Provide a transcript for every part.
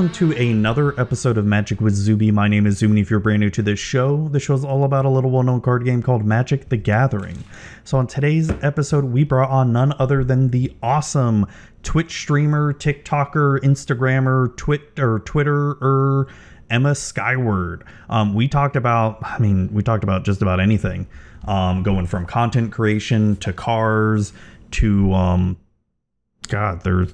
welcome to another episode of Magic with Zuby. My name is Zuby, if you're brand new to this show, the show is all about a little well known card game called Magic the Gathering. So, on today's episode, we brought on none other than the awesome Twitch streamer, TikToker, Instagrammer, Twit or Twitterer, Emma Skyward. Um, we talked about, I mean, we talked about just about anything, um, going from content creation to cars to, um, God, there's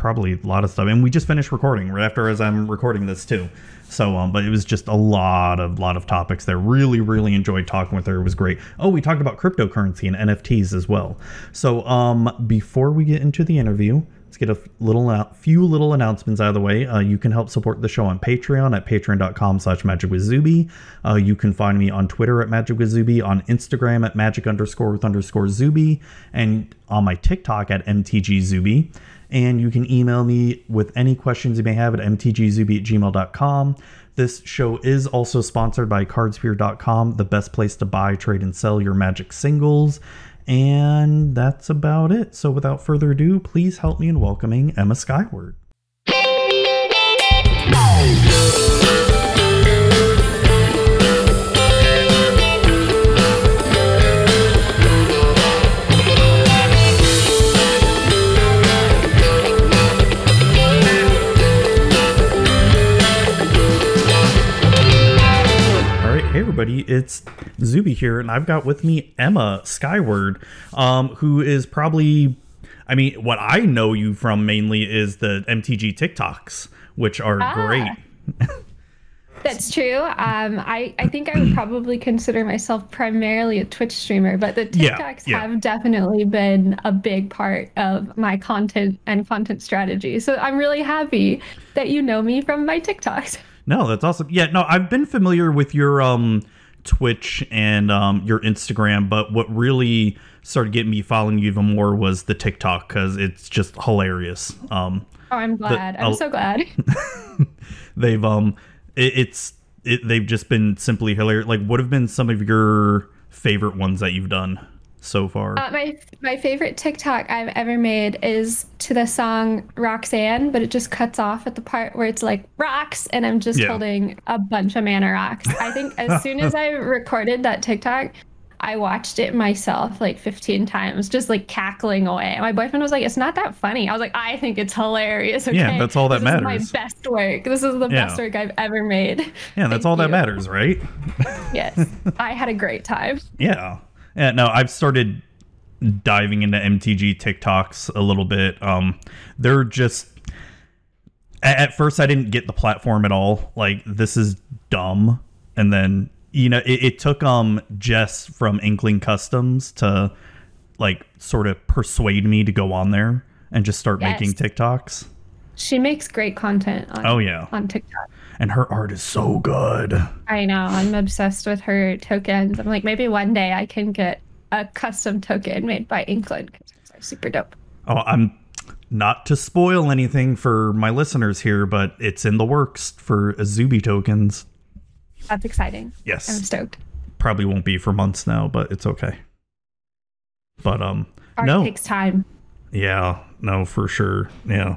probably a lot of stuff. And we just finished recording right after as I'm recording this too. So, um, but it was just a lot of lot of topics there. Really, really enjoyed talking with her. It was great. Oh, we talked about cryptocurrency and NFTs as well. So, um, before we get into the interview, let's get a little few little announcements out of the way. Uh, you can help support the show on Patreon at patreon.com slash magic with. Uh, you can find me on Twitter at magic with on Instagram at magic underscore with underscore Zuby, and on my TikTok at MTG Zuby and you can email me with any questions you may have at mtgzuby at gmail.com. This show is also sponsored by cardsphere.com, the best place to buy, trade, and sell your magic singles. And that's about it. So without further ado, please help me in welcoming Emma Skyward. Everybody. It's Zuby here, and I've got with me Emma Skyward, um, who is probably, I mean, what I know you from mainly is the MTG TikToks, which are ah. great. That's true. Um, I, I think I would probably consider myself primarily a Twitch streamer, but the TikToks yeah, yeah. have definitely been a big part of my content and content strategy. So I'm really happy that you know me from my TikToks. No, that's awesome. Yeah, no, I've been familiar with your um Twitch and um your Instagram, but what really started getting me following you even more was the TikTok because it's just hilarious. Um, oh, I'm glad. The, I'm uh, so glad. they've um, it, it's it, they've just been simply hilarious. Like, what have been some of your favorite ones that you've done? So far? Uh, my my favorite TikTok I've ever made is to the song Roxanne, but it just cuts off at the part where it's like rocks, and I'm just yeah. holding a bunch of mana rocks. I think as soon as I recorded that TikTok, I watched it myself like 15 times, just like cackling away. My boyfriend was like, "It's not that funny." I was like, "I think it's hilarious." Okay? Yeah, that's all that this matters. Is my best work. This is the yeah. best work I've ever made. Yeah, that's all you. that matters, right? yes, I had a great time. Yeah. Yeah, no, I've started diving into MTG TikToks a little bit. Um, they're just at first I didn't get the platform at all. Like this is dumb, and then you know it, it took um Jess from Inkling Customs to like sort of persuade me to go on there and just start yes. making TikToks. She makes great content. On, oh yeah, on TikTok. And her art is so good. I know. I'm obsessed with her tokens. I'm like, maybe one day I can get a custom token made by Inkling because it's super dope. Oh, I'm not to spoil anything for my listeners here, but it's in the works for Azubi tokens. That's exciting. Yes. I'm stoked. Probably won't be for months now, but it's okay. But um Art no. takes time. Yeah, no, for sure. Yeah.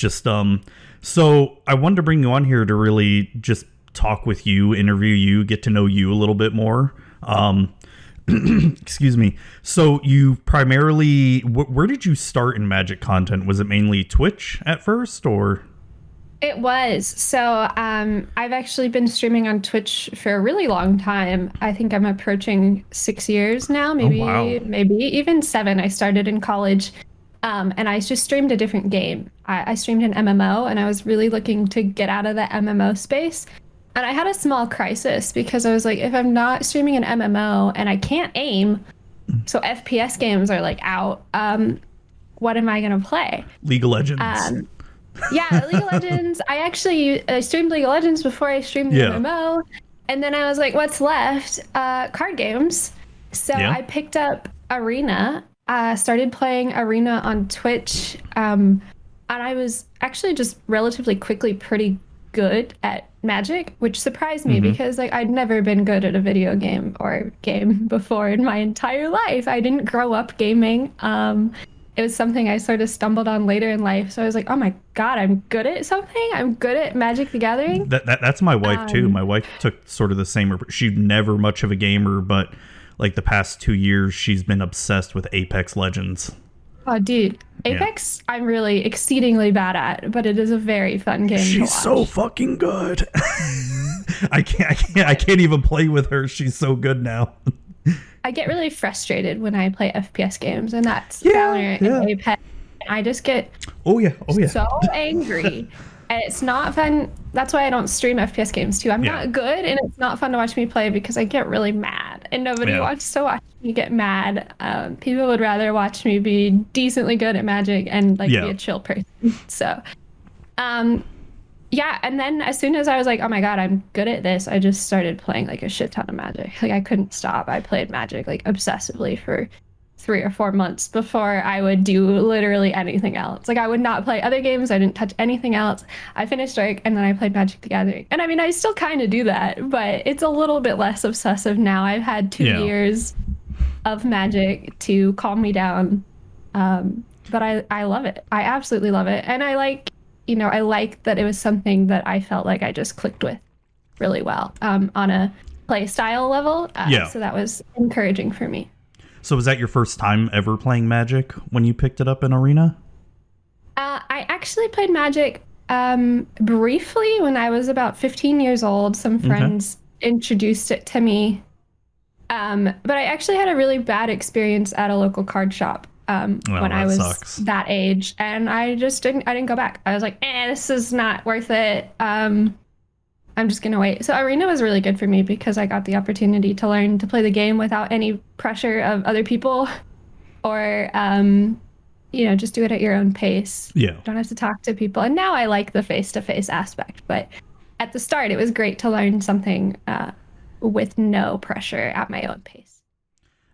Just um so I wanted to bring you on here to really just talk with you, interview you, get to know you a little bit more. Um, excuse me. So you primarily, wh- where did you start in magic content? Was it mainly Twitch at first, or? It was. So um, I've actually been streaming on Twitch for a really long time. I think I'm approaching six years now, maybe, oh, wow. maybe even seven. I started in college um, and I just streamed a different game. I, I streamed an MMO, and I was really looking to get out of the MMO space. And I had a small crisis because I was like, if I'm not streaming an MMO and I can't aim, so FPS games are like out, um, what am I gonna play? League of Legends. Um, yeah, League of Legends. I actually I streamed League of Legends before I streamed the yeah. MMO, and then I was like, what's left? Uh, card games. So yeah. I picked up Arena uh, started playing Arena on Twitch, um, and I was actually just relatively quickly pretty good at Magic, which surprised me mm-hmm. because like I'd never been good at a video game or game before in my entire life. I didn't grow up gaming. Um, it was something I sort of stumbled on later in life. So I was like, oh my god, I'm good at something. I'm good at Magic the Gathering. That, that that's my wife um, too. My wife took sort of the same. She's never much of a gamer, but like the past two years, she's been obsessed with Apex Legends. Oh, dude, Apex, yeah. I'm really exceedingly bad at, but it is a very fun game. She's so fucking good. I can't, I can't, I can't even play with her. She's so good now. I get really frustrated when I play FPS games, and that's yeah, Valorant yeah. and Apex. I just get oh yeah, oh yeah, so angry, and it's not fun. That's why I don't stream FPS games too. I'm yeah. not good, and it's not fun to watch me play because I get really mad, and nobody yeah. wants to watch me get mad. Um, people would rather watch me be decently good at Magic and like yeah. be a chill person. So, um, yeah, and then as soon as I was like, oh my god, I'm good at this, I just started playing like a shit ton of Magic. Like I couldn't stop. I played Magic like obsessively for three or four months before I would do literally anything else. Like I would not play other games. I didn't touch anything else. I finished Strike and then I played Magic the Gathering. And I mean, I still kind of do that, but it's a little bit less obsessive now. I've had two yeah. years of Magic to calm me down. Um, but I, I love it. I absolutely love it. And I like, you know, I like that it was something that I felt like I just clicked with really well um, on a play style level. Uh, yeah. So that was encouraging for me. So was that your first time ever playing Magic when you picked it up in Arena? Uh, I actually played Magic um, briefly when I was about 15 years old. Some friends okay. introduced it to me. Um, but I actually had a really bad experience at a local card shop um, oh, when I was sucks. that age, and I just didn't. I didn't go back. I was like, "Eh, this is not worth it." Um, I'm just gonna wait. So arena was really good for me because I got the opportunity to learn to play the game without any pressure of other people, or um, you know, just do it at your own pace. Yeah. Don't have to talk to people. And now I like the face to face aspect, but at the start it was great to learn something uh, with no pressure at my own pace.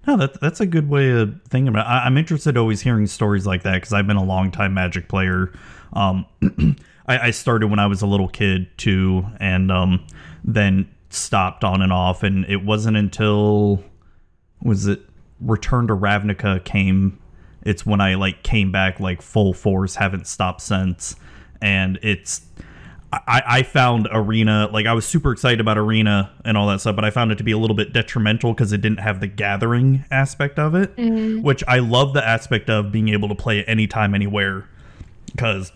No, that, that's a good way of thinking about it. I, am interested always hearing stories like that because I've been a long time Magic player. Um, I, I started when I was a little kid too, and um, then stopped on and off. And it wasn't until was it Return to Ravnica came. It's when I like came back like full force. Haven't stopped since, and it's. I, I found Arena like I was super excited about Arena and all that stuff, but I found it to be a little bit detrimental because it didn't have the gathering aspect of it, mm-hmm. which I love the aspect of being able to play it anytime, anywhere. Because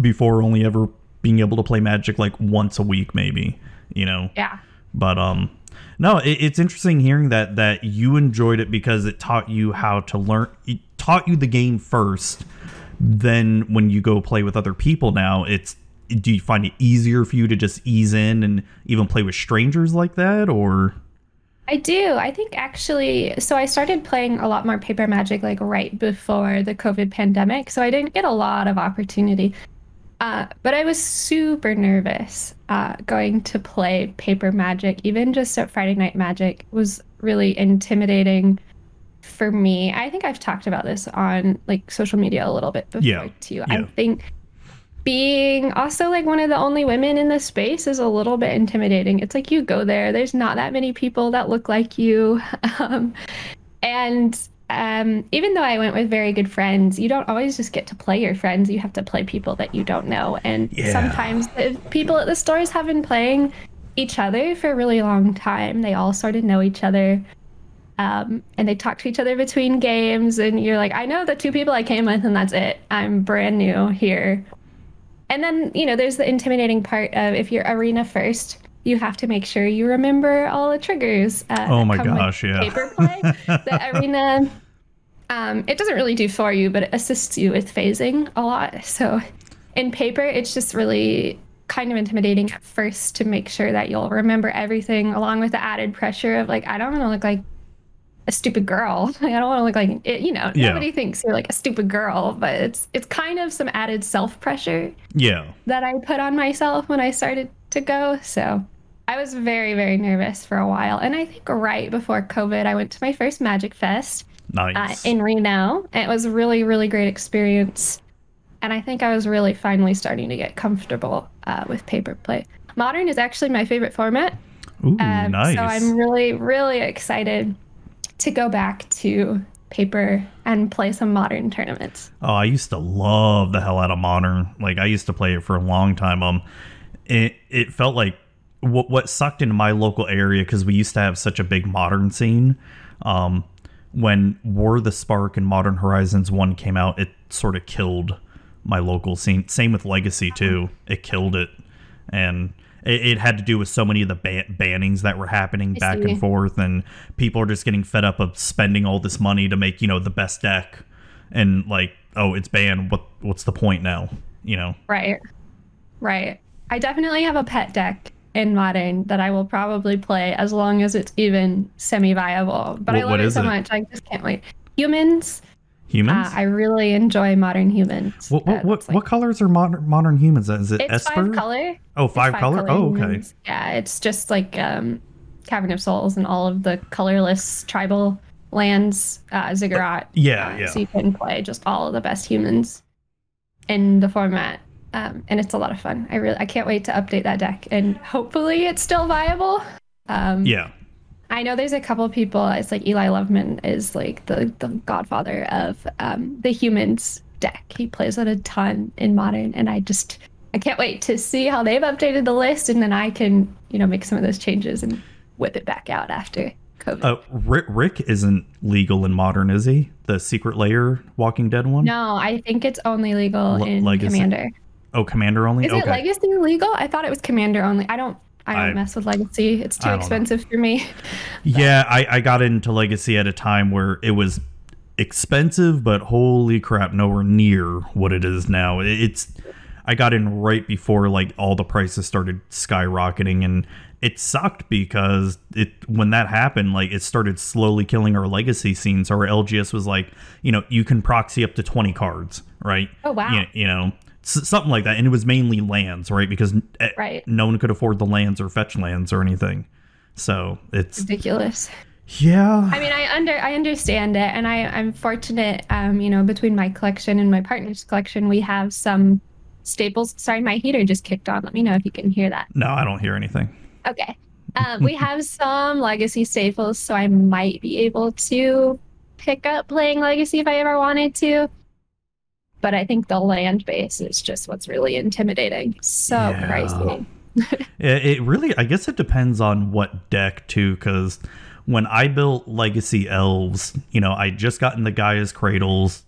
before only ever being able to play Magic like once a week, maybe. You know. Yeah. But um, no, it, it's interesting hearing that that you enjoyed it because it taught you how to learn. It taught you the game first. Then when you go play with other people now, it's do you find it easier for you to just ease in and even play with strangers like that or I do. I think actually, so I started playing a lot more paper magic like right before the COVID pandemic. So I didn't get a lot of opportunity. Uh, but I was super nervous uh, going to play paper magic, even just at Friday Night Magic was really intimidating for me. I think I've talked about this on like social media a little bit before yeah. too. Yeah. I think being also like one of the only women in the space is a little bit intimidating. It's like you go there, there's not that many people that look like you. Um, and um, even though I went with very good friends, you don't always just get to play your friends. You have to play people that you don't know. And yeah. sometimes the people at the stores have been playing each other for a really long time. They all sort of know each other. Um, and they talk to each other between games. And you're like, I know the two people I came with, and that's it. I'm brand new here. And then, you know, there's the intimidating part of if you're arena first, you have to make sure you remember all the triggers. Uh, oh my gosh, yeah. Paper play. the arena, um, it doesn't really do for you, but it assists you with phasing a lot. So in paper, it's just really kind of intimidating at first to make sure that you'll remember everything, along with the added pressure of like, I don't want to look like a stupid girl. Like, I don't want to look like it, you know. Yeah. Nobody thinks you're like a stupid girl, but it's it's kind of some added self pressure. Yeah. That I put on myself when I started to go. So I was very, very nervous for a while. And I think right before COVID, I went to my first Magic Fest nice. uh, in Reno. It was a really, really great experience. And I think I was really finally starting to get comfortable uh, with paper play. Modern is actually my favorite format. Ooh, um, nice. So I'm really, really excited to go back to paper and play some modern tournaments. Oh, I used to love the hell out of modern. Like I used to play it for a long time. Um, it it felt like what what sucked in my local area because we used to have such a big modern scene. Um, when War the Spark and Modern Horizons one came out, it sort of killed my local scene. Same with Legacy too. It killed it, and it, it had to do with so many of the ban- bannings that were happening I back see. and forth, and people are just getting fed up of spending all this money to make you know the best deck, and like oh it's banned. What what's the point now? You know. Right. Right. I definitely have a pet deck in modern that I will probably play as long as it's even semi-viable. But I What- love what it so it? much. I just can't wait. Humans. Humans. Uh, I really enjoy modern humans. what what Uh, what, like- what colors are modern modern humans? Is it It's Esper? five color. Oh, It's five, color. Oh, okay. humans. Yeah, it's just like um, Cavern of Souls and all of the colorless tribal lands, uh, Ziggurat. Yeah, Uh, yeah. So you can play just all of the best humans in the format, um, and it's a lot of fun. I really, I can't wait to update that deck, and hopefully it's still viable. Um, Yeah. I know there's a couple people. It's like Eli Loveman is like the the godfather of um, the humans deck. He plays it a ton in modern, and I just I can't wait to see how they've updated the list, and then I can you know make some of those changes and whip it back out after COVID. Uh, Rick, Rick isn't legal in modern, is he? The Secret Lair Walking Dead one? No, I think it's only legal Le- in Legacy? Commander. Oh, Commander only. Is okay. it Legacy legal? I thought it was Commander only. I don't. I don't I- mess with Legacy. It's too don't know. expensive for me. Yeah, I, I got into Legacy at a time where it was expensive, but holy crap, nowhere near what it is now. It's I got in right before like all the prices started skyrocketing, and it sucked because it when that happened, like it started slowly killing our legacy scene. So our LGS was like, you know, you can proxy up to twenty cards, right? Oh, wow. You, you know. Something like that, and it was mainly lands, right? Because eh, Right. no one could afford the lands or fetch lands or anything. So it's Ridiculous. yeah. I mean, I under I understand it, and I I'm fortunate. Um, you know, between my collection and my partner's collection, we have some staples. Sorry, my heater just kicked on. Let me know if you can hear that. No, I don't hear anything. Okay. Um, we have some legacy staples, so I might be able to pick up playing legacy if I ever wanted to. But I think the land base is just what's really intimidating. So Yeah. pricey. It, it really, I guess it depends on what deck too, because when I built Legacy Elves, you know, I just gotten the Gaia's Cradles,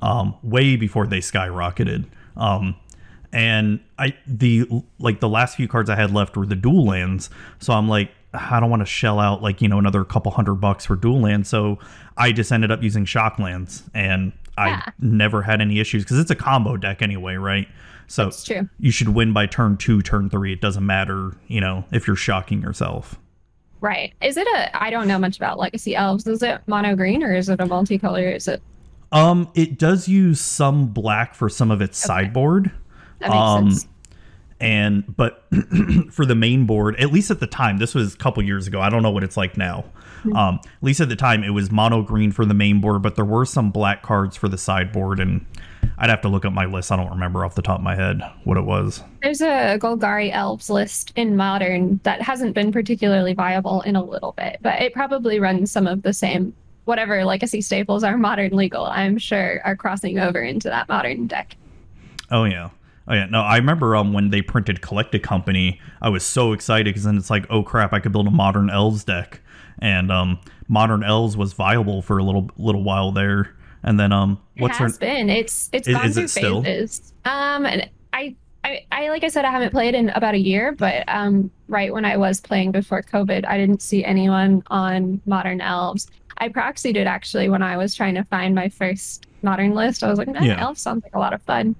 um, way before they skyrocketed. Um, and I the like the last few cards I had left were the dual lands, so I'm like, I don't want to shell out like you know another couple hundred bucks for dual lands, so I just ended up using shock lands, and Yeah. I never had any issues because it's a combo deck anyway, right? So It's true. you should win by turn two, turn three. It doesn't matter, you know, if you're shocking yourself. Right. Is it a I don't know much about legacy elves. Is it mono green or is it a multicolor? Is it Um, it does use some black for some of its sideboard. that makes Um, sense? and but for the main board at least at the time this was a couple years ago i don't know what it's like now Um at least at the time it was mono green for the main board but there were some black cards for the sideboard and i'd have to look up my list. I don't remember off the top of my head what it was. There's a Golgari elves list in modern that hasn't been particularly viable in a little bit, but it probably runs some of the same. Whatever legacy staples are modern legal, I'm sure are crossing over into that modern deck. oh yeah. Oh yeah. No i remember um when they printed Collected Company i was so excited because then it's like oh crap i could build a modern elves deck and um modern elves was viable for a little little while there and then um what's it her has been. It's it's Is- gone is through it still? phases. Um, and I, I, I like I said, I haven't played in about a year, but um, right when I was playing before COVID, I didn't see anyone on Modern Elves. I proxied it actually when I was trying to find my first Modern list. I was like, nah, Yeah. Elves sounds like a lot of fun.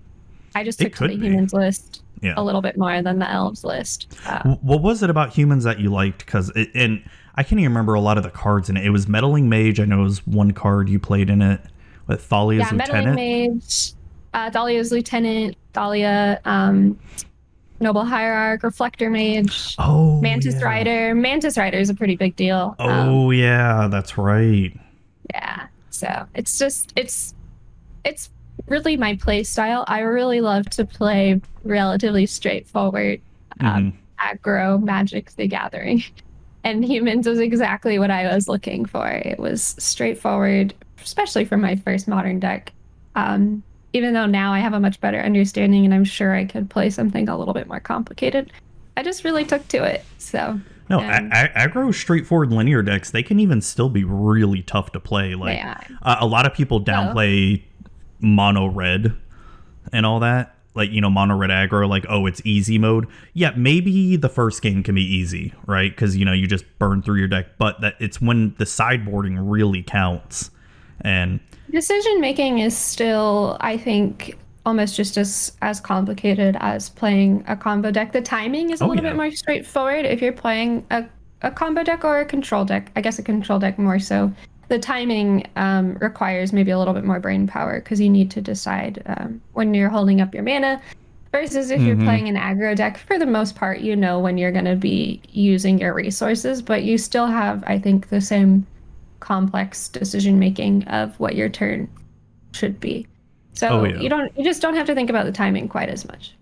I just took to the be. humans list Yeah. a little bit more than the Elves list. Uh, What was it about humans that you liked? Because and I can't even remember a lot of the cards in it. It was meddling mage. I know it was one card you played in it with Thalia's yeah, Meddling lieutenant. Mage, uh, Thalia's Lieutenant, Thalia, um, Noble Hierarch, Reflector Mage. Oh, Mantis yeah. Rider. Mantis Rider is a pretty big deal. Um, Oh yeah, that's right. yeah. So it's just it's it's really my play style. I really love to play relatively straightforward um, Mhm. aggro Magic the Gathering. And humans was exactly what I was looking for. It was straightforward, especially for my first modern deck. Um, even though now I have a much better understanding and I'm sure I could play something a little bit more complicated, I just really took to it. So no, and, a- aggro straightforward linear decks they can even still be really tough to play. Like uh, a lot of people downplay oh. mono red and all that. Like you know, mono red aggro, like oh, it's easy mode. Yeah, maybe the first game can be easy, right? Because you know you just burn through your deck, but that it's when the sideboarding really counts. And decision making is still, I think, almost just as as complicated as playing a combo deck. The timing is a oh, little yeah. bit more straightforward if you're playing a, a combo deck or a control deck. I guess a control deck more so. The timing um, requires maybe a little bit more brain power because you need to decide um, when you're holding up your mana versus if mm-hmm. you're playing an aggro deck. For the most part, you know when you're going to be using your resources, but you still have, I think, the same complex decision making of what your turn should be. So oh, yeah. you don't you just don't have to think about the timing quite as much.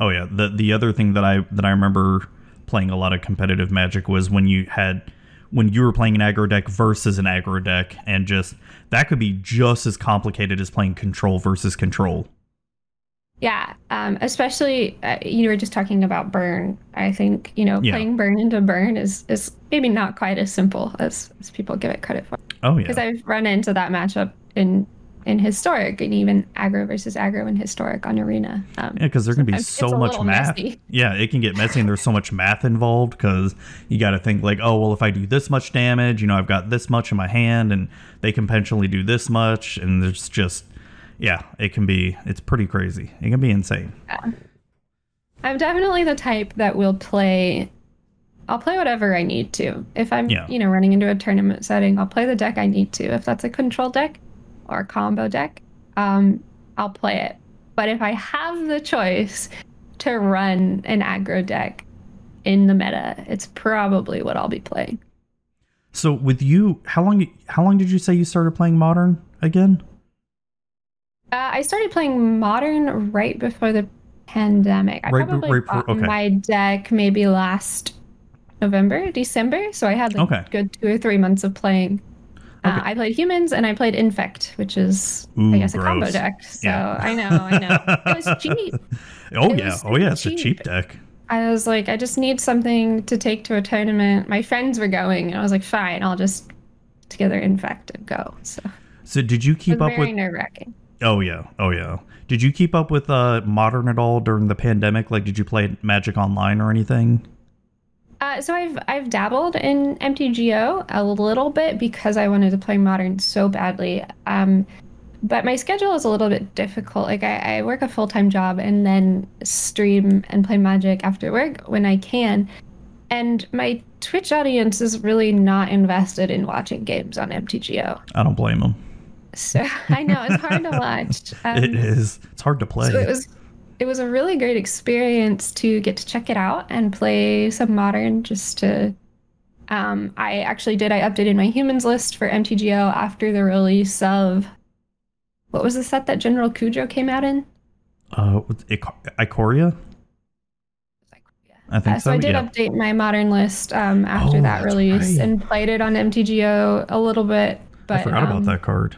Oh yeah. The the other thing that I that I remember playing a lot of competitive magic was when you had when you were playing an aggro deck versus an aggro deck and just that could be just as complicated as playing control versus control. Yeah, um, especially uh, you were just talking about burn. I think you know yeah. playing burn into burn is is maybe not quite as simple as, as people give it credit for. Oh yeah, because I've run into that matchup in in historic and even aggro versus aggro in historic on arena. Um, yeah, because there can be so much math. Messy. Yeah, it can get messy and there's so much math involved because you got to think like, oh, well, if I do this much damage, you know, I've got this much in my hand and they can potentially do this much. And there's just, yeah, it can be, it's pretty crazy. It can be insane. Yeah. I'm definitely the type that will play I'll play whatever I need to. If I'm, yeah. you know, running into a tournament setting, I'll play the deck I need to. If that's a control deck, or combo deck, um, I'll play it. But if I have the choice to run an aggro deck in the meta, it's probably what I'll be playing. So with you, how long how long did you say you started playing modern again? Uh, I started playing modern right before the pandemic. I right, probably right, bought okay. my deck maybe last November, December. So I had like okay. good two or three months of playing. Uh, I played humans and I played infect, which is Ooh, I guess a combo deck. So yeah. I know, I know. It was cheap. Oh it yeah, oh yeah, it's cheap. a cheap deck. I was like, I just need something to take to a tournament. My friends were going, and I was like, fine, I'll just together infect and go. So. So did you keep up with? nerve-wracking. Oh yeah, oh yeah. Did you keep up with uh, modern at all during the pandemic? Like, did you play Magic Online or anything? Uh, so I've I've dabbled in MTGO a little bit because I wanted to play modern so badly. Um, but my schedule is a little bit difficult. Like I, I work a full time job and then stream and play Magic after work when I can. And my Twitch audience is really not invested in watching games on MTGO. I don't blame them. So I know it's hard to watch. Um, it is. It's hard to play. So it was it was a really great experience to get to check it out and play some modern just to um, I actually did I updated my humans list for MTGO after the release of what was the set that General Kudro came out in? Uh Ikoria? I think uh, so. So I did yeah. update my modern list um, after oh, that release right. and played it on MTGO a little bit. But I forgot um, about that card.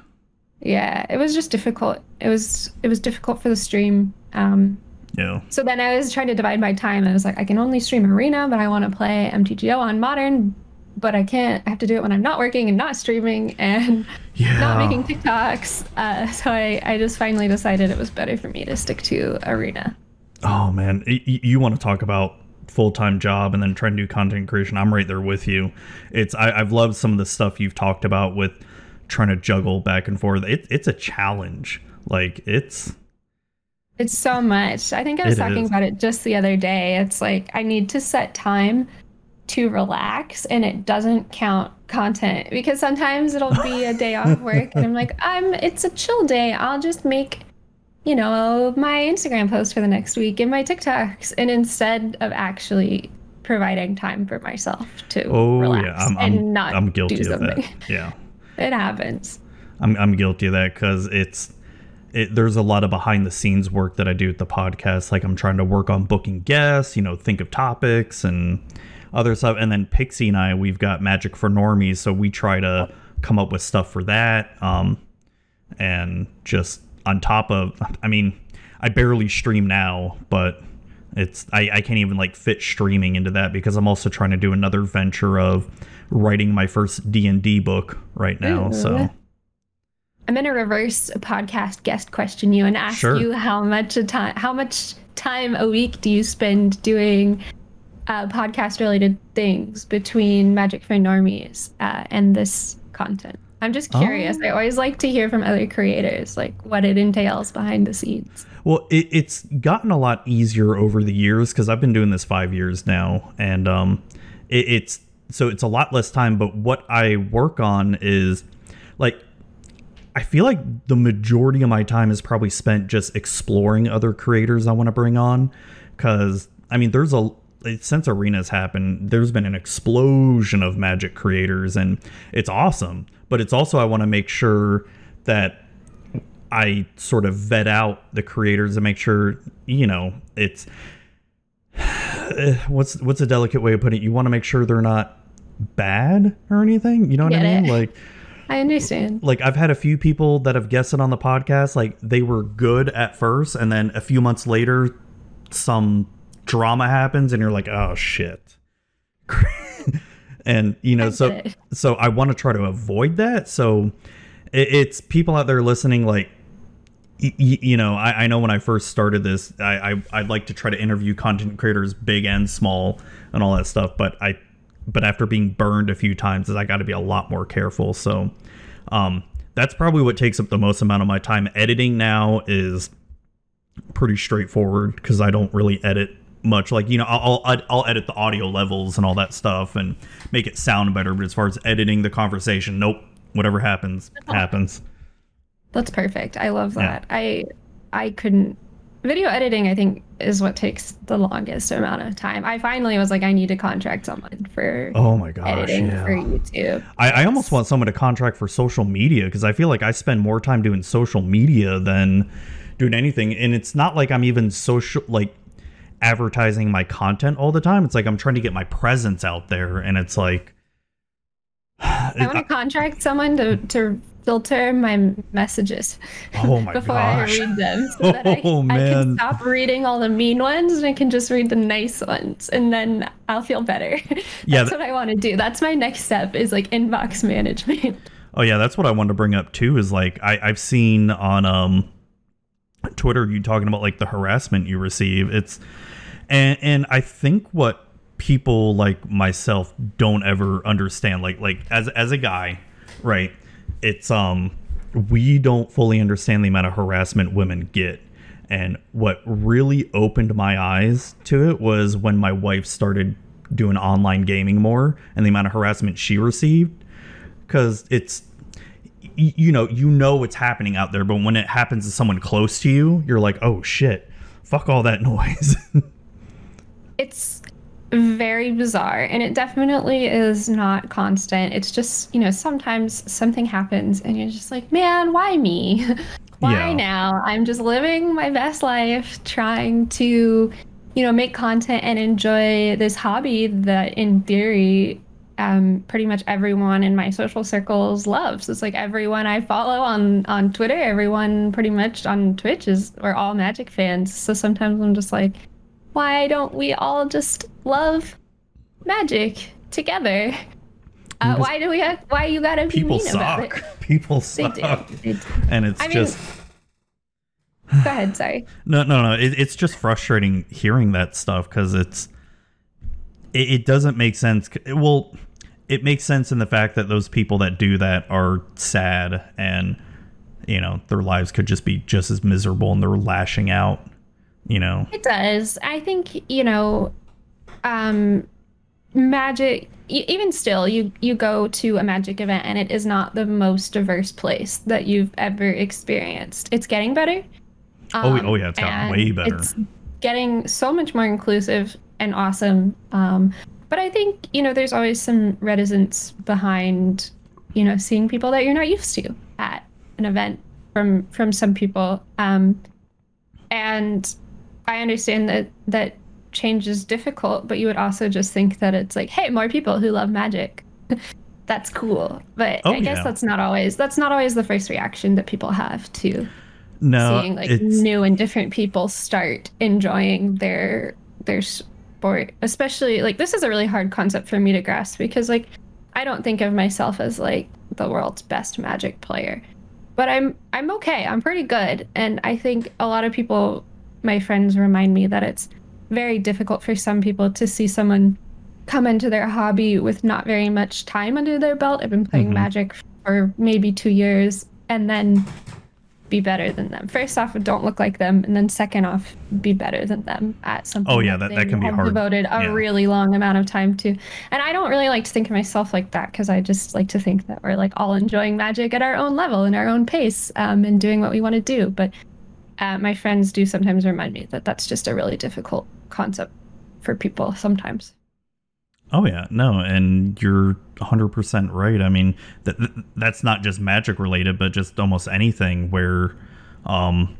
Yeah, it was just difficult. It was it was difficult for the stream um, yeah. So then I was trying to divide my time. I was like, I can only stream Arena, but I want to play MTGO on Modern, but I can't. I have to do it when I'm not working and not streaming and yeah. not making TikToks. Uh, so I, I just finally decided it was better for me to stick to Arena. Oh man, you, you want to talk about full-time job and then trying to do content creation i'm right there with you it's I, have loved some of the stuff you've talked about with trying to juggle back and forth it, it's a challenge like it's it's so much. I think I was it talking is. about it just the other day. It's like I need to set time to relax and it doesn't count content because sometimes it'll be a day off work and I'm like, I'm it's a chill day. I'll just make you know, my Instagram post for the next week and my TikToks and instead of actually providing time for myself to oh, relax yeah. I'm, and I'm, not I'm guilty do something. of that. Yeah. it happens. I'm I'm guilty of that cuz it's it, there's a lot of behind the scenes work that I do at the podcast. Like I'm trying to work on booking guests, you know, think of topics and other stuff. And then Pixie and I, we've got Magic for Normies, so we try to come up with stuff for that. Um, and just on top of, I mean, I barely stream now, but it's I, I can't even like fit streaming into that because I'm also trying to do another venture of writing my first D and D book right now. Ooh. So I'm gonna reverse a podcast guest question you and ask sure. you how much a time how much time a week do you spend doing uh, podcast related things between Magic for Normies uh, and this content? I'm just curious. Oh. I always like to hear from other creators, like what it entails behind the scenes. Well, it, it's gotten a lot easier over the years because I've been doing this five years now, and um, it, it's so it's a lot less time. But what I work on is like I feel like the majority of my time is probably spent just exploring other creators I want to bring on because I mean, there's a since arenas happened, there's been an explosion of magic creators, and it's awesome but it's also I want to make sure that I sort of vet out the creators and make sure you know it's what's what's a delicate way of putting it. You want to make sure they're not bad or anything. You know what Get I mean? It. Like I understand. Like I've had a few people that have guessed it on the podcast. Like they were good at first, and then a few months later, some drama happens, and you're like, oh shit. and you know so so i want to try to avoid that so it, it's people out there listening like y- you know I, I, know when i first started this I, I i'd like to try to interview content creators big and small and all that stuff but i but after being burned a few times i got to be a lot more careful so um that's probably what takes up the most amount of my time editing now is pretty straightforward because i don't really edit much. Like you know, I'll, I'll I'll edit the audio levels and all that stuff and make it sound better. But as far as editing the conversation, nope. Whatever happens, oh. happens. That's perfect. I love that. Yeah. I I couldn't video editing I think is what takes the longest amount of time. I finally was like, I need to contract someone for oh my gosh, editing yeah. for YouTube. I, I almost want someone to contract for social media because I feel like I spend more time doing social media than doing anything. And it's not like I'm even social like advertising my content all the time. It's like I'm trying to get my presence out there, and it's like I want to contract someone to to filter my messages oh my before gosh. I read them, so that I, oh, I can stop reading all the mean ones and I can just read the nice ones, and then I'll feel better. Yeah, that's what I want to do. That's my next step is like inbox management. Oh yeah, that's what I wanted to bring up too. Is like I I've seen on um Twitter you talking about like the harassment you receive. It's and and I think what people like myself don't ever understand like like as as a guy, right? It's um we don't fully understand the amount of harassment women get. And what really opened my eyes to it was when my wife started doing online gaming more and the amount of harassment she received cuz it's you know, you know what's happening out there, but when it happens to someone close to you, you're like, "Oh shit. Fuck all that noise." it's very bizarre and it definitely is not constant. It's just, you know, sometimes something happens and you're just like, "Man, why me?" why yeah. now? I'm just living my best life trying to, you know, make content and enjoy this hobby that in theory um, pretty much everyone in my social circles loves. It's like everyone I follow on on Twitter, everyone pretty much on Twitch is we're all Magic fans. So sometimes I'm just like, why don't we all just love Magic together? Uh, why do we have? Why you gotta be people mean suck. about it? People suck. They do. They do. And it's I just. Mean, go ahead. Sorry. No, no, no. It, it's just frustrating hearing that stuff because it's. It, it doesn't make sense. Well, it makes sense in the fact that those people that do that are sad and you know their lives could just be just as miserable and they're lashing out you know? It does. I think you know um magic even still you you go to a magic event and it is not the most diverse place that you've ever experienced. It's getting better. Oh, um, oh yeah it's gotten way better. it's getting so much more inclusive and awesome. Um but I think, you know, there's always some reticence behind, you know, seeing people that you're not used to at an event from from some people. Um, and I understand that that change is difficult, but you would also just think that it's like, hey, more people who love magic. that's cool. But oh, I guess yeah. that's not always that's not always the first reaction that people have to no, seeing like new and different people start enjoying their their sport. Especially like this is a really hard concept for me to grasp because like I don't think of myself as like the world's best magic player. But I'm I'm okay. I'm pretty good. And I think a lot of people my friends remind me that it's very difficult for some people to see someone come into their hobby with not very much time under their belt. I've been playing mm-hmm. Magic for maybe two years and then be better than them. First off, don't look like them, and then second off, be better than them at something. Oh yeah, that, that, can be hard. Devoted a yeah. really long amount of time to, and I don't really like to think of myself like that because I just like to think that we're like all enjoying magic at our own level and our own pace, um, and doing what we want to do. But uh, my friends do sometimes remind me that that's just a really difficult concept for people sometimes. Oh yeah, no, and you're 100% right. I mean, that that's not just magic related, but just almost anything where um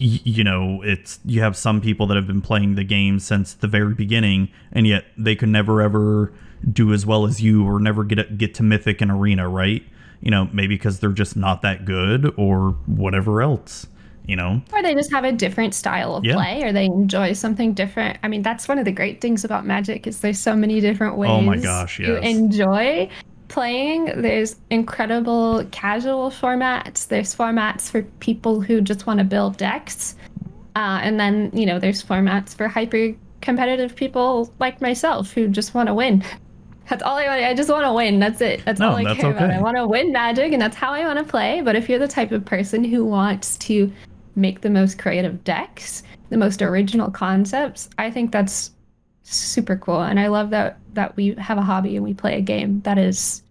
y- you know, it's you have some people that have been playing the game since the very beginning and yet they could never ever do as well as you or never get get to mythic and arena, right? You know, maybe because they're just not that good or whatever else you know or they just have a different style of yeah. play or they enjoy something different i mean that's one of the great things about magic is there's so many different ways oh my gosh yes. to enjoy playing there's incredible casual formats there's formats for people who just want to build decks uh, and then you know there's formats for hyper competitive people like myself who just want to win that's all I want. I just want to win. That's it. That's no, all I care okay. about. I want to win magic, and that's how I want to play. But if you're the type of person who wants to make the most creative decks, the most original concepts. I think that's super cool, and I love that that we have a hobby and we play a game that is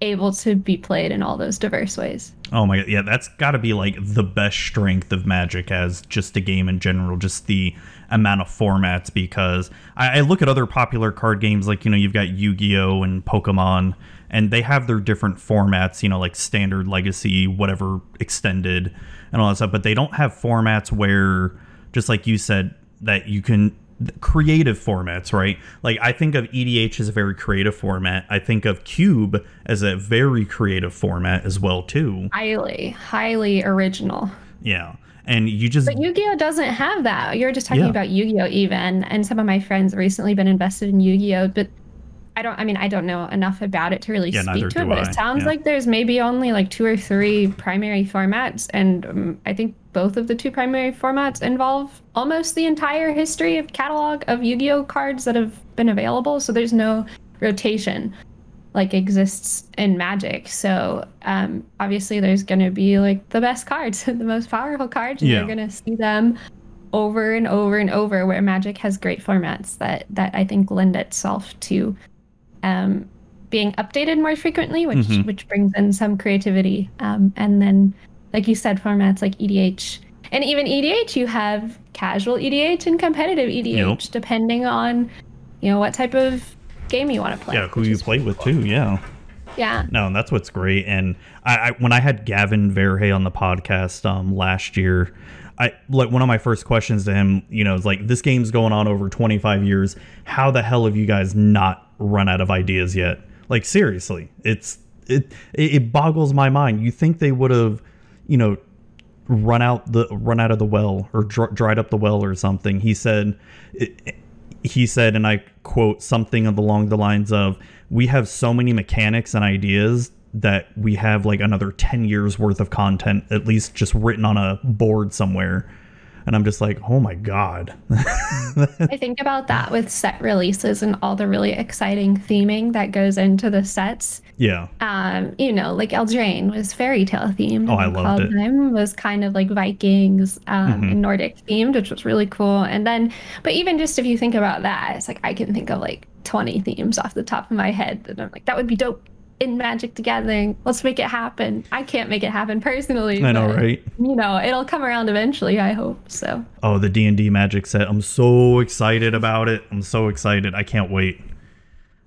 able to be played in all those diverse ways. Oh my god, yeah, that's got to be like the best strength of Magic as just a game in general, just the amount of formats. Because I, I look at other popular card games, like you know, you've got Yu Gi Oh and Pokemon, and they have their different formats, you know, like standard, legacy, whatever, extended and all that stuff, but they don't have formats where, just like you said, that you can creative formats, right? Like I think of EDH as a very creative format. I think of Cube as a very creative format as well too. Highly, highly original. Yeah. And you just But Yu-Gi-Oh doesn't have that. You're just talking yeah. about Yu-Gi-Oh even and some of my friends recently been invested in Yu-Gi-Oh, but I don't. I mean, I don't know enough about it to really yeah, speak to it, but I. it sounds yeah. like there's maybe only like two or three primary formats, and um, I think both of the two primary formats involve almost the entire history of catalog of Yu-Gi-Oh cards that have been available. So there's no rotation like exists in Magic. So um, obviously, there's going to be like the best cards, the most powerful cards, and yeah. you're going to see them over and over and over. Where Magic has great formats that that I think lend itself to um, being updated more frequently, which mm-hmm. which brings in some creativity. Um, and then, like you said, formats like EDH and even EDH, you have casual EDH and competitive EDH, yep. depending on you know what type of game you want to play. Yeah, who you play with too. Yeah. Yeah. No, that's what's great. And I, I when I had Gavin Verhey on the podcast um, last year, I like one of my first questions to him, you know, is like this game's going on over 25 years. How the hell have you guys not run out of ideas yet? Like seriously, it's it it boggles my mind. You think they would have, you know, run out the run out of the well or dr- dried up the well or something. He said it, he said and I quote something along the lines of we have so many mechanics and ideas that we have like another 10 years worth of content at least just written on a board somewhere. And i'm just like oh my god. I think about that with set releases and all the really exciting theming that goes into the sets. Yeah. Um you know like eldraine was fairy tale themed. Oh i loved it. Was kind of like vikings um mm-hmm. and nordic themed which was really cool. And then but even just if you think about that it's like i can think of like 20 themes off the top of my head and i'm like that would be dope in Magic the Gathering. Let's make it happen. I can't make it happen personally. I know, but, right? You know, it'll come around eventually. I hope so. Oh, the D and D Magic set! I'm so excited about it. I'm so excited. I can't wait.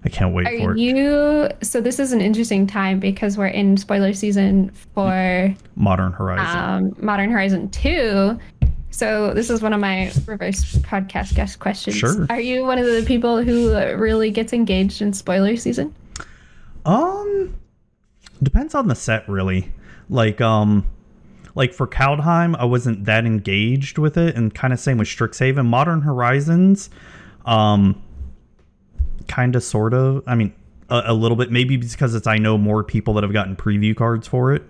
I can't wait Are for it. you? So this is an interesting time because we're in spoiler season for Modern Horizon. Um, Modern Horizon Two. So this is one of my reverse podcast guest questions. Sure. Are you one of the people who really gets engaged in spoiler season? Um, depends on the set, really. Like, um, like for Kaldheim, I wasn't that engaged with it, and kind of same with Strixhaven. Modern Horizons, um, kind of, sort of. I mean, a, a, little bit, maybe because it's I know more people that have gotten preview cards for it.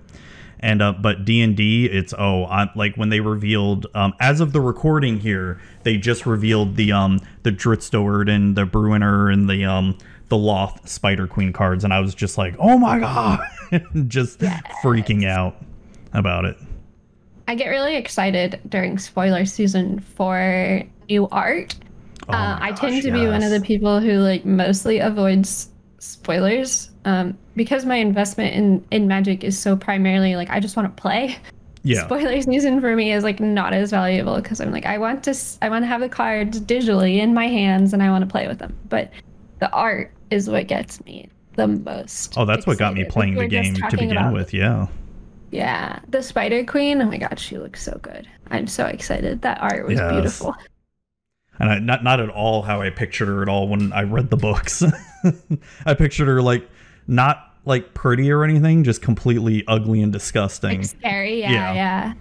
And uh, but D and D, it's oh, I'm, like when they revealed um, as of the recording here, they just revealed the um the Drizzt Do'Urden and the Bruenor and the um the Lolth Spider Queen cards, and I was just like, oh my god, just yes. freaking out about it. I get really excited during spoiler season for new art. Oh uh, I tend to yes. be one of the people who like mostly avoids spoilers um, because my investment in in Magic is so primarily like I just want to play. Yeah. Spoiler season for me is like not as valuable because I'm like I want to I want to have the cards digitally in my hands and I want to play with them. But the art is what gets me the most. Oh, that's excited. what got me playing the game to begin with. Yeah. Yeah, the Spider Queen. Oh my god, she looks so good. I'm so excited. That art was yes. beautiful. And I, not not at all how I pictured her at all when I read the books. I pictured her like not like pretty or anything, just completely ugly and disgusting. Like scary, yeah, yeah. yeah.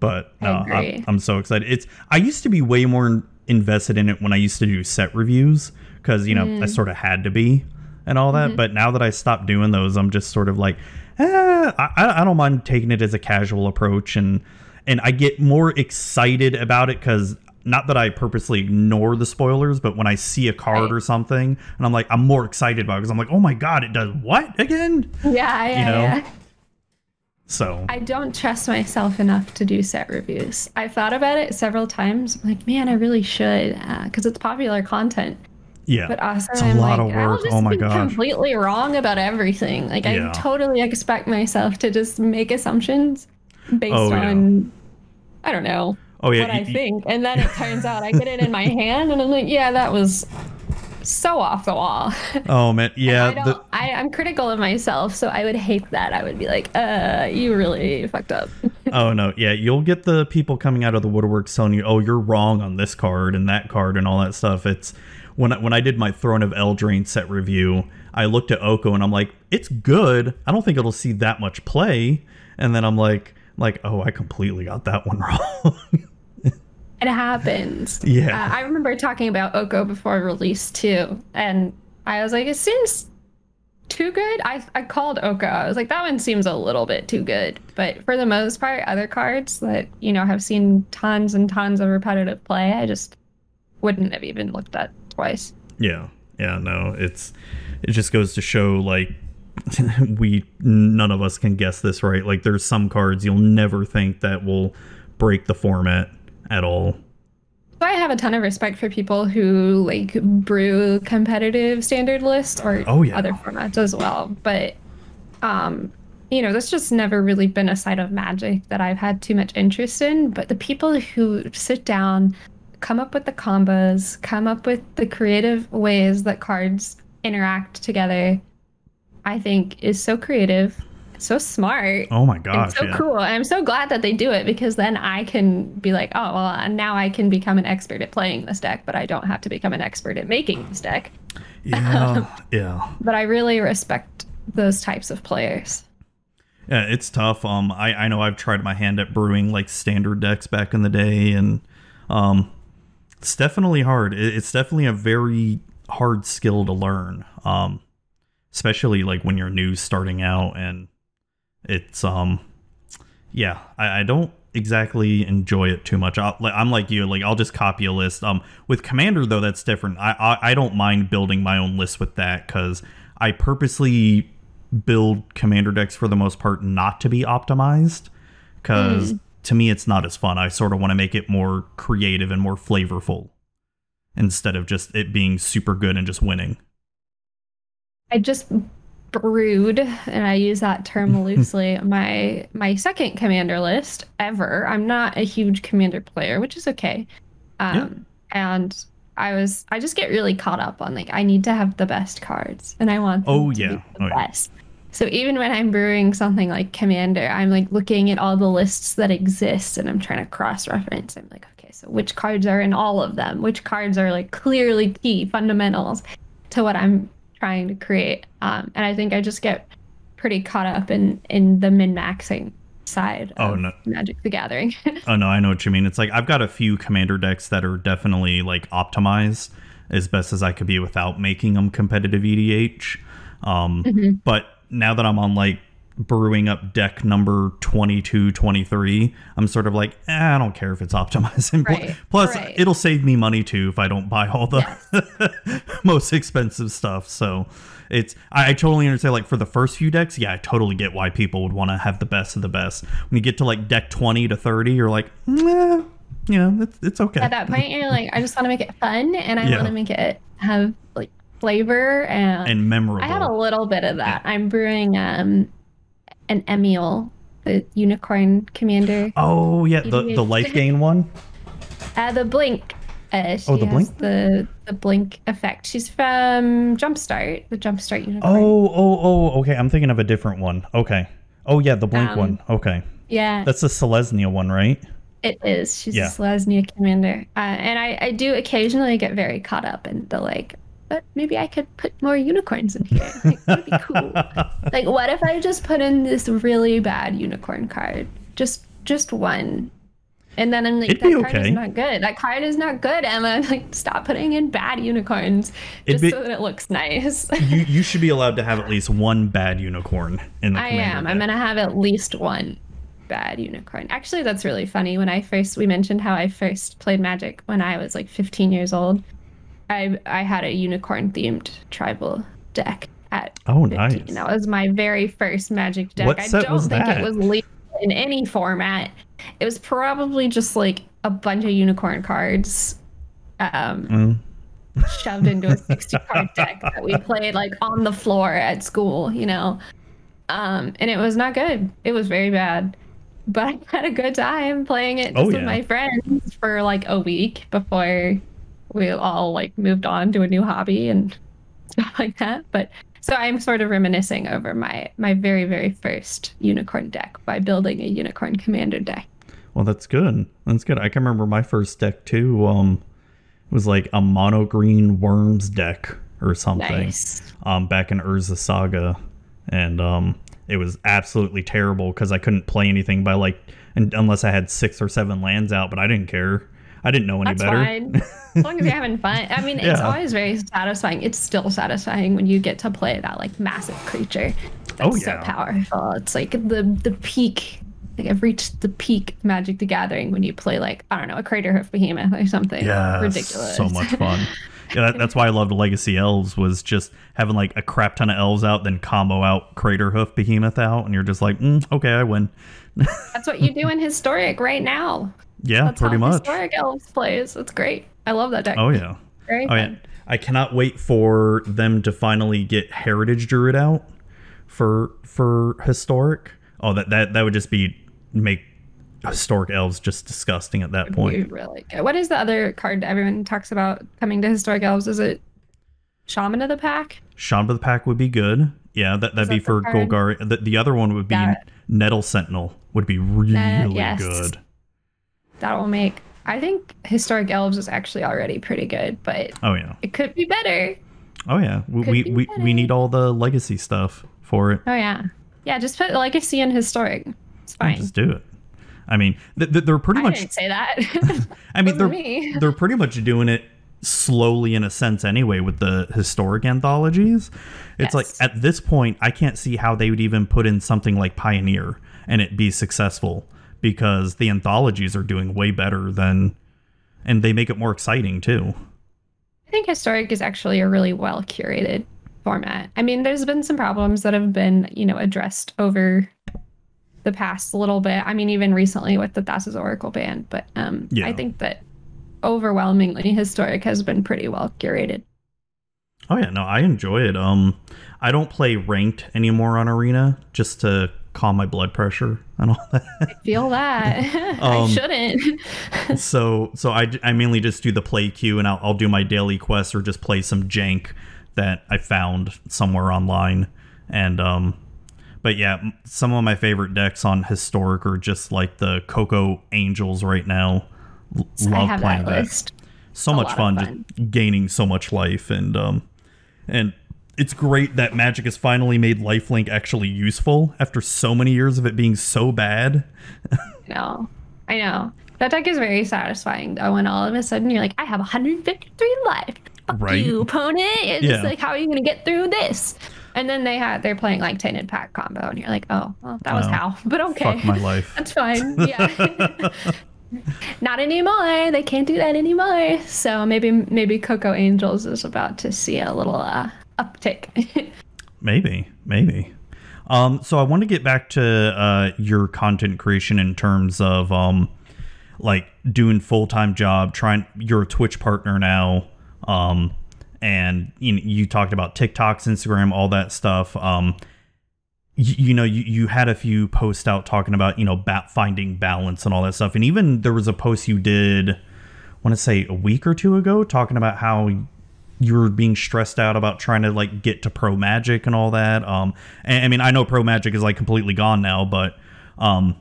But no, I'm, I'm so excited. It's I used to be way more invested in it when I used to do set reviews because you know mm. I sort of had to be and all that. Mm-hmm. But now that I stopped doing those, I'm just sort of like, eh, I, I don't mind taking it as a casual approach, and and I get more excited about it because not that I purposely ignore the spoilers, but when I see a card right. or something, and I'm like, I'm more excited about it because I'm like, oh my god, it does what again? Yeah, yeah, you know? yeah. So I don't trust myself enough to do set reviews. I've thought about it several times. I'm like, man, I really should because uh, it's popular content. Yeah, but also it's a I'm lot like, of work. oh my god, completely wrong about everything. Like yeah. I totally expect myself to just make assumptions based oh, on yeah. I don't know oh, yeah, what I think, and then it turns out I get it in my hand, and I'm like, yeah, that was so off the wall. Oh man, yeah. I, the... I am critical of myself, so I would hate that. I would be like, uh, you really fucked up. oh no, yeah, you'll get the people coming out of the woodworks telling you, oh, you're wrong on this card and that card and all that stuff. It's when I, when I did my Throne of Eldraine set review, I looked at Oko and I'm like, it's good. I don't think it'll see that much play. And then I'm like, like, oh, I completely got that one wrong. It happens. Yeah. Uh, I remember talking about Oko before release too, and I was like, it seems too good. I I called Oko. I was like, that one seems a little bit too good. But for the most part, other cards that you know have seen tons and tons of repetitive play, I just wouldn't have even looked at twice. Yeah, yeah, no, it's it just goes to show like we none of us can guess this right. Like there's some cards you'll never think that will break the format at all. I have a ton of respect for people who like brew competitive standard lists or oh, yeah. other formats as well. But um you know, that's just never really been a side of magic that I've had too much interest in. But the people who sit down, come up with the combos, come up with the creative ways that cards interact together, I think is so creative, so smart. Oh my gosh. so yeah. cool. And I'm so glad that they do it because then I can be like, oh, well, now I can become an expert at playing this deck, but I don't have to become an expert at making this deck. Yeah. yeah. But I really respect those types of players. Yeah, it's tough. Um, I, I know I've tried my hand at brewing like standard decks back in the day, and um, it's definitely hard. It's definitely a very hard skill to learn. Um, especially like when you're new starting out and it's um yeah I, I don't exactly enjoy it too much i am like you like I'll just copy a list um with commander though that's different I I, I don't mind building my own list with that because I purposely build commander decks for the most part not to be optimized because mm to me it's not as fun. I sort of want to make it more creative and more flavorful instead of just it being super good and just winning. I just brewed and I use that term loosely my my second commander list ever. I'm not a huge commander player, which is okay. Um yeah. and I was I just get really caught up on like I need to have the best cards and I want oh yeah the oh, best. Yeah. So even when I'm brewing something like Commander, I'm like looking at all the lists that exist and I'm trying to cross reference. I'm like, okay, so which cards are in all of them? Which cards are like clearly key fundamentals to what I'm trying to create. Um, and I think I just get pretty caught up in in the min maxing side oh, no. Magic the Gathering. oh no, I know what you mean. It's like I've got a few commander decks that are definitely like optimized as best as I could be without making them competitive EDH. Um, mm-hmm. But now that I'm on like brewing up deck number 22 23 i'm sort of like eh, i don't care if it's optimized right, plus right. it'll save me money too if i don't buy all the yes. most expensive stuff so it's I, I, totally understand like for the first few decks yeah i totally get why people would want to have the best of the best when you get to like deck 20 to 30 you're like eh, you know it's, it's okay at that point you're like i just want to make it fun and i yeah. want to make it have like flavor and and memorable i had a little bit of that yeah. i'm brewing um an Emiel, the unicorn commander. Oh yeah, the the life gain one. Uh, the blink. Uh, oh, the blink. The the blink effect. She's from Jumpstart, the Jumpstart unicorn. Oh oh oh. Okay, I'm thinking of a different one. Okay. Oh yeah, the blink um, one. Okay. Yeah. That's the Selesnya one, right? It is. She's yeah. a Selesnya commander, uh, and I I do occasionally get very caught up in the like but maybe I could put more unicorns in here. Like, that'd be cool. like, what if I just put in this really bad unicorn card? Just, just one. And then I'm like, It'd that card okay. is not good. That card is not good, Emma. Like, stop putting in bad unicorns just be, so that it looks nice. you, you should be allowed to have at least one bad unicorn in the I am. Deck. I'm gonna have at least one bad unicorn. Actually, that's really funny. When I first we mentioned how I first played Magic when I was like 15 years old, I I had a unicorn themed tribal deck at oh 15. nice. That was my very first Magic deck. What I don't think that? it was legal in any format. It was probably just like a bunch of unicorn cards. Um, mm. shoved into a 60 card deck that we played like on the floor at school, you know. Um, and it was not good. It was very bad. But I had a good time playing it just oh, yeah. with my friends for like a week before we all like moved on to a new hobby and stuff like that. But so I'm sort of reminiscing over my my very very first unicorn deck by building a unicorn commander deck. Well, that's good. That's good. I can remember my first deck too. Um, it was like a mono green worms deck or something. Nice. Um, back in Urza Saga, and um, it was absolutely terrible because I couldn't play anything by like unless I had six or seven lands out, but I didn't care. I didn't know any That's better. Fine. As long as you're having fun. I mean, yeah. it's always very satisfying. It's still satisfying when you get to play that like massive creature. That's oh, yeah. so powerful. It's like the the peak. Like I've reached the peak Magic the Gathering when you play like I don't know a Crater Craterhoof Behemoth or something. Yeah, ridiculous. So much fun. yeah, that, that's why I loved Legacy Elves was just having like a crap ton of elves out, then combo out Crater Craterhoof Behemoth out, and you're just like, mm, okay, I win. that's what you do in Historic right now. Yeah, That's pretty much. Historic Elves plays. It's great. I love that deck. Oh yeah. Very oh, yeah. I cannot wait for them to finally get Heritage Druid out for for historic. Oh, that that that would just be make historic elves just disgusting at that point. Really good. What is the other card everyone talks about coming to historic elves? Is it Shaman of the Pack? Shaman of the Pack would be good. Yeah, that that'd be for Golgari. The, the other one would be. Nettle Sentinel. Would be really yes. good that will make I think historic elves is actually already pretty good, but oh yeah, it could be better. Oh yeah, we we, we, we need all the legacy stuff for it. Oh yeah, yeah. Just put legacy and historic. It's fine. just do it. I mean, th- th- they're pretty I much. Didn't say that. I mean, they're me. they're pretty much doing it slowly in a sense anyway with the historic anthologies. It's yes. like at this point, I can't see how they would even put in something like Pioneer and it be successful because the anthologies are doing way better than and they make it more exciting too. I think historic is actually a really well curated format. I mean, there's been some problems that have been, you know, addressed over the past little bit. I mean, even recently with the Thassa's Oracle ban, but um yeah. I think that overwhelmingly historic has been pretty well curated. Oh yeah, no, I enjoy it. Um I don't play ranked anymore on Arena just to calm my blood pressure and all that. I feel that. um, I shouldn't. so so I, I mainly just do the play queue and I'll, I'll do my daily quests or just play some jank that I found somewhere online. And um but yeah, some of my favorite decks on historic are just like the Coco Angels right now. L- love playing that. List. So much fun, fun, just gaining so much life and um and it's great that Magic has finally made Lifelink actually useful after so many years of it being so bad. no, I know. That deck is very satisfying though when all of a sudden you're like, I have 153 life. Fuck right? you, opponent. It's yeah. like, how are you gonna get through this? And then they had they're playing like Tainted Pact combo, and you're like, oh, well, that was how. But okay. Fuck my life. That's fine. Yeah. Not anymore. They can't do that anymore. So maybe maybe Coco Angels is about to see a little uh, uptick. maybe, maybe. Um, so I want to get back to uh, your content creation in terms of um, like doing full time job. Trying, you're a Twitch partner now, um, and you you talked about TikToks, Instagram, all that stuff. Um, you, know, you, you had a few posts out talking about you know finding balance and all that stuff, and even there was a post you did, I want to say a week or two ago, talking about how you were being stressed out about trying to like get to pro magic and all that um and, i mean i know pro magic is like completely gone now but um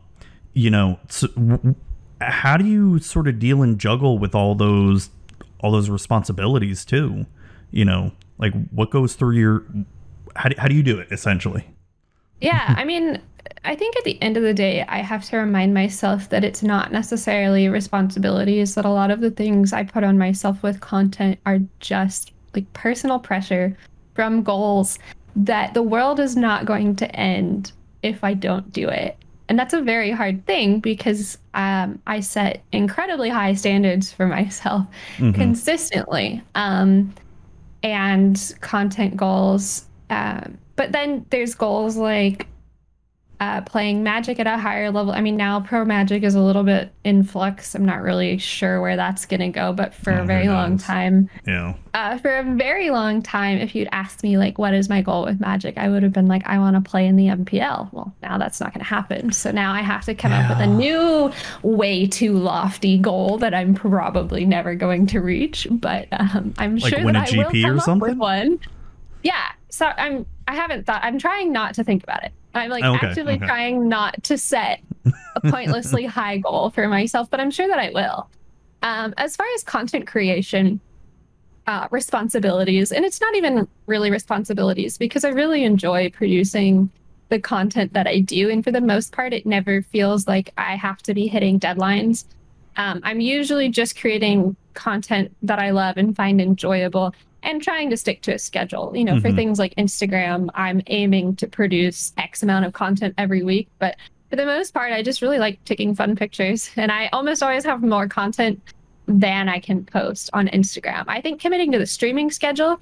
you know so w- how do you sort of deal and juggle with all those all those responsibilities too? You know like what goes through your how do, how do you do it essentially? Yeah i mean I think at the end of the day, I have to remind myself that it's not necessarily responsibilities, that a lot of the things I put on myself with content are just like personal pressure from goals that the world is not going to end if I don't do it. And that's a very hard thing because um, I set incredibly high standards for myself mm-hmm. consistently um, and content goals. Um, but then there's goals like uh, playing Magic at a higher level. I mean, now Pro Magic is a little bit in flux. I'm not really sure where that's going to go, but for oh, a very long time, yeah, uh, for a very long time, if you'd asked me like, what is my goal with Magic, I would have been like, I want to play in the MPL. Well, now that's not going to happen. So now I have to come yeah. up with a new, way too lofty goal that I'm probably never going to reach. But um, I'm like sure that I will come up with one. Yeah. So I'm. I haven't thought. I'm trying not to think about it. I'm like okay, actively okay. trying not to set a pointlessly high goal for myself, but I'm sure that I will. Um, as far as content creation uh, responsibilities, and it's not even really responsibilities because I really enjoy producing the content that I do. And for the most part, it never feels like I have to be hitting deadlines. Um, I'm usually just creating content that I love and find enjoyable and trying to stick to a schedule. You know, mm-hmm. for things like Instagram, I'm aiming to produce X amount of content every week, but for the most part, I just really like taking fun pictures, and I almost always have more content than I can post on Instagram. I think committing to the streaming schedule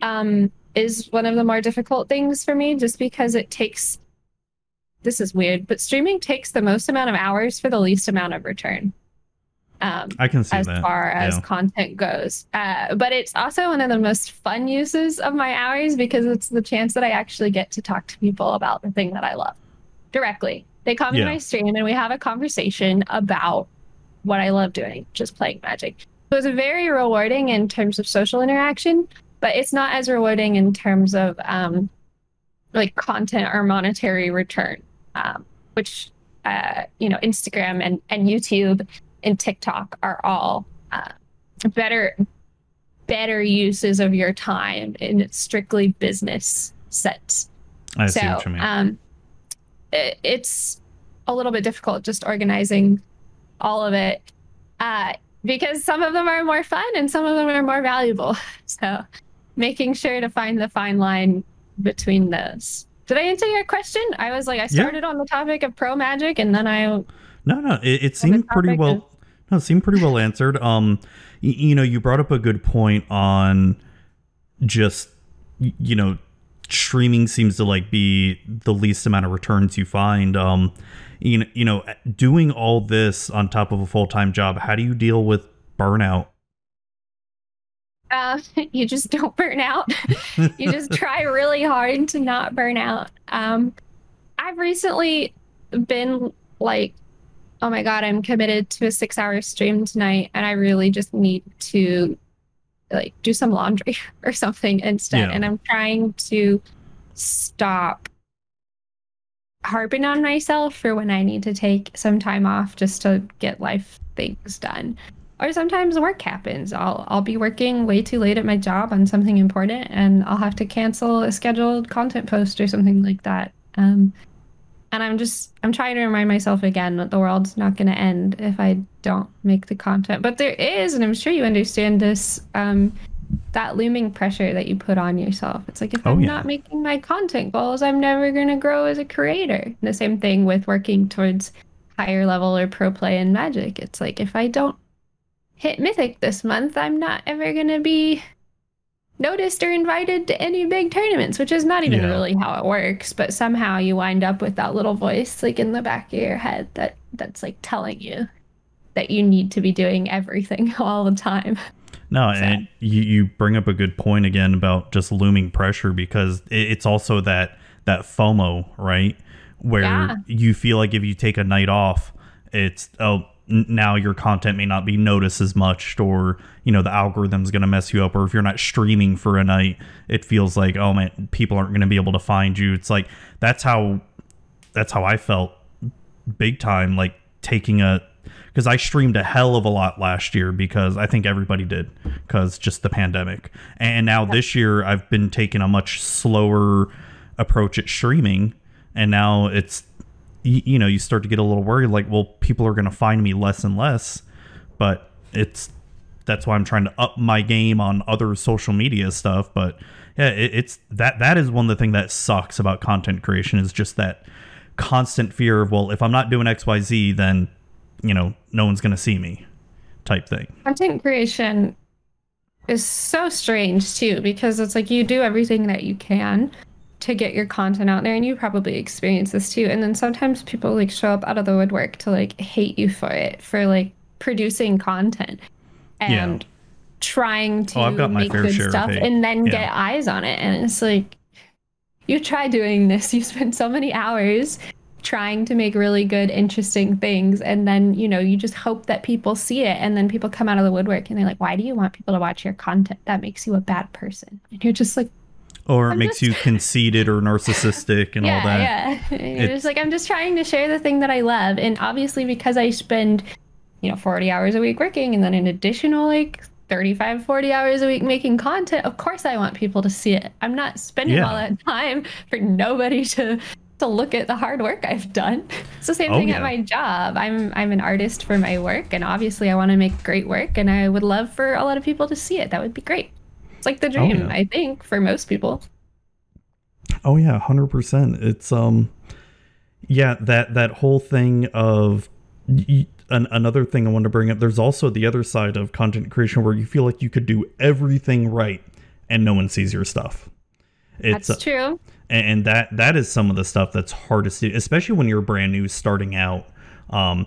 um, is one of the more difficult things for me, just because it takes. This is weird, but streaming takes the most amount of hours for the least amount of return. Um, I can see as that. far as yeah. content goes. Uh, but it's also one of the most fun uses of my hours because it's the chance that I actually get to talk to people about the thing that I love directly. They come yeah. to my stream and we have a conversation about what I love doing, just playing Magic. So it's very rewarding in terms of social interaction, but it's not as rewarding in terms of um, like content or monetary return, um, which uh, you know Instagram and and YouTube and TikTok are all uh, better better uses of your time in strictly business sense. I so, see what you mean. Um, it, it's a little bit difficult just organizing all of it uh, because some of them are more fun and some of them are more valuable. So making sure to find the fine line between those. Did I answer your question? I was like, I started yeah. on the topic of pro magic and then I. No, no, it, it seemed pretty well. No, it seemed pretty well answered. Um, y- you know, you brought up a good point on just you know streaming seems to like be the least amount of returns you find. Um, you know, you know, doing all this on top of a full time job. How do you deal with burnout? Uh, you just don't burn out. you just try really hard to not burn out. Um, I've recently been like oh my god i'm committed to a six hour stream tonight and i really just need to like do some laundry or something instead yeah. and i'm trying to stop harping on myself for when i need to take some time off just to get life things done or sometimes work happens. I'll I'll be working way too late at my job on something important, and I'll have to cancel a scheduled content post or something like that. Um, and I'm just I'm trying to remind myself again that the world's not going to end if I don't make the content. But there is, and I'm sure you understand this. Um, that looming pressure that you put on yourself. It's like if oh, I'm yeah. not making my content goals, I'm never going to grow as a creator. the same thing with working towards higher level or pro play in Magic. It's like if I don't hit Mythic this month, I'm not ever going to be noticed or invited to any big tournaments, which is not even yeah. really how it works. But somehow you wind up with that little voice like in the back of your head that that's like telling you that you need to be doing everything all the time. No, so. and you, you bring up a good point again about just looming pressure because it's also that that FOMO, right? Where yeah. you feel like if you take a night off, it's oh now your content may not be noticed as much or you know the algorithm's going to mess you up or if you're not streaming for a night it feels like oh man people aren't going to be able to find you. It's like that's how that's how i felt big time like taking a because i streamed a hell of a lot last year because i think everybody did because just the pandemic. And now this year i've been taking a much slower approach at streaming and now it's you, you know you start to get a little worried like well people are going to find me less and less but it's that's why i'm trying to up my game on other social media stuff but yeah it, it's that that is one of the things that sucks about content creation is just that constant fear of well if i'm not doing xyz then you know no one's to see me type thing. Content creation is so strange too because it's like you do everything that you can to get your content out there and you probably experience this too and then sometimes people like show up out of the woodwork to like hate you for it for like producing content and yeah. trying to oh, make good stuff and then yeah. get eyes on it. And it's like you try doing this. You spend so many hours trying to make really good interesting things. And then you know you just hope that people see it. And then people come out of the woodwork and they're like why do you want people to watch your content? That makes you a bad person. And you're just like or it I'm makes just... you conceited or narcissistic and yeah, all that. Yeah, it's just like I'm just trying to share the thing that I love, and obviously because I spend, you know, 40 hours a week working, and then an additional like 35, 40 hours a week making content. Of course, I want people to see it. I'm not spending yeah. all that time for nobody to to look at the hard work I've done. It's the same oh, thing yeah. at my job. I'm I'm an artist for my work, and obviously I want to make great work, and I would love for a lot of people to see it. That would be great. It's like the oh, dream, oh, yeah. I think, for most people. Oh yeah, hundred percent. It's um, yeah that that whole thing of y- an, another thing I want to bring up. There's also the other side of content creation where you feel like you could do everything right and no one sees your stuff. It's, that's true. and that that is some of the stuff that's hardest to, especially when you're brand new starting out. Um,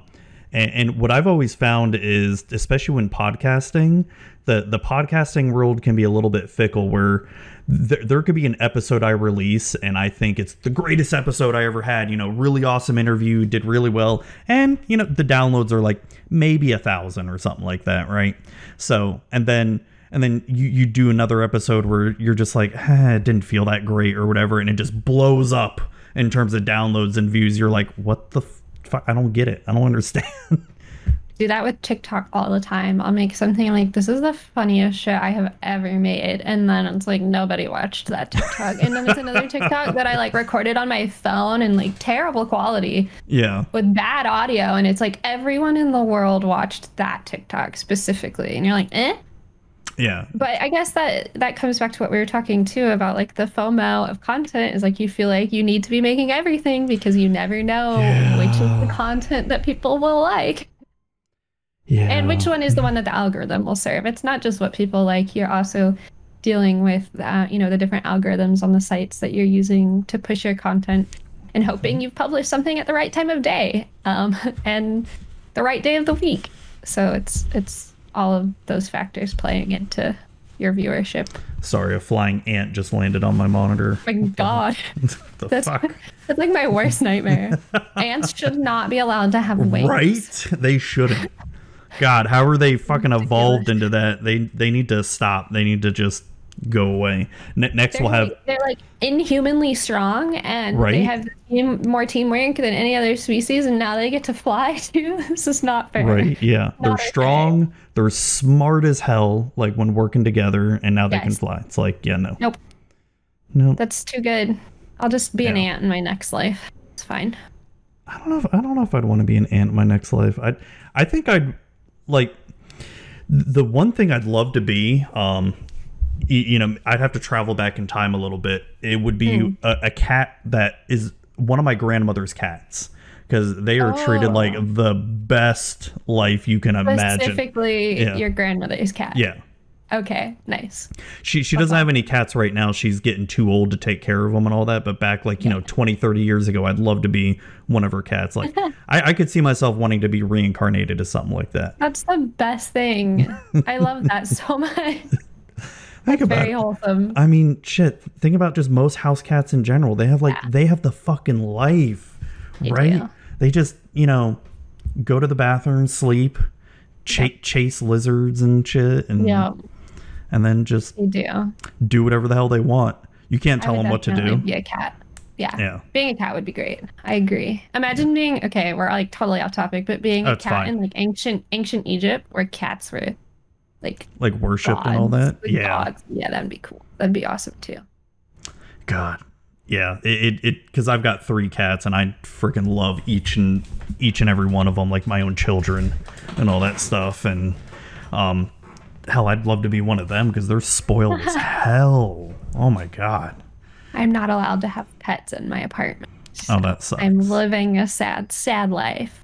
and, and, what I've always found is, especially when podcasting, the the podcasting world can be a little bit fickle where there, there could be an episode I release and I think it's the greatest episode I ever had, you know, really awesome interview, did really well. And, you know, the downloads are like maybe a thousand or something like that, right? So, and then and then you, you do another episode where you're just like, eh, it didn't feel that great or whatever, and it just blows up in terms of downloads and views. You're like, what the fuck? I don't get it. I don't understand. do that with TikTok all the time. I'll make something like this is the funniest shit I have ever made, and then it's like nobody watched that TikTok, and then it's another TikTok that I like recorded on my phone in like terrible quality, yeah, with bad audio, and it's like everyone in the world watched that TikTok specifically, and you're like, eh. Yeah. But I guess that that comes back to what we were talking too about like the FOMO of content is like you feel like you need to be making everything because you never know yeah. which is the content that people will like. Yeah. And which one is the one that the algorithm will serve? It's not just what people like. You're also dealing with, uh, you know, the different algorithms on the sites that you're using to push your content, and hoping you've published something at the right time of day, um, and the right day of the week. So it's it's all of those factors playing into your viewership. Sorry, a flying ant just landed on my monitor. My God, that's fuck? that's like my worst nightmare. Ants should not be allowed to have wings. Right? They shouldn't. God, how are they fucking evolved into that? They they need to stop. They need to just go away. Next, they're we'll have like, they're like inhumanly strong, and Right? they have team, more teamwork than any other species, and now they get to fly too. this is not fair. right. Yeah, they're okay. strong. They're smart as hell. Like when working together, and now they can fly. It's like yeah, no, Nope, no. that's too good. I'll just be an ant in my next life. It's fine. I don't know. If, I don't know if I'd want to be an ant in my next life. I I think I'd like the one thing I'd love to be. Um, you know, I'd have to travel back in time a little bit. It would be Hmm. a, a cat that is one of my grandmother's cats because they are treated Oh. like the best life you can imagine. Specifically, Yeah. your grandmother's cat. Yeah. Okay. Nice. She she doesn't have any cats right now. She's getting too old to take care of them and all that. But back like, you know, 20, 30 years ago, I'd love to be one of her cats. Like I, I could see myself wanting to be reincarnated as something like that. That's the best thing. I love that so much. Think about Very wholesome. I mean, shit. Think about just most house cats in general. They have like Yeah. they have the fucking life, They right? do. They just you know go to the bathroom, sleep, cha- chase lizards and shit, and Yeah, and then just they do. do whatever the hell they want. You can't tell them what to do. Be a cat. Yeah. Yeah. Being a cat would be great. I agree. Imagine being okay. We're like totally off topic, but being Oh, a cat fine. in like ancient ancient Egypt, where cats were like Like worship and all that. like Yeah. gods. Yeah, that'd be cool. That'd be awesome too. God. Yeah, it it- it because I've got three cats and I freaking love each and each and every one of them like my own children and all that stuff and um hell I'd love to be one of them because they're spoiled as hell. Oh my god. I'm not allowed to have pets in my apartment. Oh that sucks. I'm living a sad, sad life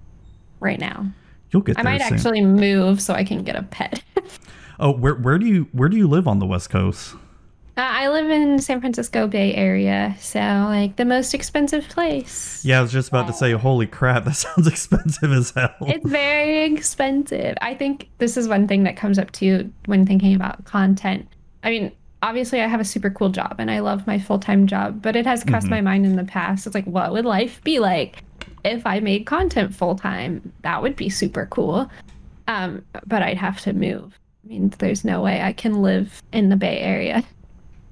right now. You'll get I might soon. actually move so I can get a pet. oh, where where do you where do you live on the West Coast? Uh, I live in San Francisco Bay Area, so like the most expensive place. Yeah, I was just about to say, holy crap, that sounds expensive as hell. It's very expensive. I think this is one thing that comes up too when thinking about content. I mean, obviously, I have a super cool job and I love my full time job, but it has crossed my mind in the past. It's like, what would life be like if I made content full time? That would be super cool. Um, but I'd have to move. I mean, there's no way I can live in the Bay Area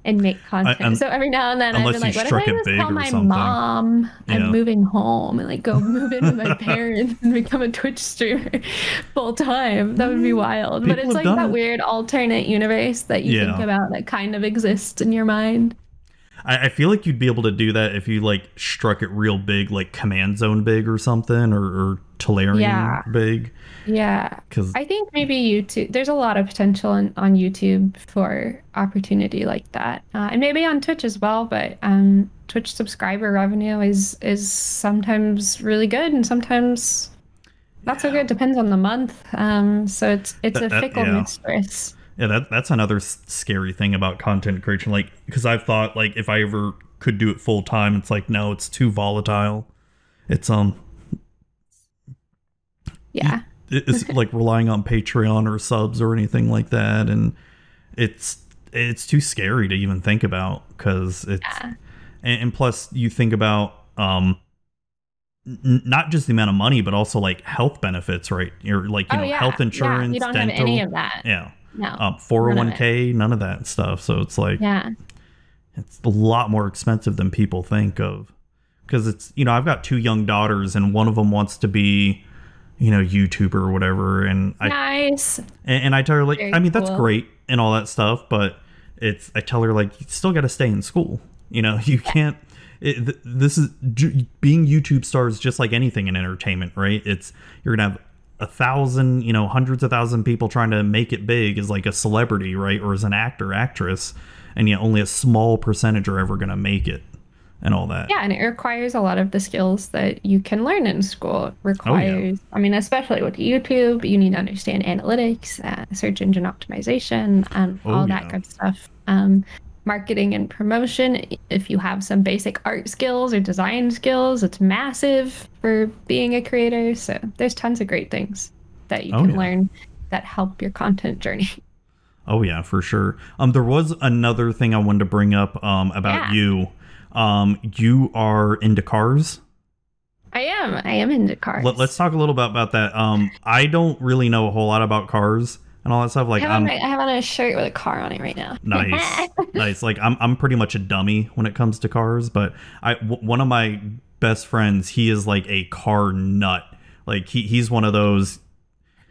and make content. un- so every now and then I've been like, what if I just tell my something. mom Yeah. I'm moving home and like go move in with my parents and become a Twitch streamer full time? That would be wild. but Mm, it's like that it. weird alternate universe that you think about that kind of exists in your mind. I, I feel like you'd be able to do that if you like struck it real big, like Command Zone big or something, or, or Tolarian Yeah. big. Yeah. Because I think maybe YouTube. There's a lot of potential on, on YouTube for opportunity like that, uh, and maybe on Twitch as well. But um, Twitch subscriber revenue is is sometimes really good, and sometimes not so good. Depends on the month. Um, so it's it's That- a fickle yeah. mistress. yeah, that that's another scary thing about content creation. Like, because I've thought like if I ever could do it full time, it's like no, it's too volatile. It's um, Yeah. It's like relying on Patreon or subs or anything like that, and it's it's too scary to even think about because it's Yeah. and, and plus you think about um n- not just the amount of money but also like health benefits right you're like you oh know yeah. health insurance Yeah. You don't dental have any of that. yeah No. um 401k none of that stuff so it's like yeah. it's a lot more expensive than people think of because it's you know i've got two young daughters and one of them wants to be you know youtuber or whatever and i Nice. and, and i tell her like Very i mean that's cool. great and all that stuff but it's i tell her like you still got to stay in school you know you can't it, this is being youtube stars just like anything in entertainment right it's you're gonna have a thousand you know hundreds of thousand people trying to make it big as like a celebrity right or as an actor actress and yet only a small percentage are ever gonna make it and all that Yeah, and it requires a lot of the skills that you can learn in school. It requires, I mean, especially with YouTube, you need to understand analytics, uh, search engine optimization, um, Oh, all yeah. that good stuff. Um, marketing and promotion. If you have some basic art skills or design skills, it's massive for being a creator. So there's tons of great things that you Oh, can yeah. learn that help your content journey. Oh yeah, for sure. Um, there was another thing I wanted to bring up um about Yeah. you. Um, you are into cars. I am. I am into cars. Let, us talk a little bit about that. Um, I don't really know a whole lot about cars. and all that stuff. Like I have, on, I have on a shirt with a car on it right now. nice, nice. Like I'm I'm pretty much a dummy when it comes to cars, but I w- one of my best friends, he is like a car nut. Like he he's one of those.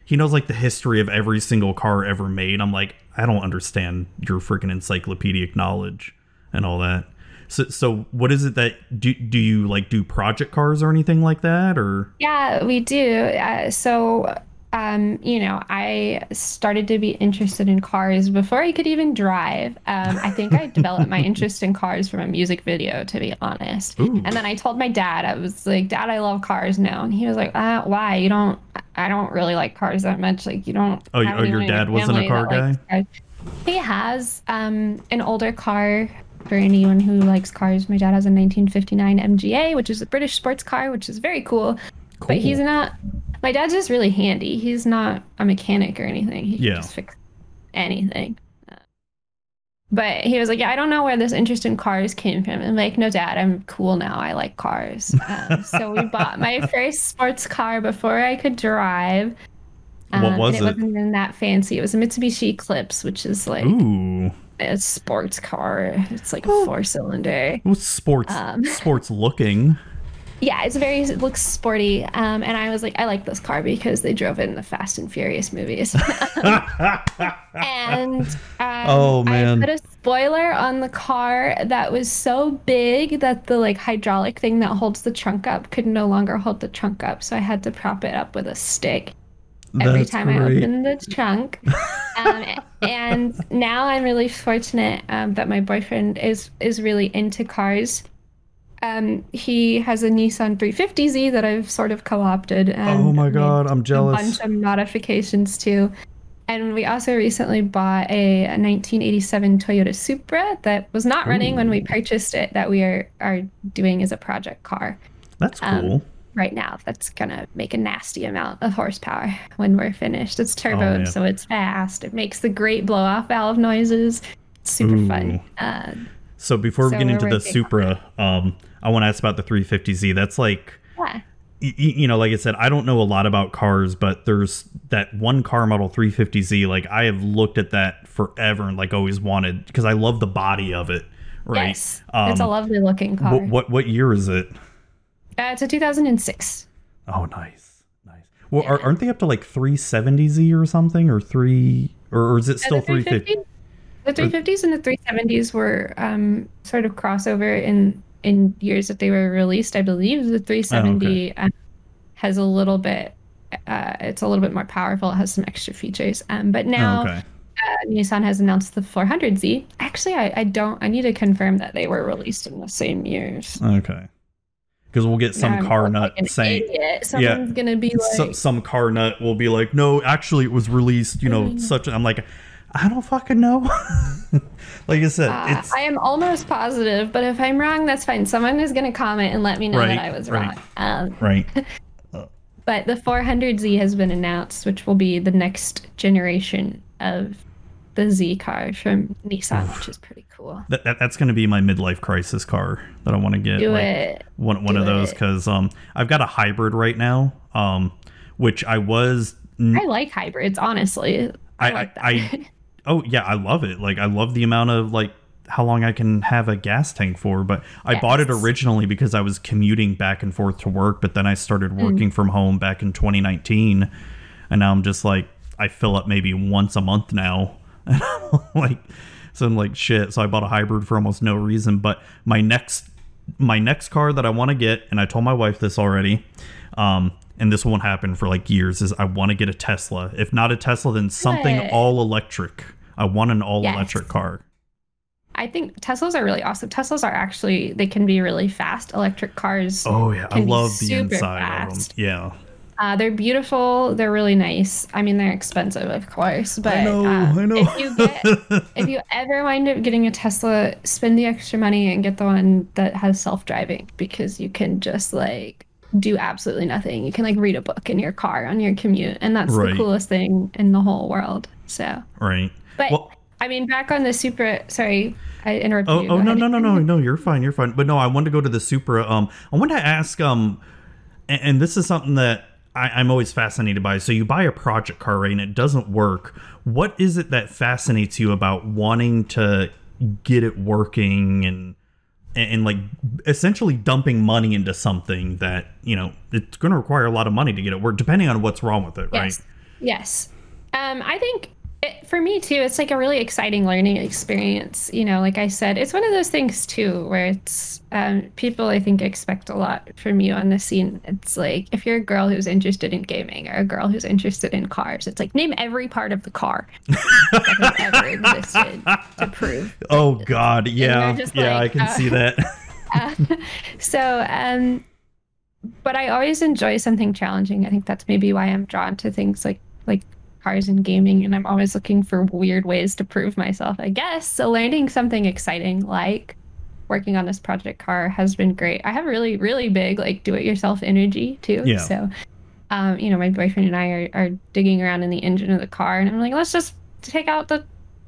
He knows like the history of every single car ever made. I'm like, I don't understand your freaking encyclopedic knowledge and all that. So, so what is it that do do you like do project cars or anything like that or? Yeah, we do. Uh, so um, you know, I started to be interested in cars before I could even drive. Um, I think I developed my interest in cars from a music video, to be honest. Ooh. And then I told my dad, I was like, Dad, I love cars now. And he was like, uh, Why? You don't, I don't really like cars that much. Like, you don't. Oh, oh your dad wasn't a car guy? He has um, an older car for anyone who likes cars. My dad has a 1959 MGA, which is a British sports car, which is very cool. cool. But he's not my dad's just really handy. He's not a mechanic or anything. He yeah. can just fix anything. But he was like, yeah, I don't know where this interest in cars came from. I'm like, no, dad, I'm cool now. I like cars. Um, so we bought my first sports car before I could drive. Um, what was it? It wasn't even that fancy. It was a Mitsubishi Eclipse, which is like Ooh. A sports car. It's like a four cylinder. sports, um, sports looking yeah, it's very it looks sporty. Um, and I was like, I like this car because they drove it in the Fast and Furious movies. and um, oh man, I put a spoiler on the car that was so big that the like hydraulic thing that holds the trunk up could no longer hold the trunk up, so I had to prop it up with a stick. Every time great. I open the trunk, um, and now I'm really fortunate um, that my boyfriend is is really into cars, um, he has a Nissan 350Z that I've sort of co-opted. And oh my god, I'm jealous. A bunch of modifications too. And we also recently bought a, a 1987 Toyota Supra that was not running Ooh. when we purchased it. That we are are doing as a project car. That's um, cool. Um, right now, that's gonna make a nasty amount of horsepower when we're finished. It's turboed, oh, so it's fast. It makes the great blow off valve noises. It's super Ooh. fun. Uh, so before so we get into the Supra, um, I want to ask about the 350Z. That's like, yeah. y- you know, like I said, I don't know a lot about cars, but there's that one car model 350Z. Like I have looked at that forever and like always wanted because I love the body of it. Right. Yes, um, it's a um, lovely looking car. What, what year is it? Uh, it's a 2006. Oh, nice, nice. Well, yeah. aren't they up to like 370Z or something, or three, or, or is it still 350? The 350s and the 370s were um, sort of crossover in in years that they were released. I believe the 370 oh, okay. um, has a little bit. Uh, it's a little bit more powerful. It has some extra features. Um, but now oh, okay. uh, Nissan has announced the 400Z. Actually, I, I don't. I need to confirm that they were released in the same years. Okay because we'll get some car nut like saying, idiot. "Someone's yeah, gonna be like, some, some car nut will be like, no, actually, it was released, you know, mm-hmm. such." I'm like, I don't fucking know. like I said, uh, I am almost positive, but if I'm wrong, that's fine. Someone is going to comment and let me know right, that I was right, wrong. Um, right. but the 400Z has been announced, which will be the next generation of the Z car from Nissan, which is pretty cool. That, that that's going to be my midlife crisis car that I want to get. Do like, it. One one Do of those because um I've got a hybrid right now um which I was. N- I like hybrids, honestly. I, I, like I Oh yeah, I love it. Like I love the amount of like how long I can have a gas tank for. But I yes. bought it originally because I was commuting back and forth to work. But then I started mm. working mm. from home back in 2019, and now I'm just like I fill up maybe once a month now. And I'm like, so I'm like shit. So I bought a hybrid for almost no reason. But my next my next car that I want to get, and I told my wife this already. Um, and this won't happen for like years is I want to get a Tesla. If not a Tesla, then something Good. all electric. I want an all yes. electric car. I think Teslas are really awesome. Teslas are actually they can be really fast. Electric cars. Oh yeah, I love the inside fast. of them. Yeah. Uh, they're beautiful. They're really nice. I mean, they're expensive, of course, but I know, uh, I know. if you get, if you ever wind up getting a Tesla, spend the extra money and get the one that has self driving because you can just like do absolutely nothing. You can like read a book in your car on your commute, and that's right. the coolest thing in the whole world. So right. But well, I mean, back on the Supra. Sorry, I interrupted. Oh, you. oh no, no, no, no, no. You're fine. You're fine. But no, I wanted to go to the Supra. Um, I wanted to ask. Um, and, and this is something that I, am always fascinated by. So you buy a project car, right, and it doesn't work. What is it that fascinates you about wanting to get it working and and, like essentially dumping money into something that you know it's going to require a lot of money to get it work, depending on what's wrong with it, right? Yes. Yes. Um, I think it, for me too, it's like a really exciting learning experience. You know, like I said, it's one of those things too where it's um, people I think expect a lot from you on the scene. It's like if you're a girl who's interested in gaming or a girl who's interested in cars, it's like name every part of the car that ever existed to prove. Oh God, yeah, yeah, like, I can uh, see that. uh, so, um, but I always enjoy something challenging. I think that's maybe why I'm drawn to things like like cars and gaming and I'm always looking for weird ways to prove myself, I guess. So learning something exciting like working on this project car has been great. I have really, really big like do it yourself energy too. Yeah. So um, you know, my boyfriend and I are, are digging around in the engine of the car and I'm like, let's just take out the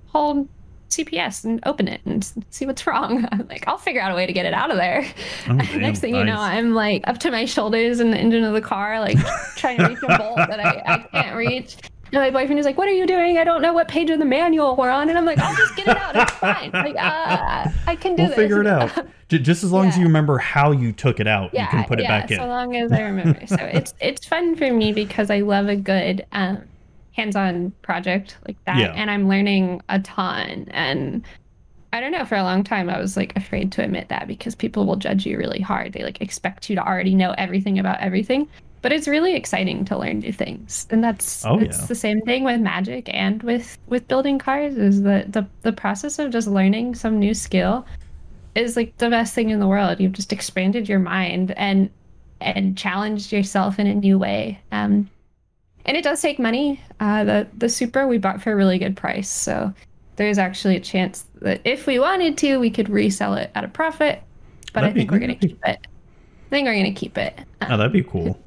whole CPS and open it and see what's wrong. I'm like, I'll figure out a way to get it out of there. Oh, Next thing nice. you know, I'm like up to my shoulders in the engine of the car, like trying to reach a bolt that I, I can't reach. And my boyfriend is like, "What are you doing? I don't know what page of the manual we're on." And I'm like, "I'll just get it out. It's fine. Like, uh, I can do we'll this." figure it out. Just as long yeah. as you remember how you took it out, yeah, you can put it yeah, back in. So long as I remember. so it's it's fun for me because I love a good um, hands-on project like that, and I'm learning a ton. And I don't know, for a long time I was like afraid to admit that because people will judge you really hard. They like expect you to already know everything about everything but it's really exciting to learn new things. And that's oh, it's yeah. the same thing with magic and with with building cars is that the the process of just learning some new skill is like the best thing in the world. You've just expanded your mind and and challenged yourself in a new way. Um and it does take money. Uh the the Supra we bought for a really good price. So there's actually a chance that if we wanted to we could resell it at a profit but that'd i think be, we're gonna keep it. I think we're gonna keep it. Um, oh that'd be cool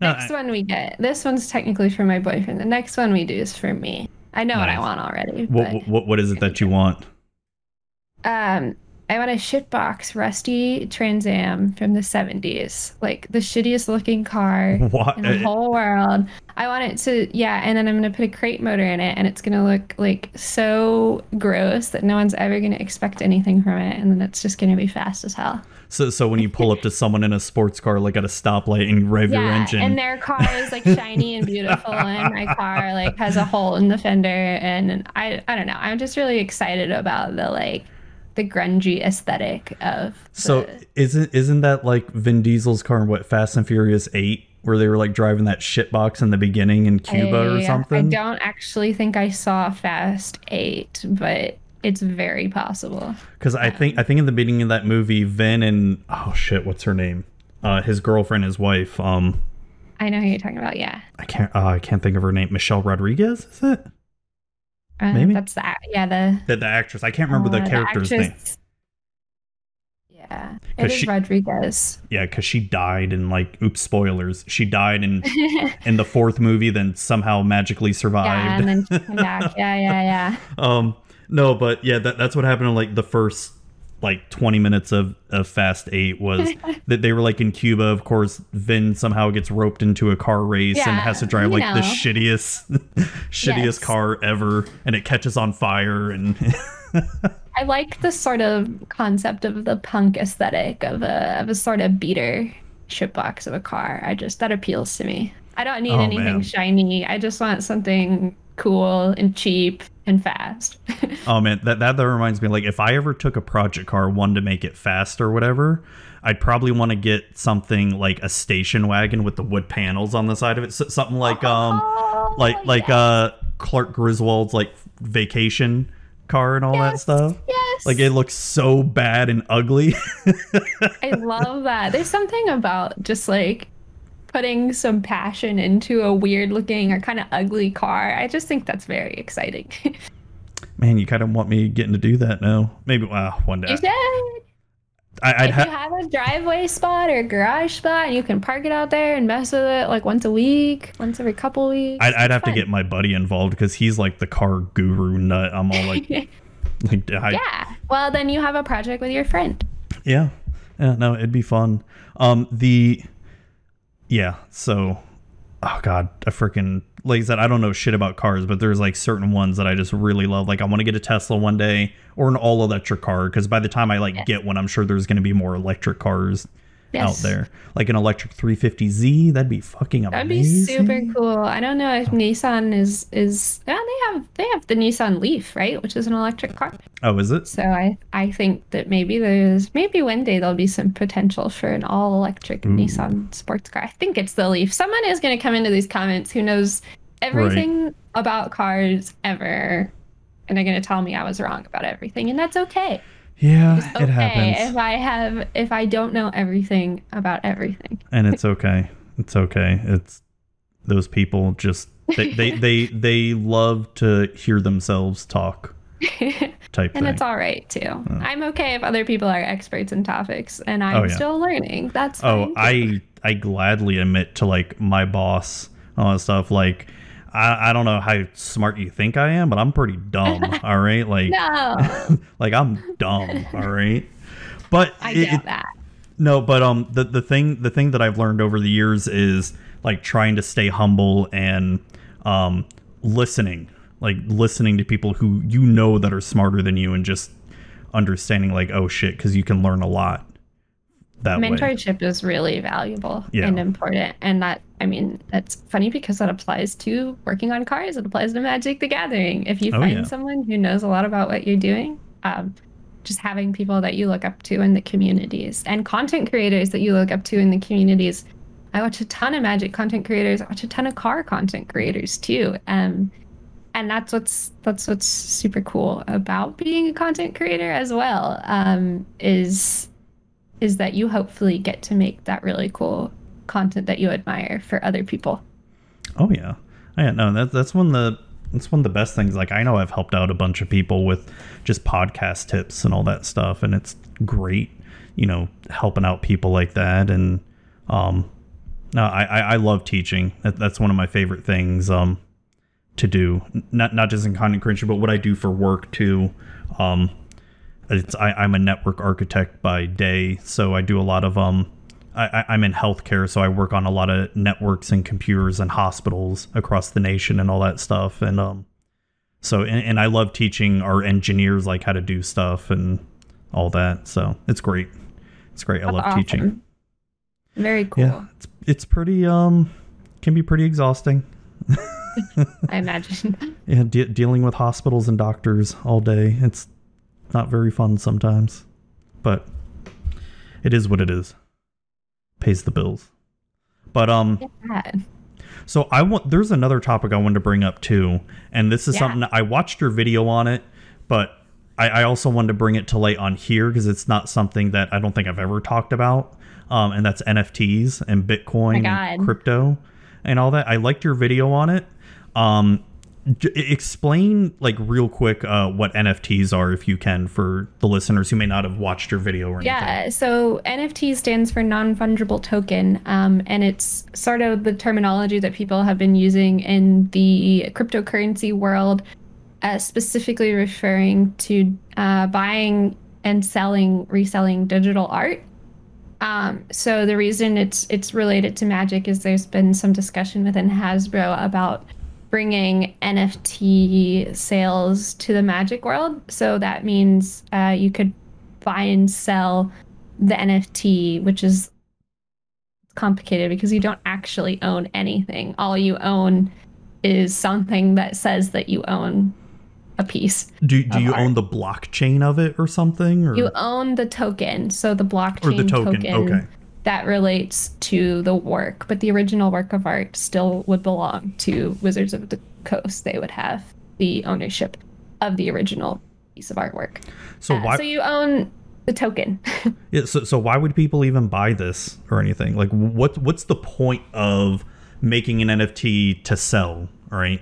Next one we get. This one's technically for my boyfriend. The next one we do is for me. I know nice. what I want already. What, what what is it that you want? Um, I want a shitbox rusty Trans Am from the 70s. Like the shittiest looking car what? in the whole world. I want it to, yeah, and then I'm going to put a crate motor in it and it's going to look like so gross that no one's ever going to expect anything from it. And then it's just going to be fast as hell. So, so when you pull up to someone in a sports car, like at a stoplight, and you rev yeah, your engine, and their car is like shiny and beautiful, and my car like has a hole in the fender, and I, I don't know. I'm just really excited about the like the grungy aesthetic of. The... So isn't isn't that like Vin Diesel's car in what Fast and Furious Eight? Where they were like driving that shitbox in the beginning in Cuba I, or something. I don't actually think I saw Fast Eight, but it's very possible. Because I think I think in the beginning of that movie, Vin and oh shit, what's her name? Uh, his girlfriend, his wife. Um, I know who you're talking about. Yeah. I can't. Uh, I can't think of her name. Michelle Rodriguez, is it? Uh, Maybe that's the yeah the the, the actress. I can't remember uh, the character's the name. Yeah, it is she, Rodriguez. Yeah, because she died in like oops spoilers. She died in in the fourth movie, then somehow magically survived. Yeah, and then she came back. Yeah, yeah, yeah. um, no, but yeah, that, that's what happened in like the first like 20 minutes of, of Fast 8 was that they were like in Cuba. Of course, Vin somehow gets roped into a car race yeah, and has to drive like know. the shittiest, shittiest yes. car ever, and it catches on fire. And I like the sort of concept of the punk aesthetic of a, of a sort of beater shitbox of a car. I just, that appeals to me. I don't need oh, anything man. shiny. I just want something cool and cheap and fast. oh man, that, that that reminds me. Like if I ever took a project car, one to make it fast or whatever, I'd probably want to get something like a station wagon with the wood panels on the side of it. So, something like um, oh, like yes. like uh Clark Griswold's like vacation car and all yes, that stuff. Yes. Like it looks so bad and ugly. I love that. There's something about just like putting some passion into a weird looking or kind of ugly car. I just think that's very exciting. Man, you kind of want me getting to do that now. Maybe one day. You should. I, would if ha- you have a driveway spot or a garage spot, and you can park it out there and mess with it like once a week, once every couple weeks. I'd, I'd have fun. to get my buddy involved because he's like the car guru nut. I'm all like, like I, yeah. Well, then you have a project with your friend. Yeah, yeah. No, it'd be fun. Um, the yeah, so oh god, I freaking like I said, I don't know shit about cars, but there's like certain ones that I just really love. Like I want to get a Tesla one day or an all electric car because by the time I like get one, I'm sure there's going to be more electric cars yes. out there. Like an electric 350Z, that'd be fucking amazing. That'd be super cool. I don't know if oh. Nissan is is yeah, they have they have the Nissan Leaf, right, which is an electric car. Oh, is it? So I I think that maybe there's maybe one day there'll be some potential for an all electric hmm. Nissan sports car. I think it's the Leaf. Someone is going to come into these comments who knows everything right. about cars ever and they're going to tell me I was wrong about everything and that's okay. Yeah, it's okay it happens. If I have, if I don't know everything about everything, and it's okay. It's okay. It's those people just they they they, they love to hear themselves talk. Type and thing. it's all right too. Oh. I'm okay if other people are experts in topics, and oh, I'm oh, yeah. still learning. That's oh, I I gladly admit to like my boss all that stuff. Like I, I don't know how smart you think I am, but I'm pretty dumb. all right, like no, like I'm dumb. All right, but I get it, that. No, but um, the the thing the thing that I've learned over the years is like trying to stay humble and um listening, like listening to people who you know that are smarter than you, and just understanding like oh shit, because you can learn a lot that mentorship way. is really valuable yeah. and important and that i mean that's funny because that applies to working on cars. It applies to magic the gathering. If you oh, find yeah. someone who knows a lot about what you're doing um, just having people that you look up to in the communities and content creators that you look up to in the communities. I watch a ton of magic content creators. I watch a ton of car content creators too. Um, and that's what's that's what's super cool about being a content creator as well um, is is that you hopefully get to make that really cool content that you admire for other people. Oh yeah, yeah. No, that's that's one of the that's one of the best things. Like I know I've helped out a bunch of people with just podcast tips and all that stuff, and it's great. You know, helping out people like that, and um, no, I I, I love teaching. That, that's one of my favorite things. Um, to do not not just in content creation, but what I do for work too. Um, it's I, I'm a network architect by day, so I do a lot of um I, I'm in healthcare, so I work on a lot of networks and computers and hospitals across the nation and all that stuff. And um, so and, and I love teaching our engineers like how to do stuff and all that. So it's great. It's great. That's I love awesome. teaching. Very cool. Yeah, it's it's pretty um can be pretty exhausting. I imagine. yeah, de- dealing with hospitals and doctors all day. It's not very fun sometimes, but it is what it is. Pays the bills. But um yeah. So I want there's another topic I wanted to bring up too, and this is yeah. something I watched your video on it, but I, I also wanted to bring it to light on here because it's not something that I don't think I've ever talked about. Um, and that's NFTs and Bitcoin and crypto and all that. I liked your video on it. Um, explain like real quick uh, what nfts are if you can for the listeners who may not have watched your video or anything. yeah so nft stands for non-fungible token um, and it's sort of the terminology that people have been using in the cryptocurrency world uh, specifically referring to uh, buying and selling reselling digital art um, so the reason it's it's related to magic is there's been some discussion within hasbro about bringing NFT sales to the magic world. So that means uh, you could buy and sell the NFT, which is complicated because you don't actually own anything. All you own is something that says that you own a piece. Do, do you art. own the blockchain of it or something? Or? You own the token. So the blockchain or the token. token okay that relates to the work, but the original work of art still would belong to Wizards of the Coast. They would have the ownership of the original piece of artwork. So uh, why? So you own the token. yeah. So so why would people even buy this or anything? Like what what's the point of making an NFT to sell? Right.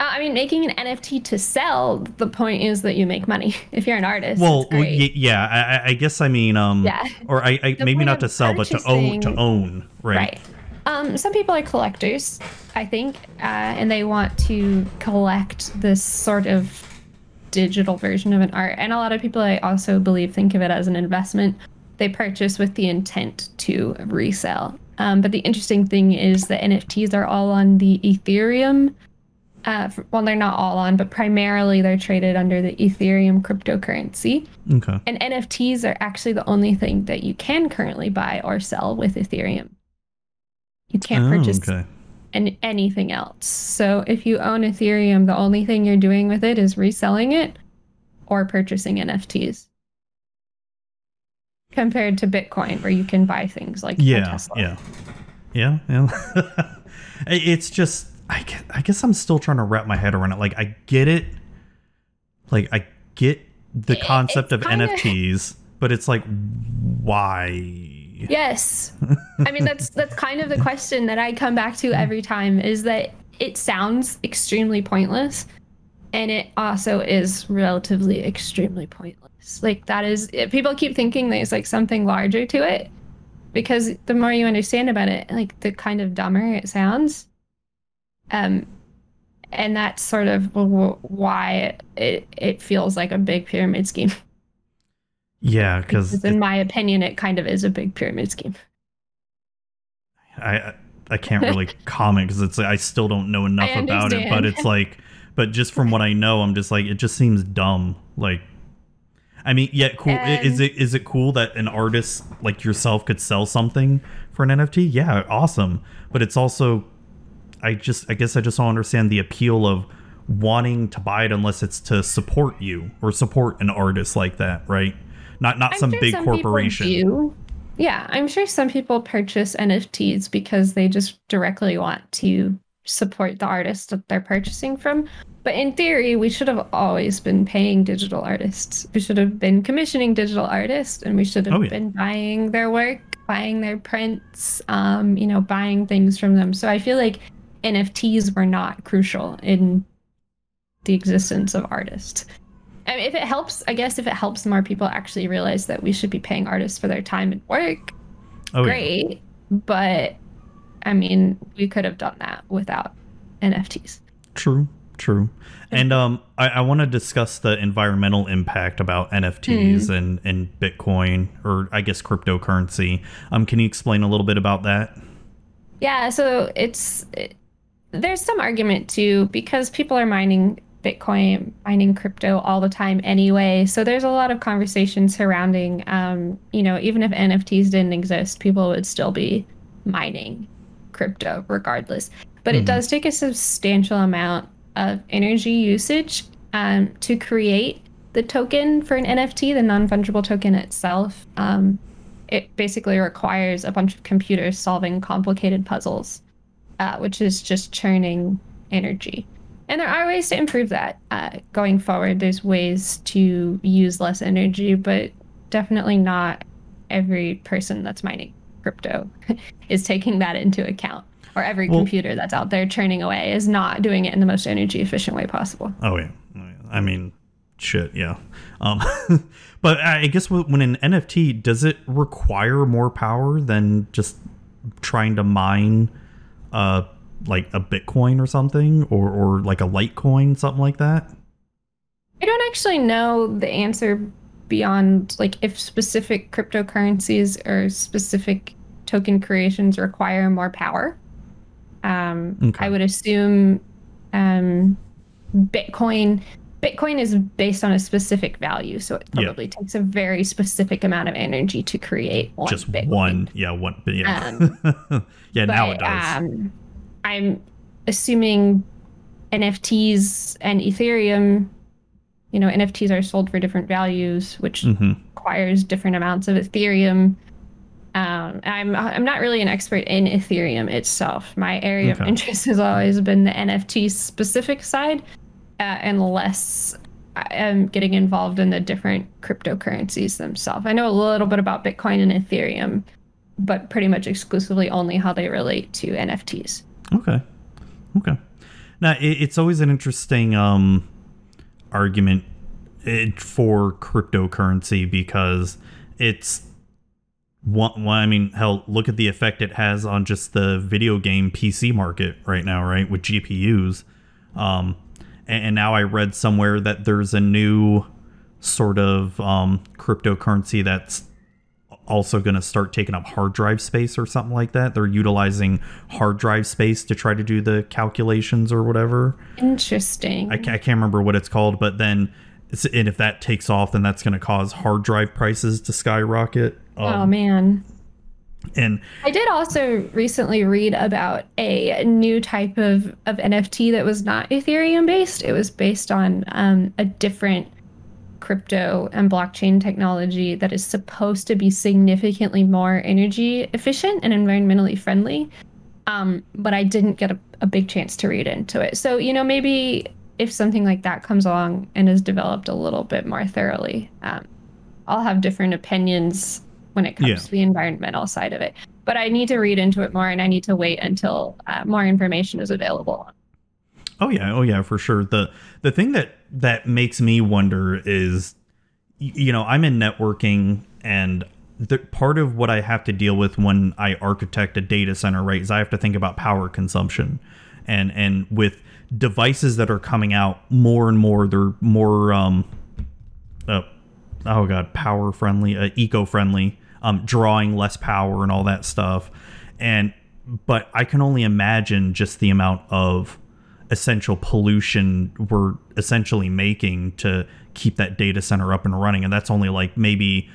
Uh, I mean, making an NFT to sell, the point is that you make money. If you're an artist, well, yeah, I, I, guess I mean, um, yeah, or I, I maybe not to sell, but to own, to own, right? Right. Um, some people are collectors, I think, uh, and they want to collect this sort of digital version of an art. And a lot of people, I also believe, think of it as an investment. They purchase with the intent to resell. Um, but the interesting thing is that NFTs are all on the Ethereum. Uh, well, they're not all on, but primarily they're traded under the Ethereum cryptocurrency. Okay. And NFTs are actually the only thing that you can currently buy or sell with Ethereum. You can't oh, purchase okay. an, anything else. So if you own Ethereum, the only thing you're doing with it is reselling it or purchasing NFTs compared to Bitcoin, where you can buy things like yeah, yeah, yeah, yeah. it's just I guess, I guess I'm still trying to wrap my head around it. Like I get it, like I get the concept of kinda... NFTs, but it's like why? Yes, I mean that's that's kind of the question that I come back to every time is that it sounds extremely pointless, and it also is relatively extremely pointless. Like that is eh, people keep thinking there's like something larger to it because the more you understand about it, like the kind of dumber it sounds. Um, and that's sort of why it it feels like a big pyramid scheme. Yeah, because in my opinion, it kind of is a big pyramid scheme. I I can't really comment because it's like I still don't know enough about it, but it's like, but just from what I know, I'm just like it just seems dumb. Like I mean, yeah, cool. And is it is it cool that an artist like yourself could sell something for an NFT? Yeah, awesome. But it's also, I just, I guess, I just don't understand the appeal of wanting to buy it unless it's to support you or support an artist like that, right? Not not some sure big some corporation. Yeah, I'm sure some people purchase NFTs because they just directly want to support the artist that they're purchasing from. But in theory, we should have always been paying digital artists. We should have been commissioning digital artists, and we should have oh, yeah. been buying their work, buying their prints, um, you know, buying things from them. So I feel like NFTs were not crucial in the existence of artists. I mean, if it helps, I guess if it helps more people actually realize that we should be paying artists for their time and work, oh, great. Yeah. But I mean, we could have done that without NFTs. True. True. And um, I, I want to discuss the environmental impact about NFTs mm. and, and Bitcoin, or I guess cryptocurrency. Um, can you explain a little bit about that? Yeah, so it's it, there's some argument too because people are mining Bitcoin, mining crypto all the time anyway. So there's a lot of conversation surrounding, um, you know, even if NFTs didn't exist, people would still be mining crypto regardless. But mm-hmm. it does take a substantial amount of energy usage um, to create the token for an NFT, the non fungible token itself. Um, it basically requires a bunch of computers solving complicated puzzles, uh, which is just churning energy. And there are ways to improve that uh, going forward. There's ways to use less energy, but definitely not every person that's mining crypto is taking that into account or every well, computer that's out there churning away is not doing it in the most energy efficient way possible. Oh yeah, I mean, shit, yeah. Um, but I guess when an NFT does it require more power than just trying to mine, uh, like a Bitcoin or something, or or like a Litecoin, something like that. I don't actually know the answer beyond like if specific cryptocurrencies or specific token creations require more power. Um, okay. I would assume um, Bitcoin. Bitcoin is based on a specific value, so it probably yeah. takes a very specific amount of energy to create one. Just Bitcoin. one, yeah, one, yeah, um, yeah. But, now it does. Um, I'm assuming NFTs and Ethereum. You know, NFTs are sold for different values, which mm-hmm. requires different amounts of Ethereum. Um, I'm I'm not really an expert in Ethereum itself. My area okay. of interest has always been the NFT specific side, uh, unless I'm getting involved in the different cryptocurrencies themselves. I know a little bit about Bitcoin and Ethereum, but pretty much exclusively only how they relate to NFTs. Okay, okay. Now it, it's always an interesting um, argument eh, for cryptocurrency because it's one, I mean, hell, look at the effect it has on just the video game PC market right now, right? With GPUs. Um, and, now I read somewhere that there's a new sort of um, cryptocurrency that's also going to start taking up hard drive space or something like that. They're utilizing hard drive space to try to do the calculations or whatever. Interesting. I, I can't remember what it's called, but then and if that takes off, then that's going to cause hard drive prices to skyrocket. Oh, um, oh man. And I did also recently read about a new type of, of NFT that was not Ethereum based. It was based on um, a different crypto and blockchain technology that is supposed to be significantly more energy efficient and environmentally friendly. Um, but I didn't get a, a big chance to read into it. So, you know, maybe if something like that comes along and is developed a little bit more thoroughly, um, I'll have different opinions when it comes yeah. to the environmental side of it. But I need to read into it more, and I need to wait until uh, more information is available. Oh yeah, oh yeah, for sure. the The thing that that makes me wonder is, you know, I'm in networking, and the part of what I have to deal with when I architect a data center, right, is I have to think about power consumption, and and with devices that are coming out more and more, they're more um, uh, oh god, power friendly, uh, eco friendly, um, drawing less power and all that stuff. And but I can only imagine just the amount of essential pollution we're essentially making to keep that data center up and running, and that's only like maybe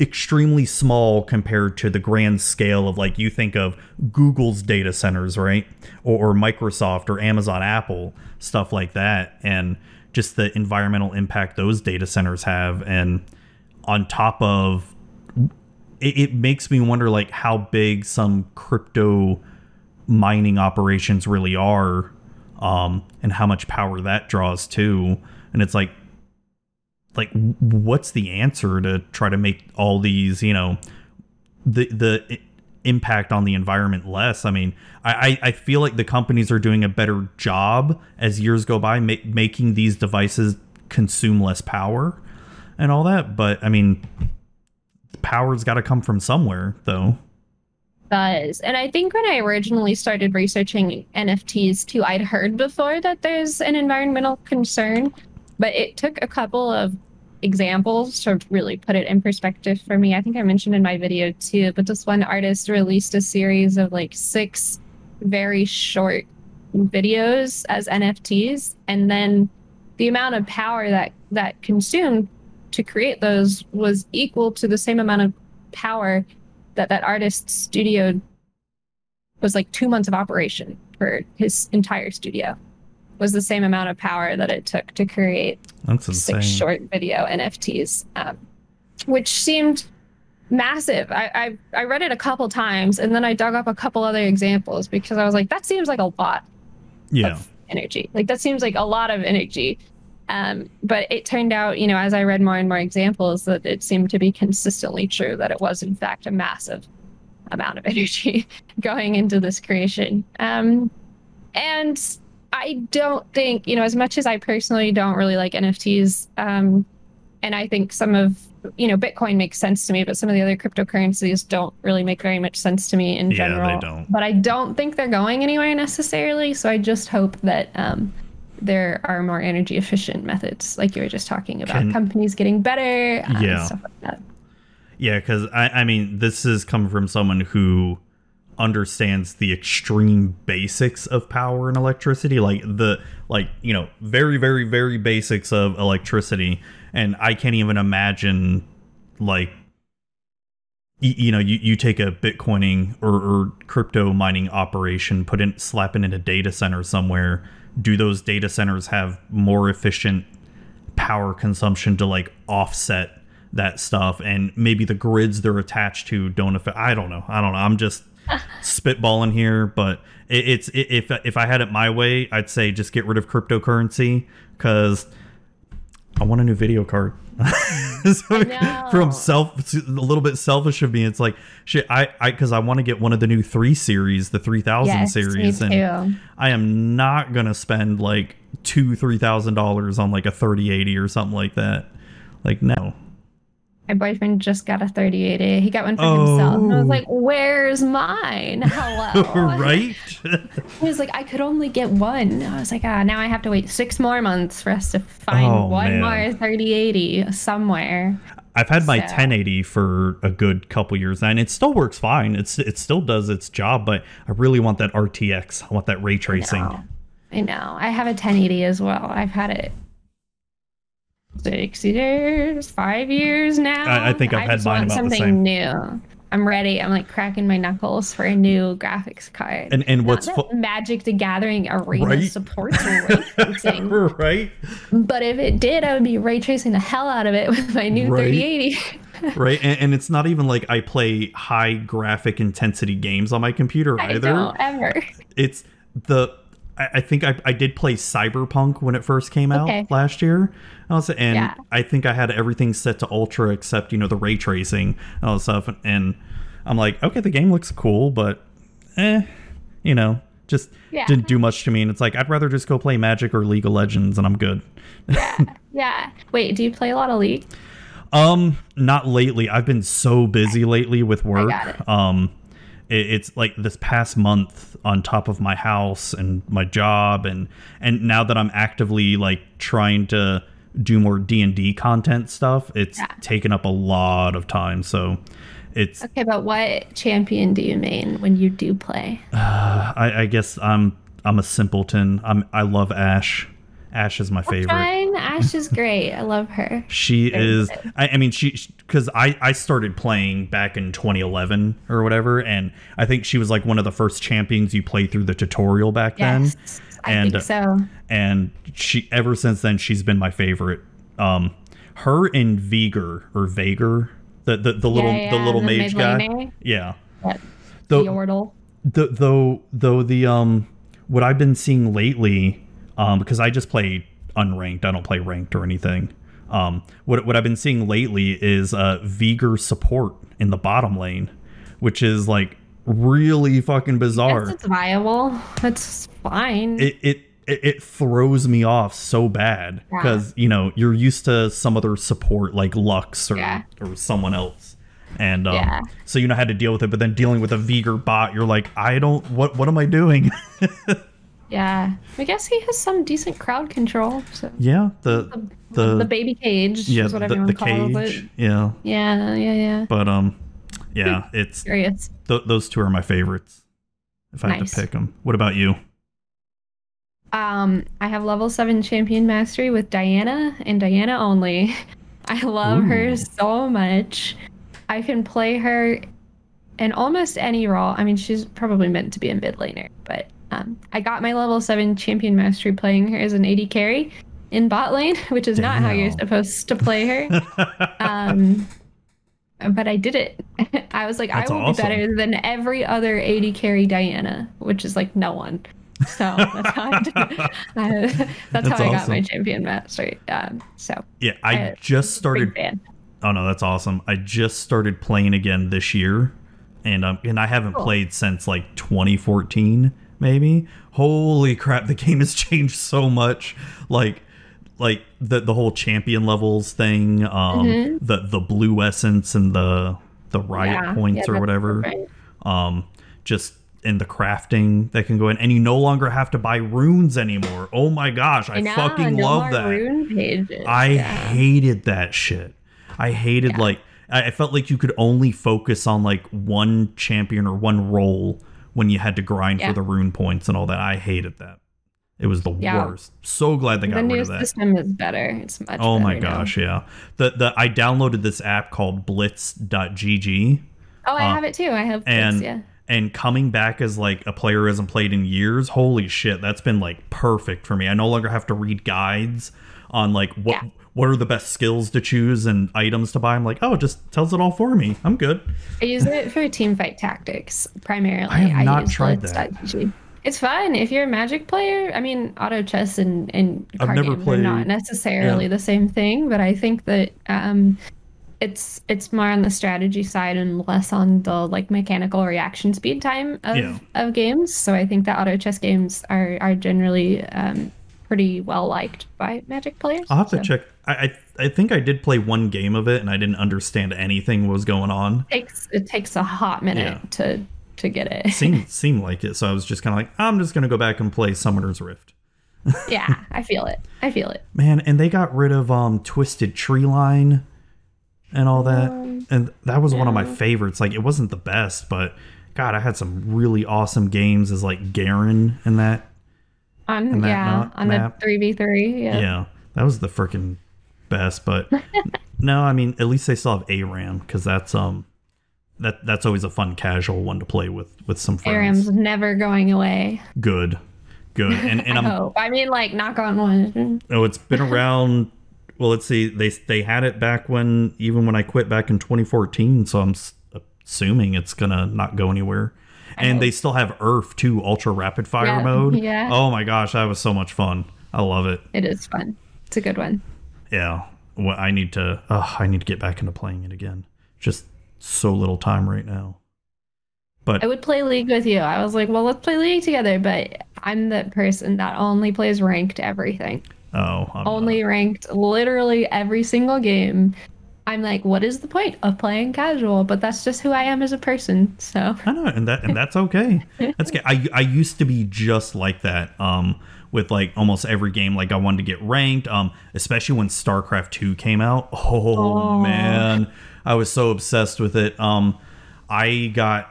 extremely small compared to the grand scale of like you think of Google's data centers, right? Or, or, Microsoft or Amazon, Apple, stuff like that. And just the environmental impact those data centers have. And on top of it, it makes me wonder like how big some crypto mining operations really are um, and how much power that draws too. And it's like, like what's the answer to try to make all these, you know, the the impact on the environment less. I mean, I, I feel like the companies are doing a better job as years go by ma- making these devices consume less power and all that. But I mean, power's got to come from somewhere, though. Does and I think when I originally started researching NFTs too, I'd heard before that there's an environmental concern, but it took a couple of examples to really put it in perspective for me. I think I mentioned in my video too, but this one artist released a series of like six very short videos as NFTs, and then the amount of power that that consumed to create those was equal to the same amount of power that that artist's studio was like two months of operation for his entire studio was the same amount of power that it took to create six short video NFTs, um, which seemed massive. I, I, I read it a couple times and then I dug up a couple other examples because I was like, that seems like a lot yeah. of energy. Like that seems like a lot of energy. Um, but it turned out, you know, as I read more and more examples, that it seemed to be consistently true that it was in fact a massive amount of energy going into this creation. Um, and I don't think, you know, as much as I personally don't really like NFTs, um, and I think some of, you know, Bitcoin makes sense to me, but some of the other cryptocurrencies don't really make very much sense to me in yeah, general. They don't. But I don't think they're going anywhere necessarily. So I just hope that um, there are more energy efficient methods, like you were just talking about, Can, companies getting better, um, yeah. stuff like that. Yeah, because I, I mean, this is coming from someone who understands the extreme basics of power and electricity like the like you know very very very basics of electricity and i can't even imagine like you, you know you, you take a bitcoining or, or crypto mining operation put in slap it in a data center somewhere do those data centers have more efficient power consumption to like offset that stuff? And maybe the grids they're attached to don't affect i don't know. I don't know. I'm just spitballing here, but it, it's it, if if I had it my way, I'd say just get rid of cryptocurrency because I want a new video card. so from self, a little bit selfish of me, it's like shit. I I because I want to get one of the new three series, the three thousand yes, series, and I am not gonna spend like two three thousand dollars on like a thirty eighty or something like that. Like no, my boyfriend just got a 3080. He got one for oh. himself. And I was like, where's mine? Hello. right? he was like, I could only get one. I was like, ah, now I have to wait six more months for us to find oh, one man. more 3080 somewhere. I've had my so. 1080 for a good couple years now, and it still works fine. It's it still does its job, but I really want that RTX. I want that ray tracing. I know. I, know. I have a 1080 as well. I've had it six years, five years now. I, I think I've I had mine about something the same. new. I'm ready. I'm like cracking my knuckles for a new graphics card. And and what's fu- Magic the Gathering Arena right? supports ray tracing, right? But if it did, I would be ray tracing the hell out of it with my new right? 3080. right, and, and, it's not even like I play high graphic intensity games on my computer I either. Don't ever. It's the I, think I, I did play Cyberpunk when it first came out okay. last year. Also, and yeah. I think I had everything set to ultra except you know the ray tracing and all that stuff. And I'm like, okay, the game looks cool, but eh, you know, just yeah. didn't do much to me. And it's like I'd rather just go play Magic or League of Legends, and I'm good. yeah, yeah. Wait, do you play a lot of League? Um, not lately. I've been so busy lately with work. Um, it's like this past month on top of my house and my job and and now that I'm actively like trying to do more D&D content stuff, it's yeah. taken up a lot of time. So it's Okay, but what champion do you main when you do play? Uh, I, I guess I'm I'm a simpleton. I'm I love Ashe. Ashe is my That's favorite. Fine. Ashe is great. I love her. She Very is. I, I, mean, she because I I started playing back in 2011 or whatever, and I think she was like one of the first champions you play through the tutorial back yes, then. And, I think so. And she ever since then she's been my favorite. Um, her and Veigar or Vager, the the, the little yeah, the little the mage guy. Yeah. Yep. Yordle. The, though though the um what I've been seeing lately um, because I just play unranked. I don't play ranked or anything. Um, what what I've been seeing lately is uh, Veigar support in the bottom lane, which is like really fucking bizarre. it's viable. That's fine. It it it, throws me off so bad because yeah. you know you're used to some other support like Lux or yeah. or someone else. And um, yeah. so you know how to deal with it, but then dealing with a Veigar bot, you're like, I don't. What what am I doing? Yeah, I guess he has some decent crowd control. So yeah, the the the, baby cage. Yeah, is what the, the cage. It. Yeah. Yeah, yeah, yeah. But um, yeah, it's curious. Th- those two are my favorites. If I nice. had to pick them, what about you? Um, I have level seven champion mastery with Diana and Diana only. I love Ooh. her so much. I can play her in almost any role. I mean, she's probably meant to be a mid laner, but um, I got my level 7 champion mastery playing her as an AD carry in bot lane, which is Damn. not how you're supposed to play her. um, but I did it. I was like, that's I will awesome. be better than every other AD carry Diana, which is like no one. So that's how I, did, uh, that's, that's how I got my champion mastery. Um, so yeah, I, just started. Oh no, that's awesome! I just started playing again this year, and um, and I haven't cool. played since like 2014 maybe. Holy crap, the game has changed so much. Like like the the whole champion levels thing, um mm-hmm. the the blue essence and the the riot yeah, points yeah, or whatever. Um just in the crafting that can go in and you no longer have to buy runes anymore. Oh my gosh, I, I know, fucking no love that. I yeah. hated that shit. I hated like I felt like you could only focus on like one champion or one role when you had to grind yeah. for the rune points and all that. I hated that. It was the yeah. worst. So glad they got the rid of that. The new system is better. It's much. Oh my gosh, now. yeah. The the I downloaded this app called Blitz.gg. Oh, I uh, have it too. I have Blitz, and yeah. and coming back as like a player who hasn't played in years. Holy shit, that's been like perfect for me. I no longer have to read guides on like what yeah what are the best skills to choose and items to buy. I'm like, oh, it just tells it all for me. I'm good. I use it for team fight tactics primarily. I have not I tried that. It's fun if you're a Magic player. I mean, auto chess and and card games played, are not necessarily yeah. the same thing, but I think that um, it's it's more on the strategy side and less on the like mechanical reaction speed time of, yeah. of games. So I think that auto chess games are are generally um, pretty well liked by Magic players. I'll have so. to check. I, I, I think I did play one game of it and I didn't understand anything was going on. It takes it takes a hot minute yeah. to to get it. seemed seemed like it, so I was just kind of like, I'm just gonna go back and play Summoner's Rift. yeah, I feel it. I feel it. Man, and they got rid of um Twisted Treeline. and all that. And that was one of my favorites. Like it wasn't the best, but God, I had some really awesome games as like Garen in that. On yeah, on map. the three v three. Yeah. Yeah, that was the freaking best. But no, I mean at least they still have ARAM because that's um that that's always a fun casual one to play with with some friends. ARAM's never going away. Good, good. And and I I'm, hope. I mean, like knock on wood. Oh, it's been around. well, let's see. They they had it back when even when I quit back in 2014. So I'm assuming it's gonna not go anywhere. And they still have URF too, ultra rapid fire yeah, mode. Yeah. Oh my gosh, that was so much fun. I love it. It is fun. It's a good one. Yeah. Well, I need to. Oh, I need to get back into playing it again. Just so little time right now. But I would play League with you. I was like, well, let's play League together. But I'm the person that only plays ranked everything. Oh, I'm only not. ranked literally every single game. I'm like, what is the point of playing casual? But that's just who I am as a person. So I know, and that and that's okay. that's good. I I used to be just like that. Um, with like almost every game, like I wanted to get ranked. Um, especially when StarCraft Two came out. Oh, oh. man, I was so obsessed with it. Um, I got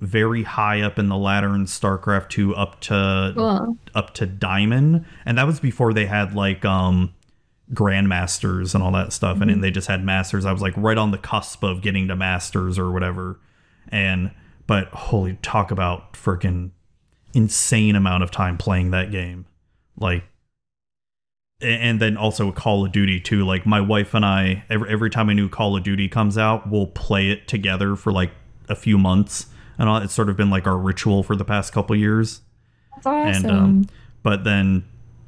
very high up in the ladder in StarCraft 2 up to cool. up to diamond and that was before they had like um grandmasters and all that stuff mm-hmm. and then they just had masters. I was like right on the cusp of getting to masters or whatever. And but holy talk about freaking insane amount of time playing that game. Like and then also call of duty too like my wife and i every, every time a new call of duty comes out we'll play it together for like a few months. And all, it's sort of been like our ritual for the past couple years. That's awesome. and um, but then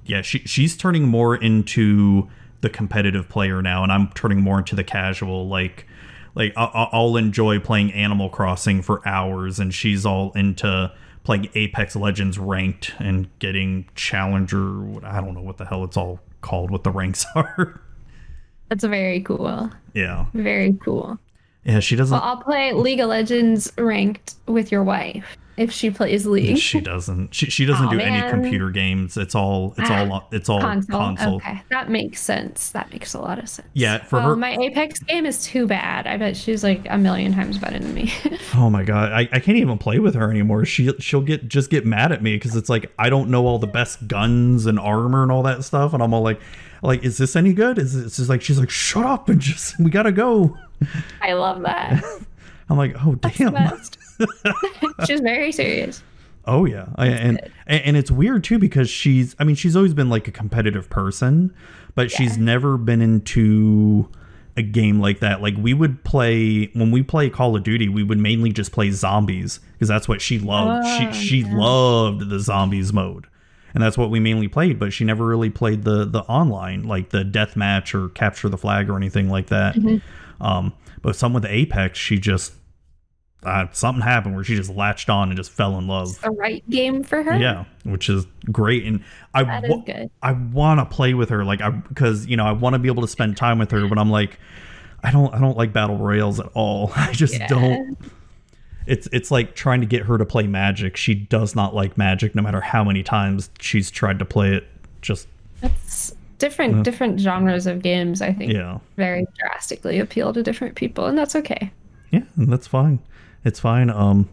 yeah, she she's turning more into the competitive player now, and I'm turning more into the casual. Like, like I'll, I'll enjoy playing Animal Crossing for hours, and she's all into playing Apex Legends ranked and getting challenger. I don't know what the hell it's all called. What the ranks are. That's very cool. Yeah. Very cool. Yeah, she doesn't. Well, I'll play League of Legends ranked with your wife if she plays League. She doesn't. She, she doesn't oh, do man. any computer games. It's all it's ah, all it's all console. console. Okay, that makes sense. That makes a lot of sense. Yeah, for her, my Apex game is too bad. I bet she's like a million times better than me. oh my god, I, I can't even play with her anymore. She she'll get just get mad at me because it's like I don't know all the best guns and armor and all that stuff, and I'm all like, like is this any good? Is it's just like she's like shut up and just we gotta go. I love that. I'm like, oh damn. she's very serious. Oh yeah, I, and and it's weird too because she's I mean she's always been like a competitive person, but yeah. she's never been into a game like that. Like we would play when we play Call of Duty, we would mainly just play zombies because that's what she loved. Oh, she she yeah. loved the zombies mode. And that's what we mainly played, but she never really played the the online, like the death match or capture the flag or anything like that. Mm-hmm. Um, but some with Apex, she just uh, something happened where she just latched on and just fell in love. It's the right game for her. Yeah, which is great, and I wa- I want to play with her, like I because you know I want to be able to spend time with her, but I'm like, I don't I don't like battle royales at all. I just yeah. don't. It's it's like trying to get her to play Magic. She does not like Magic, no matter how many times she's tried to play it. Just it's different uh, different genres of games. I think yeah very drastically appeal to different people, and that's okay. Yeah, and that's fine it's fine. Um,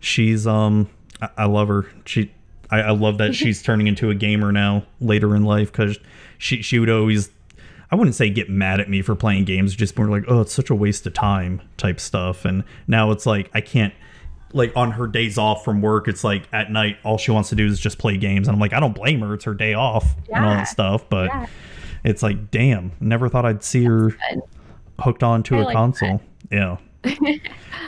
she's um, I, I love her. She, I, I love that she's turning into a gamer now later in life because she she would always, I wouldn't say get mad at me for playing games, just more like oh it's such a waste of time type stuff. And now it's like I can't like on her days off from work, it's like at night all she wants to do is just play games, and I'm like I don't blame her. It's her day off yeah. and all that stuff, but. Yeah. It's like, damn, never thought I'd see her hooked on to I a like console. That. Yeah.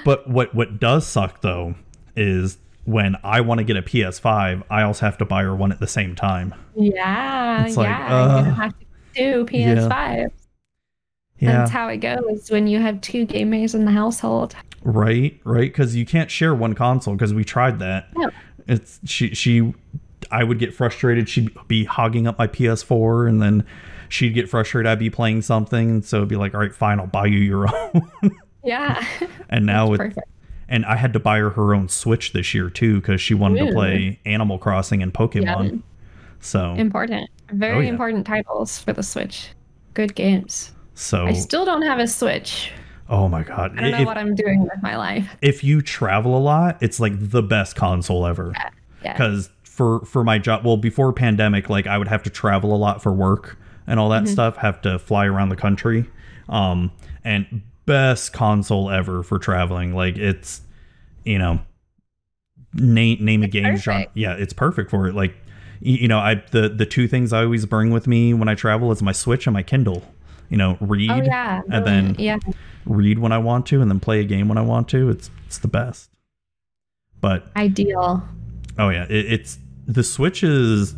but what what does suck though is when I want to get a PS5, I also have to buy her one at the same time. Yeah, it's like, yeah, uh, you have to do PS5. Yeah. yeah. That's how it goes when you have two gamers in the household. Right, right, because you can't share one console. Because we tried that. No. It's she she. I would get frustrated. She'd be hogging up my PS4, and then she'd get frustrated. I'd be playing something, and so it'd be like, "All right, fine, I'll buy you your own." Yeah. And now with perfect. and I had to buy her her own Switch this year too because she wanted Ooh. to play Animal Crossing and Pokemon. Yeah. So important, very oh, yeah. important titles for the Switch. Good games. So I still don't have a Switch. Oh my god! I don't know if, what I'm doing with my life. If you travel a lot, it's like the best console ever. Yeah. Because for for my job, well, before pandemic, like I would have to travel a lot for work and all that mm-hmm. stuff. Have to fly around the country. Um, and best console ever for traveling. Like it's, you know, name name it's a game genre. Yeah, it's perfect for it. Like, you know, I the the two things I always bring with me when I travel is my Switch and my Kindle. You know, read oh, yeah. and then yeah read when I want to and then play a game when I want to. It's it's the best. But ideal. Oh yeah, it, it's the Switch is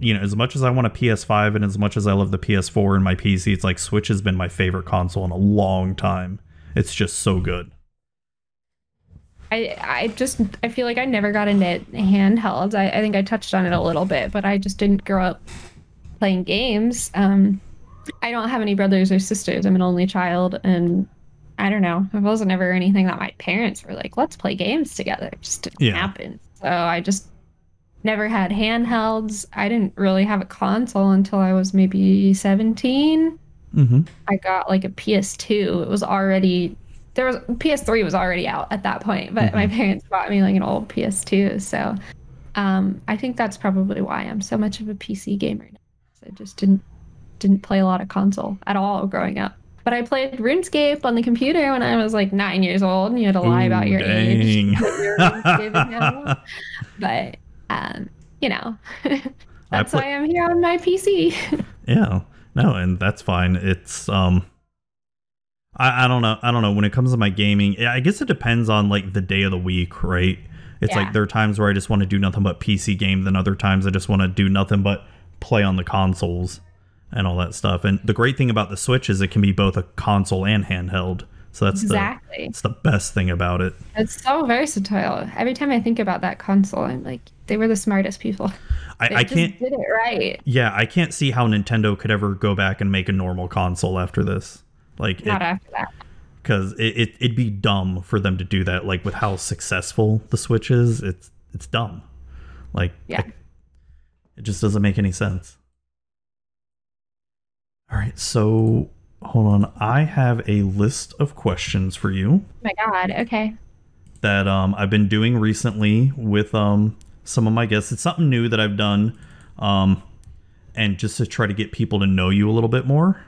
you know, as much as I want a PS5 and as much as I love the PS4 and my PC, it's like Switch has been my favorite console in a long time. It's just so good. I I just I feel like I never got into handhelds. I, I think I touched on it a little bit, but I just didn't grow up playing games. Um, I don't have any brothers or sisters. I'm an only child, and I don't know. It wasn't ever anything that my parents were like, "Let's play games together." It just didn't yeah. happen. So I just never had handhelds. I didn't really have a console until I was maybe 17. Mm-hmm. I got like a PS2. It was already there was PS3 was already out at that point, but mm-hmm. my parents bought me like an old PS2. So um, I think that's probably why I'm so much of a PC gamer now. I just didn't didn't play a lot of console at all growing up. But I played RuneScape on the computer when I was like nine years old, and you had to lie Ooh, about your dang. age. but um, you know, that's why I'm here on my PC. yeah, no, and that's fine. It's um, I, I don't know. I don't know. When it comes to my gaming, I guess it depends on like the day of the week, right? It's yeah. like there are times where I just want to do nothing but PC game, then other times I just want to do nothing but play on the consoles and all that stuff. And the great thing about the Switch is it can be both a console and handheld. So that's exactly. the it's the best thing about it. It's so versatile. Every time I think about that console, I'm like, they were the smartest people. I, I can't did it right. Yeah, I can't see how Nintendo could ever go back and make a normal console after this. Like not it, after that. Because it, it it'd be dumb for them to do that. Like with how successful the Switch is, it's it's dumb. Like yeah. I, it just doesn't make any sense. All right, so hold on. I have a list of questions for you. Oh my God. Okay. That um I've been doing recently with um some of my guests. It's something new that I've done, um, and just to try to get people to know you a little bit more,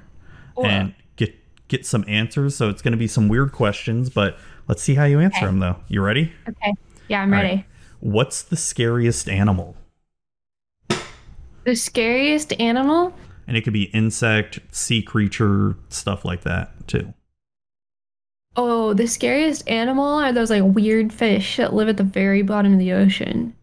and get get some answers. So it's going to be some weird questions, but let's see how you answer okay. them. Though, you ready? Okay. Yeah, I'm All ready. Right. What's the scariest animal? The scariest animal? And it could be insect, sea creature, stuff like that too. Oh, the scariest animal are those like weird fish that live at the very bottom of the ocean.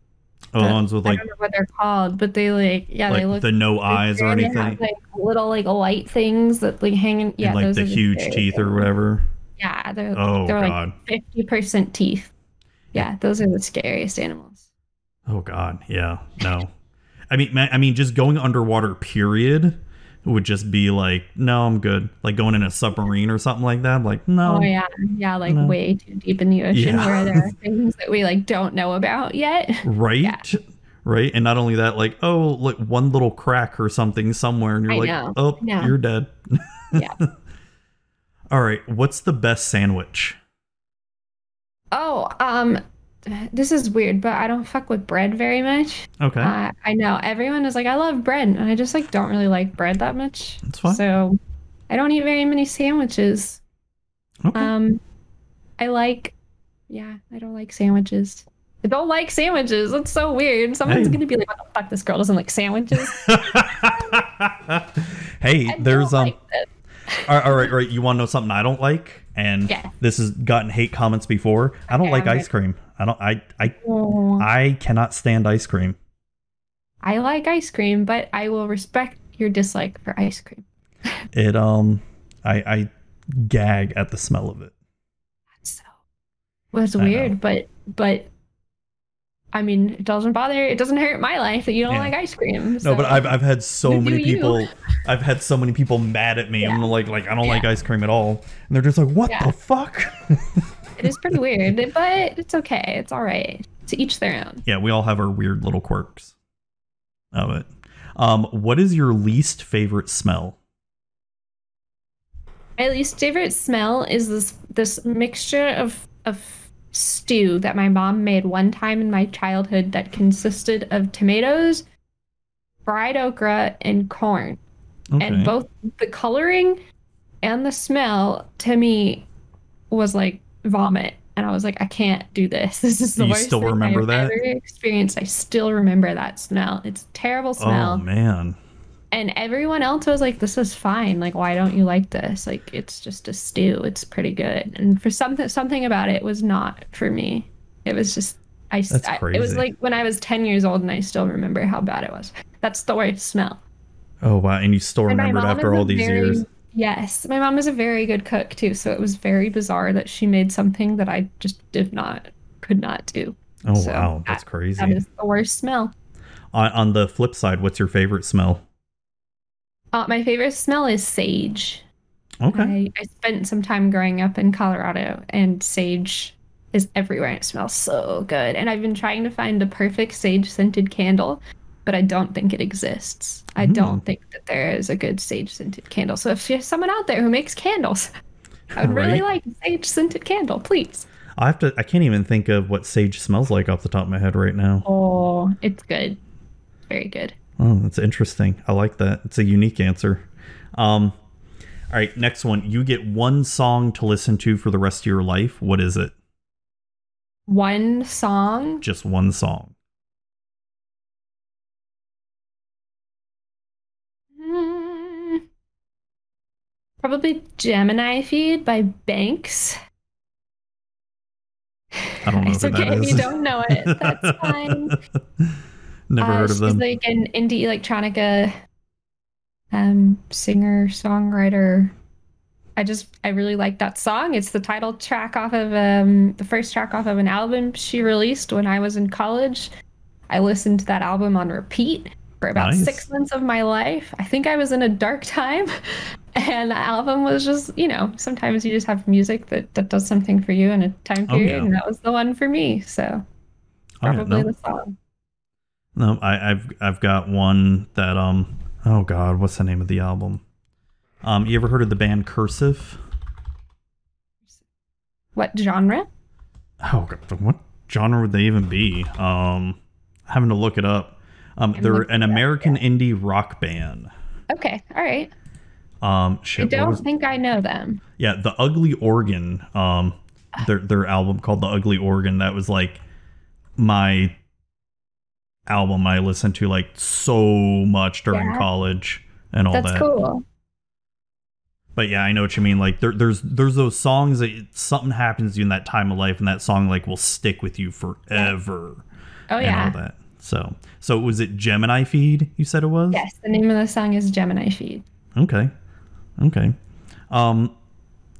Oh, the ones with like I don't know what they're called, but they like yeah like they look the no eyes or anything. Have, like little like light things that like hanging yeah and, like the huge teeth or whatever. Yeah, they're oh they're god like fifty percent teeth. Yeah, those are the scariest animals. Oh god, yeah, no. I mean, I mean, just going underwater, period, would just be like, no, I'm good. Like going in a submarine or something like that. Like, no. Oh yeah, yeah, like no. way too deep in the ocean yeah. where there are things that we like don't know about yet. Right. Yeah. Right. And not only that, like, oh, like one little crack or something somewhere, and you're I like, know. oh, you're dead. yeah. All right. What's the best sandwich? Oh, um, this is weird, but I don't fuck with bread very much. Okay. Uh, I know everyone is like, I love bread, and I just like don't really like bread that much. That's fine. So I don't eat very many sandwiches. Okay. Um, I like, yeah, I don't like sandwiches. I don't like sandwiches. That's so weird. Someone's hey. gonna be like, "What the fuck? This girl doesn't like sandwiches." hey, there's um. Like all right, all right, all right. You want to know something I don't like? And yeah. this has gotten hate comments before. I don't okay, like ice cream. I don't. I I oh. I cannot stand ice cream. I like ice cream, but I will respect your dislike for ice cream. it um, I I gag at the smell of it. That's so. Well, it's weird, but but I mean, it doesn't bother. It doesn't hurt my life that you don't yeah. like ice cream. So. No, but I've I've had so many people. I've had so many people mad at me. Yeah. I'm like like I don't yeah. like ice cream at all, and they're just like, what the fuck? it is pretty weird, but it's okay. It's all right. To each their own. Yeah, we all have our weird little quirks of it. Um, what is your least favorite smell? My least favorite smell is this this mixture of of stew that my mom made one time in my childhood that consisted of tomatoes, fried okra, and corn. Okay. And both the coloring and the smell to me was like vomit. And I was like, I can't do this. This is the you worst still thing remember I've that? ever experienced. I still remember that smell. It's terrible oh, smell. Oh man and everyone else was like this is fine. Like why don't you like this? Like it's just a stew. It's pretty good. And for something something about it was not for me. It was just I, I it was like when i was 10 years old and i still remember how bad it was. That's the worst smell. Oh wow. And you still remember after all these very, years? Yes. My mom is a very good cook too. So it was very bizarre that she made something that i just did not could not do. Oh so wow. That's that, crazy. that is the worst smell. On, on the flip side what's your favorite smell uh, my favorite smell is sage. Okay. I, I spent some time growing up in Colorado, and sage is everywhere. It smells so good. And I've been trying to find the perfect sage scented candle, but I don't think it exists. I mm. don't think that there is a good sage scented candle. So if you're someone out there who makes candles, I would right? really like a sage scented candle, please. I have to. I can't even think of what sage smells like off the top of my head right now. Oh, it's good. Very good. Oh, that's interesting. I like that. It's a unique answer. Um, all right, next one. You get one song to listen to for the rest of your life. What is it? One song? Just one song. Mm, probably Gemini Feed by Banks. I don't know. it's okay if you don't know it. That's fine. Never uh, heard of them. She's like an indie electronica um, singer, songwriter. I just I really like that song. It's the title track off of um, the first track off of an album she released when I was in college. I listened to that album on repeat for about nice. six months of my life. I think I was in a dark time, and the album was just you know sometimes you just have music that that does something for you in a time period, oh, yeah. and that was the one for me. So probably oh, yeah, no. the song. No, I, have I've got one that um oh god, what's the name of the album? Um, you ever heard of the band Cursive? What genre? Oh, God, what genre would they even be? Um, having to look it up. Um, I'm they're an American up, yeah. indie rock band. Okay, all right. Um, shit, I don't think I know them. Yeah, the Ugly Organ. Um, their their album called the Ugly Organ. That was like my album I listened to like so much during yeah. college and all that. That's that. cool. But yeah, I know what you mean. Like there, there's there's those songs that something happens to you in that time of life, and that song like will stick with you forever. Oh yeah. all that. So so was it Gemini Feed? You said it was. Yes, the name of the song is Gemini Feed. Okay, okay. Um,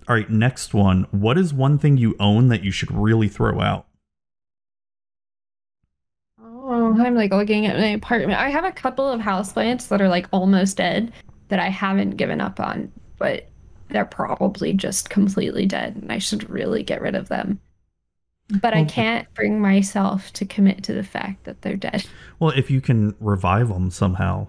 all right. Next one. What is one thing you own that you should really throw out? I'm like looking at my apartment. I have a couple of houseplants that are like almost dead that I haven't given up on, but they're probably just completely dead and I should really get rid of them. But I can't bring myself to commit to the fact that they're dead. Well, if you can revive them somehow.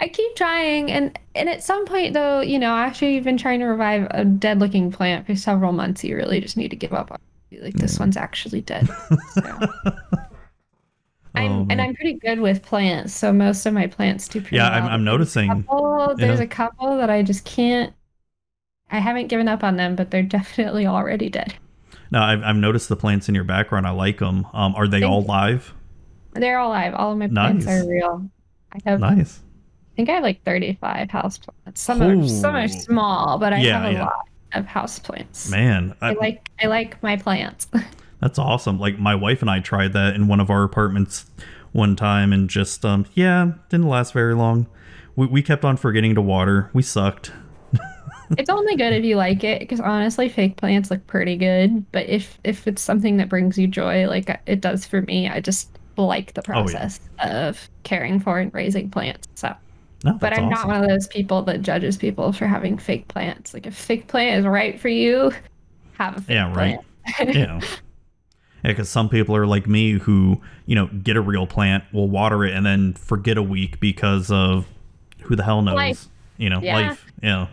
I keep trying and and at some point though, you know, after you've been trying to revive a dead looking plant for several months, you really just need to give up on it. Like this one's actually dead. So. I'm oh, and I'm pretty good with plants, so most of my plants do pretty yeah, well. I'm, I'm noticing. A couple, there's a couple that I just can't. I haven't given up on them, but they're definitely already dead. No, I've, I've noticed the plants in your background. I like them. Um, are they Thank all live? They're all live. All of my plants nice. are real. I have nice. I think I have like 35 house plants. Some Ooh. are some are small, but I yeah, have a yeah. lot of house plants. Man, I, I like I like my plants. That's awesome. Like my wife and I tried that in one of our apartments one time and just um yeah, didn't last very long. We we kept on forgetting to water. We sucked. it's only good if you like it because honestly fake plants look pretty good, but if if it's something that brings you joy like it does for me, I just like the process oh, yeah. of caring for and raising plants. So no, but I'm awesome. not one of those people that judges people for having fake plants. Like if fake plant is right for you, have a fake yeah, plant. right. yeah. Because some people are like me who you know get a real plant will water it and then forget a week because of who the hell knows life. you know yeah. life yeah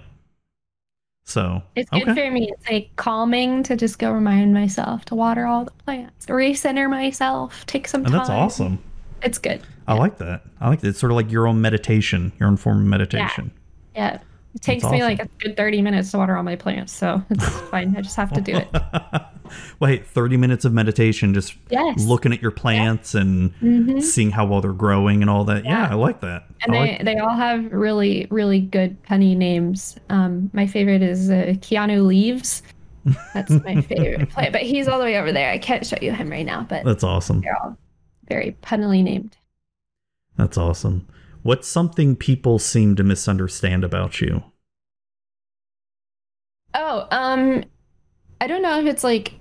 So it's good okay. for me. It's like calming to just go remind myself to water all the plants, recenter myself, take some time. And that's awesome. It's good. I yeah. like that. I like it. It's sort of like your own meditation, your own form of meditation. Yeah. yeah. It takes awesome. me like a good 30 minutes to water all my plants, so it's fine. I just have to do it. Wait, 30 minutes of meditation, just yes. looking at your plants yeah. and mm-hmm. seeing how well they're growing and all that. Yeah, yeah I like that. And I they, like they all have really, really good punny names. Um, my favorite is uh, Keanu Leaves. That's my favorite plant, but he's all the way over there. I can't show you him right now, but that's awesome. They're all very punnily named. That's awesome. What's something people seem to misunderstand about you? Oh, um, I don't know if it's like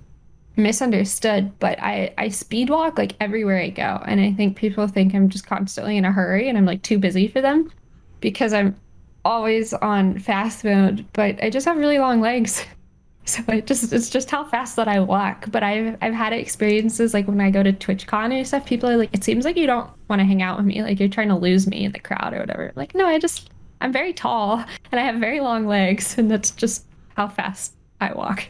misunderstood, but I I speed walk like everywhere I go, and I think people think I'm just constantly in a hurry and I'm like too busy for them because I'm always on fast mode. But I just have really long legs, so it just it's just how fast that I walk. But I've I've had experiences like when I go to TwitchCon and stuff, people are like, it seems like you don't want to hang out with me, like you're trying to lose me in the crowd or whatever. Like, no, I just I'm very tall and I have very long legs, and that's just how fast I walk.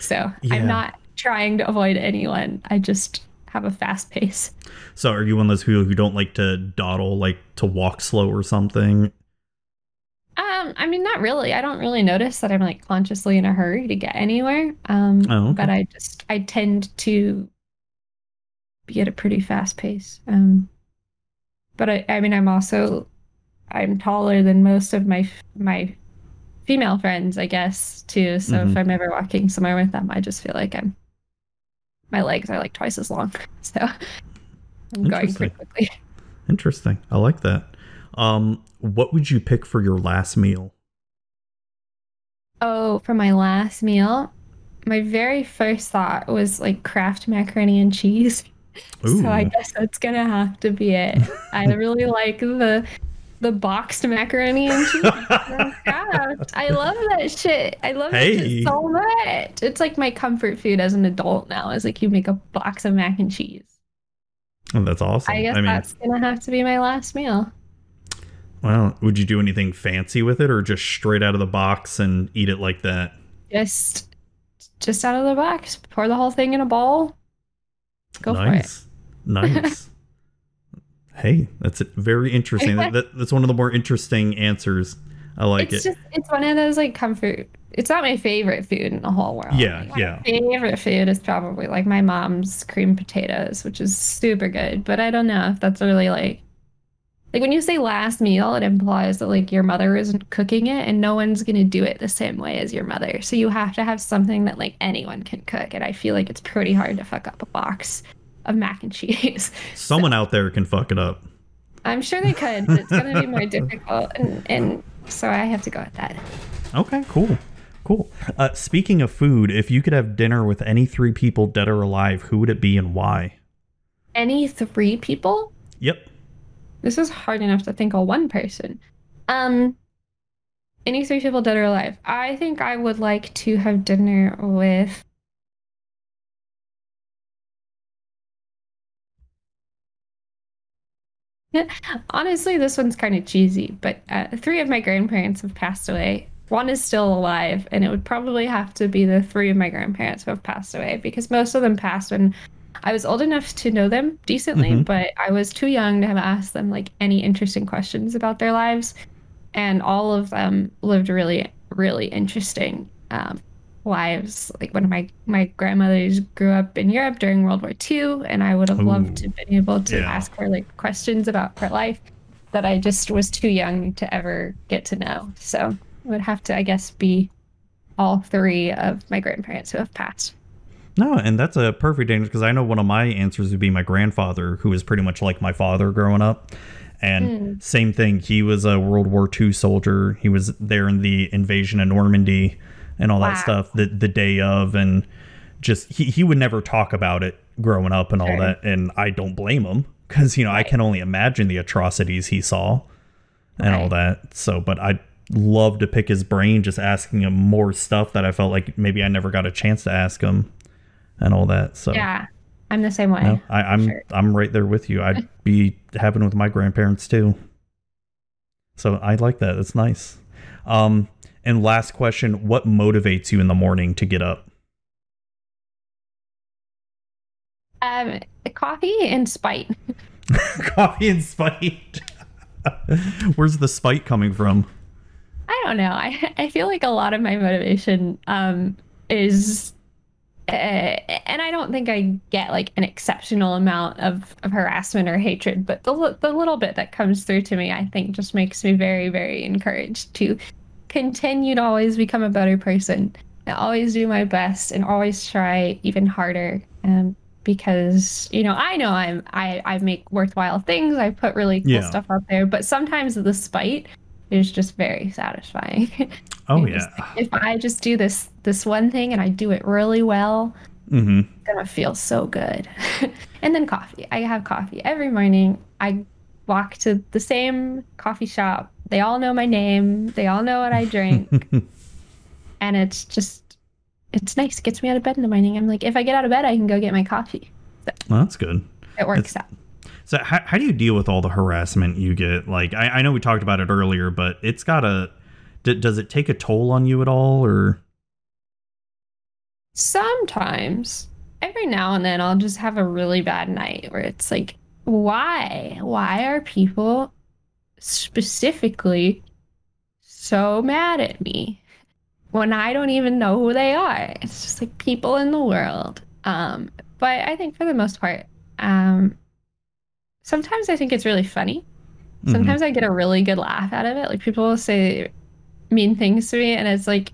So yeah. I'm not trying to avoid anyone. I just have a fast pace. So are you one of those people who don't like to dawdle, like to walk slow or something? Um, I mean, not really. I don't really notice that I'm like consciously in a hurry to get anywhere. Um, oh, okay. but I just I tend to be at a pretty fast pace. Um, but I, I mean, I'm also I'm taller than most of my my female friends, I guess, too. So mm-hmm. if I'm ever walking somewhere with them, I just feel like I'm my legs are like twice as long. So I'm going pretty quickly. Interesting. I like that. Um, what would you pick for your last meal? Oh, for my last meal, my very first thought was like Kraft macaroni and cheese. Ooh. So I guess that's gonna have to be it. I really like the the boxed macaroni and cheese. I love that shit. I love hey. it so much. It's like my comfort food as an adult now. Is like you make a box of mac and cheese. Oh, that's awesome. I guess I mean, that's gonna have to be my last meal. Well, would you do anything fancy with it, or just straight out of the box and eat it like that? Just, just out of the box. Pour the whole thing in a bowl. Go nice. for it. Nice. Hey, that's very interesting. that, that, that's one of the more interesting answers. I like it's it. Just, it's one of those like comfort. It's not my favorite food in the whole world. Yeah, like, yeah. favorite food is probably like my mom's cream potatoes, which is super good. But I don't know if that's really like like when you say last meal, it implies that like your mother isn't cooking it and no one's gonna do it the same way as your mother. So you have to have something that like anyone can cook. And I feel like it's pretty hard to fuck up a box of mac and cheese. Someone so, out there can fuck it up. I'm sure they could, but it's going to be more difficult. And, and so I have to go with that. Okay, cool. Cool. Uh, speaking of food, if you could have dinner with any three people, dead or alive, who would it be and why? Any three people? Yep. This is hard enough to think of one person. Um, any three people, dead or alive. I think I would like to have dinner with Honestly, this one's kind of cheesy, but uh, three of my grandparents have passed away. One is still alive, and it would probably have to be the three of my grandparents who have passed away because most of them passed when I was old enough to know them decently, mm-hmm. but I was too young to have asked them like any interesting questions about their lives. And all of them lived really, really interesting um, lives. Like one of my my grandmothers grew up in Europe during World War II, and I would have Ooh. loved to been able to yeah. ask her like questions about her life that I just was too young to ever get to know. So it would have to, I guess, be all three of my grandparents who have passed. No, and that's a perfect answer because I know one of my answers would be my grandfather, who was pretty much like my father growing up. And mm. same thing, he was a World War II soldier. He was there in the invasion of Normandy and all wow. that stuff the the day of and just he, he would never talk about it growing up and all that and I don't blame him because you know right. I can only imagine the atrocities he saw and right. all that so but I'd love to pick his brain just asking him more stuff that I felt like maybe I never got a chance to ask him and all that so yeah I'm the same way no, I, am I'm, sure. I'm right there with you I'd be having with my grandparents too so I like that it's nice um And last question, what motivates you in the morning to get up? Um, coffee and spite. coffee and spite. Where's the spite coming from? I don't know. I I feel like a lot of my motivation um is uh, and I don't think I get like an exceptional amount of, of harassment or hatred, but the the little bit that comes through to me, I think, just makes me very, very encouraged to continue to always become a better person, and always do my best, and always try even harder. Um, because you know I know I'm I I make worthwhile things. I put really cool yeah. stuff out there, but sometimes the spite is just very satisfying. Oh yeah. Just, if I just do this this one thing and I do it really well, mm-hmm. it's gonna feel so good. and then coffee. I have coffee every morning. I walk to the same coffee shop. They all know my name. They all know what I drink. and it's just it's nice. It gets me out of bed in the morning. I'm like, if I get out of bed, I can go get my coffee. So well, that's good. It works it's, out. So how, how do you deal with all the harassment you get? Like I, I know we talked about it earlier, but it's gotta D- does it take a toll on you at all or? Sometimes. Every now and then I'll just have a really bad night where it's like why? Why are people specifically so mad at me when I don't even know who they are? It's just like people in the world. Um but I think for the most part um sometimes I think it's really funny mm-hmm. sometimes mm-hmm. I get a really good laugh out of it like people will say mean things to me and it's like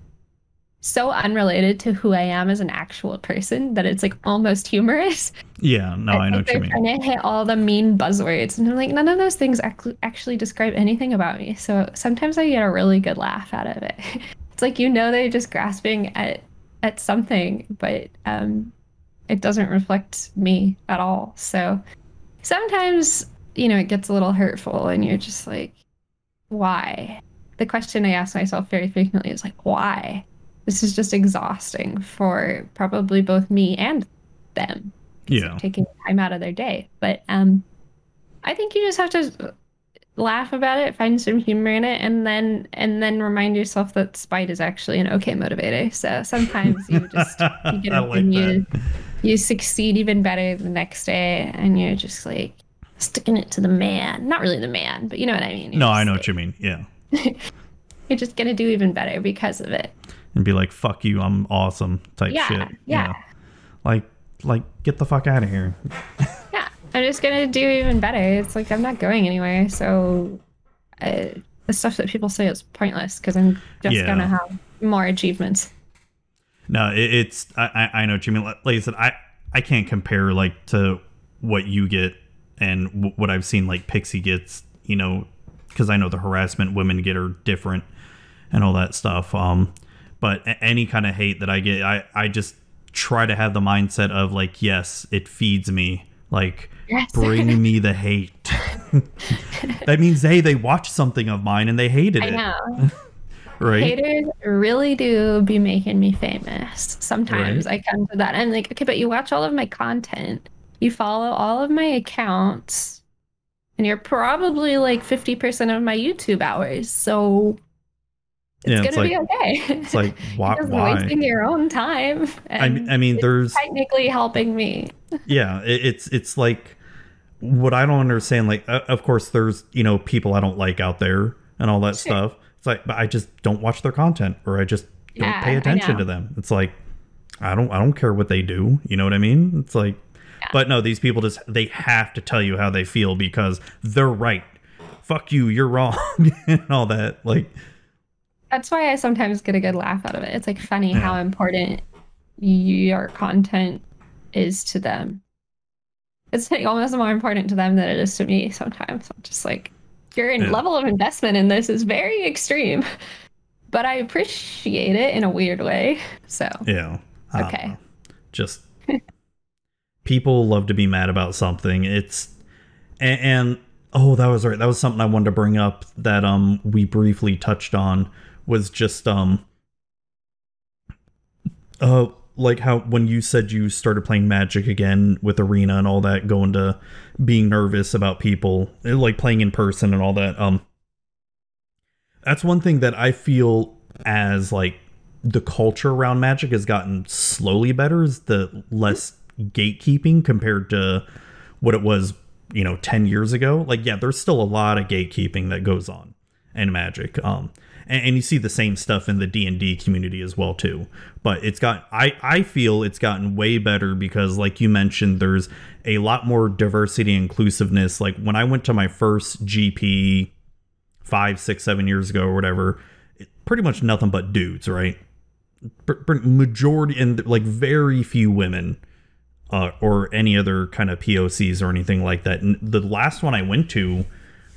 so unrelated to who I am as an actual person that it's like almost humorous. Yeah, no, I, I know what you mean. And to hit all the mean buzzwords, and I'm like, none of those things ac- actually describe anything about me. So sometimes I get a really good laugh out of it. It's like you know they're just grasping at at something, but um, it doesn't reflect me at all. So sometimes you know it gets a little hurtful, and you're just like, why? the question I ask myself very frequently is like, why? This is just exhausting for probably both me and them. Yeah. Taking time out of their day. But um I think you just have to laugh about it, find some humor in it, and then and then remind yourself that spite is actually an okay motivator. So sometimes you just you get up like and you you succeed even better the next day and you're just like sticking it to the man. Not really the man, but you know what I mean. You're no, I know like, what you mean. Yeah. you're just gonna do even better because of it. And be like, "Fuck you, I'm awesome" type yeah, shit. Yeah. yeah. Like, like, get the fuck out of here. yeah, I'm just gonna do even better. It's like I'm not going anywhere, so uh, the stuff that people say is pointless because I'm just yeah. gonna have more achievements. No, it, it's I, I know what you mean. Like I said, I I can't compare like to what you get and w- what I've seen like Pixie gets. You know, because I know the harassment women get are different and all that stuff. Um, but any kind of hate that I get, I I just try to have the mindset of like, yes, it feeds me. Like, yes. bring me the hate. that means hey, they watched something of mine and they hated I it. Right? Haters really do be making me famous. Sometimes right? I come to that. I'm like, okay, but you watch all of my content. You follow all of my accounts and you're probably like 50% of my YouTube hours. So it's yeah, gonna like, be okay. It's like why? why? Wasting your own time. I mean, I mean, there's technically helping me. yeah, it, it's it's like what I don't understand. Like, uh, of course, there's you know people I don't like out there and all that sure. stuff. Like, but I just don't watch their content or I just don't yeah, pay attention to them. It's like I don't I don't care what they do. You know what I mean? It's like but no, these people just they have to tell you how they feel because they're right. Fuck you, you're wrong, and all that. Like that's why I sometimes get a good laugh out of it. It's like funny yeah. how important your content is to them. It's like almost more important to them than it is to me sometimes. I'm just like, your yeah. level of investment in this is very extreme, but I appreciate it in a weird way. So yeah, okay. Just people love to be mad about something. It's and, and oh, that was right. That was something I wanted to bring up that um we briefly touched on was just um uh like how when you said you started playing magic again with arena and all that going to being nervous about people like playing in person and all that um that's one thing that i feel as like the culture around magic has gotten slowly better is the less gatekeeping compared to what it was you know 10 years ago. Like yeah there's still a lot of gatekeeping that goes on in magic um and, and you see the same stuff in the d&d community as well too. But it's got i i feel it's gotten way better because like you mentioned there's a lot more diversity inclusiveness. Like when i went to my first gp five six seven years ago or whatever pretty much nothing but dudes right? Majority and like very few women uh, or any other kind of POCs or anything like that. And the last one I went to,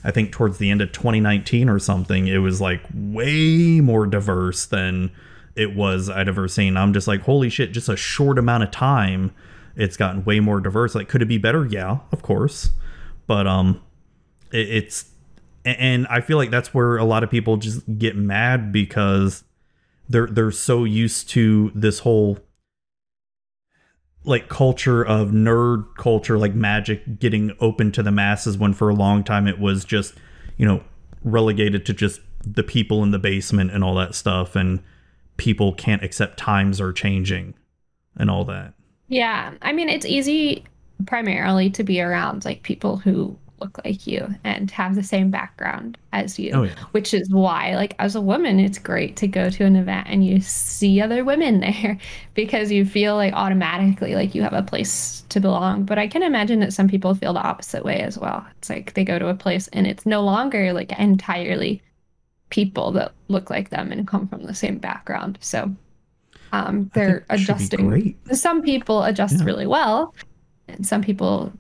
I think towards the end of 2019 or something, it was like way more diverse than it was I'd ever seen. I'm just like, holy shit, just a short amount of time, it's gotten way more diverse. Like, could it be better? Yeah, of course. But um, it, it's and I feel like that's where a lot of people just get mad because they're they're so used to this whole like culture of nerd culture like magic getting open to the masses when for a long time it was just you know relegated to just the people in the basement and all that stuff and people can't accept times are changing and all that. Yeah. I mean it's easy primarily to be around like people who look like you and have the same background as you oh, yeah. which is why like as a woman it's great to go to an event and you see other women there because you feel like automatically like you have a place to belong. But i can imagine that some people feel the opposite way as well. It's like they go to a place and it's no longer like entirely people that look like them and come from the same background. So um, they're adjusting. some people adjust yeah. really well and some people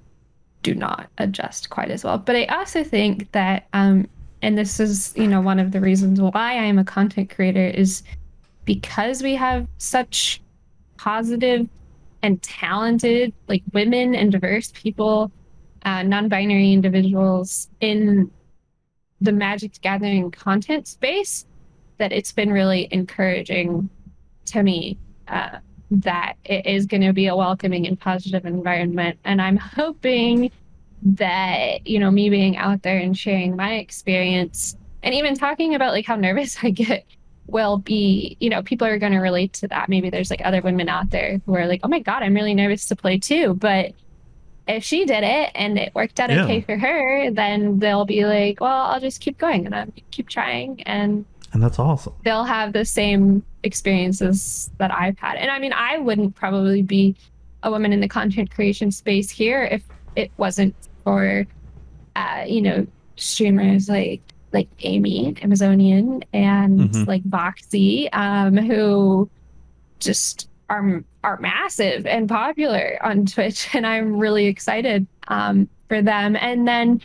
do not adjust quite as well. But I also think that, um, and this is, you know, one of the reasons why I am a content creator is because we have such positive and talented, like women and diverse people, uh, non-binary individuals in the Magic Gathering content space, that it's been really encouraging to me uh, that it is going to be a welcoming and positive environment. And I'm hoping that, you know, me being out there and sharing my experience and even talking about like how nervous I get will be, you know, people are going to relate to that. Maybe there's like other women out there who are like, oh my God, I'm really nervous to play too. But if she did it and it worked out yeah. okay for her, then they'll be like, well, I'll just keep going and I'll keep trying. And and that's awesome. They'll have the same experiences that I've had. And I mean, I wouldn't probably be a woman in the content creation space here if it wasn't for, uh, you know, streamers like like Amy Amazonian and mm-hmm. like Voxy, um, who just are are massive and popular on Twitch, and I'm really excited um, for them. And then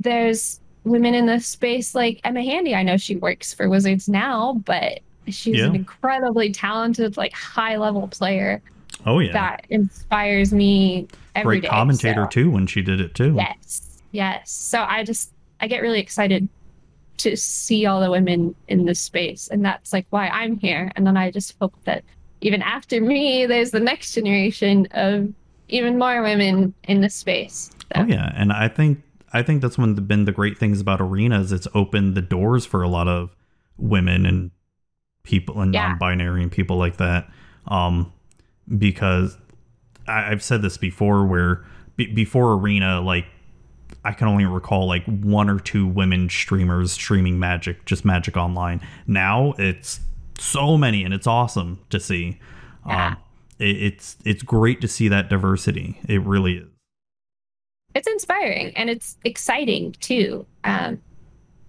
there's women in the space like Emma Handy. I know she works for Wizards now, but she's yeah. an incredibly talented, like high level player. Oh yeah, that inspires me. Every Great day, commentator so. too when she did it too. Yes, yes. So I just I get really excited to see all the women in this space, and that's like why I'm here. And then I just hope that even after me, there's the next generation of even more women in this space. So. Oh yeah, and I think I think that's one of the, been the great things about arenas. It's opened the doors for a lot of women and people and yeah. non-binary and people like that. Um, because I, have said this before, where b- before arena, like I can only recall like one or two women streamers streaming Magic, just Magic Online. Now it's so many, and it's awesome to see. Yeah. Um, it, it's it's great to see that diversity. It really is it's inspiring and it's exciting too. Um,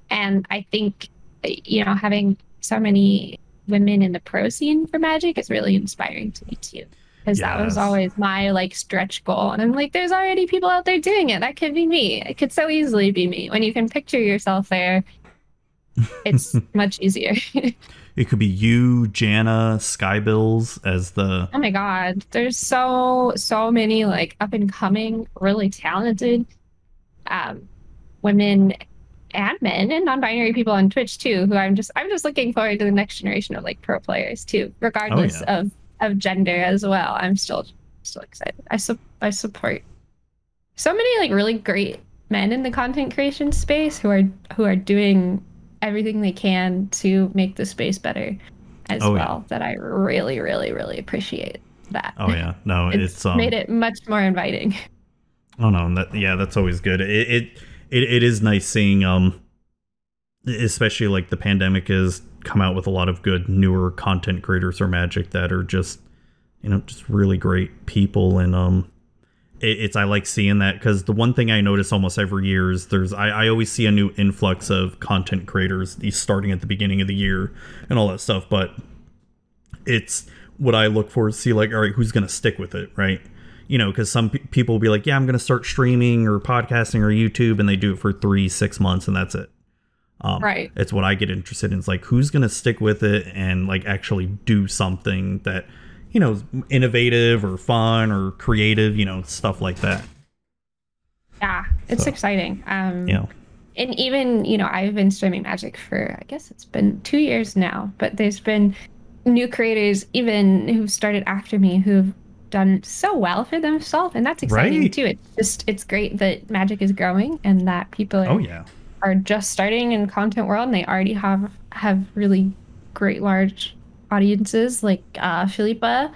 and I think, you know, having so many women in the pro scene for Magic is really inspiring to me too. Because yes. that was always my like stretch goal. And I'm like, there's already people out there doing it. That could be me. It could so easily be me. When you can picture yourself there, it's much easier. It could be you, Jana, Skybills as the. Oh my God. There's so, so many like up and coming, really talented um, women and men and non-binary people on Twitch too, who I'm just I'm just looking forward to the next generation of like pro players too, regardless oh, yeah. of of gender as well. I'm still still excited. I su- I support so many like really great men in the content creation space who are who are doing everything they can to make the space better as oh, well. Yeah. That I really, really, really appreciate that. Oh yeah, no, it's, it's um, made it much more inviting. Oh no, that yeah, that's always good. It, it it it is nice seeing um, especially like the pandemic has come out with a lot of good newer content creators or Magic that are just you know just really great people. And um it's I like seeing that because the one thing I notice almost every year is there's I, I always see a new influx of content creators these starting at the beginning of the year and all that stuff, but it's what I look for to see like all right who's gonna stick with it right you know because some people will be like yeah I'm gonna start streaming or podcasting or YouTube and they do it for three six months and that's it um, right it's what I get interested in it's like who's gonna stick with it and like actually do something that you know, innovative or fun or creative, you know, stuff like that. Yeah, it's so, exciting. Um, yeah. And even, you know, I've been streaming Magic for, I guess it's been two years now, but there's been new creators even who've started after me who've done so well for themselves. And that's exciting right. too. It's just, it's great that Magic is growing and that people are, oh, yeah. are just starting in content world and they already have, have really great large audiences. Like uh, Philippa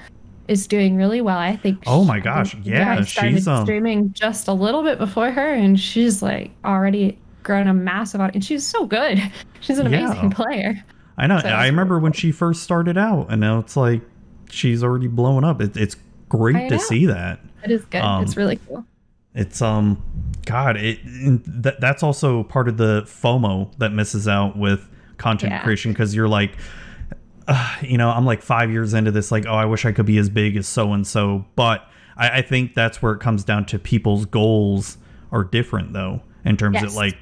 is doing really well. I think. Oh my gosh! Yeah, started she's um... streaming just a little bit before her, and she's like already grown a massive audience. She's so good. She's an yeah. amazing player. I know. So I remember cool. when she first started out, and now it's like she's already blowing up. It, it's great to see that. It is good. Um, it's really cool. It's um, God, it that that's also part of the FOMO that misses out with content yeah. creation because you're like uh, you know, I'm like five years into this, like, oh, I wish I could be as big as so and so. But I, I, think that's where it comes down to people's goals are different, though, in terms yes. of like,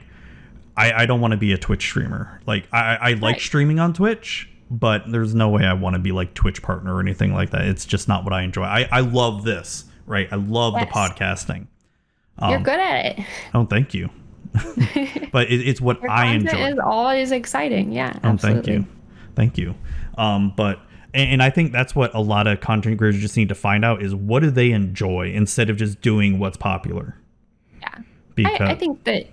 I, I don't want to be a Twitch streamer. Like, I, I like right. streaming on Twitch, but there's no way I want to be like Twitch partner or anything like that. It's just not what I enjoy. I, I love this, right? I love yes. the podcasting. Um, You're good at it. Oh, thank you. but it, it's what I enjoy. Is always exciting. Yeah. Oh, thank you. Thank you. Um, but and, I think that's what a lot of content creators just need to find out is what do they enjoy instead of just doing what's popular. Yeah, because I, I think that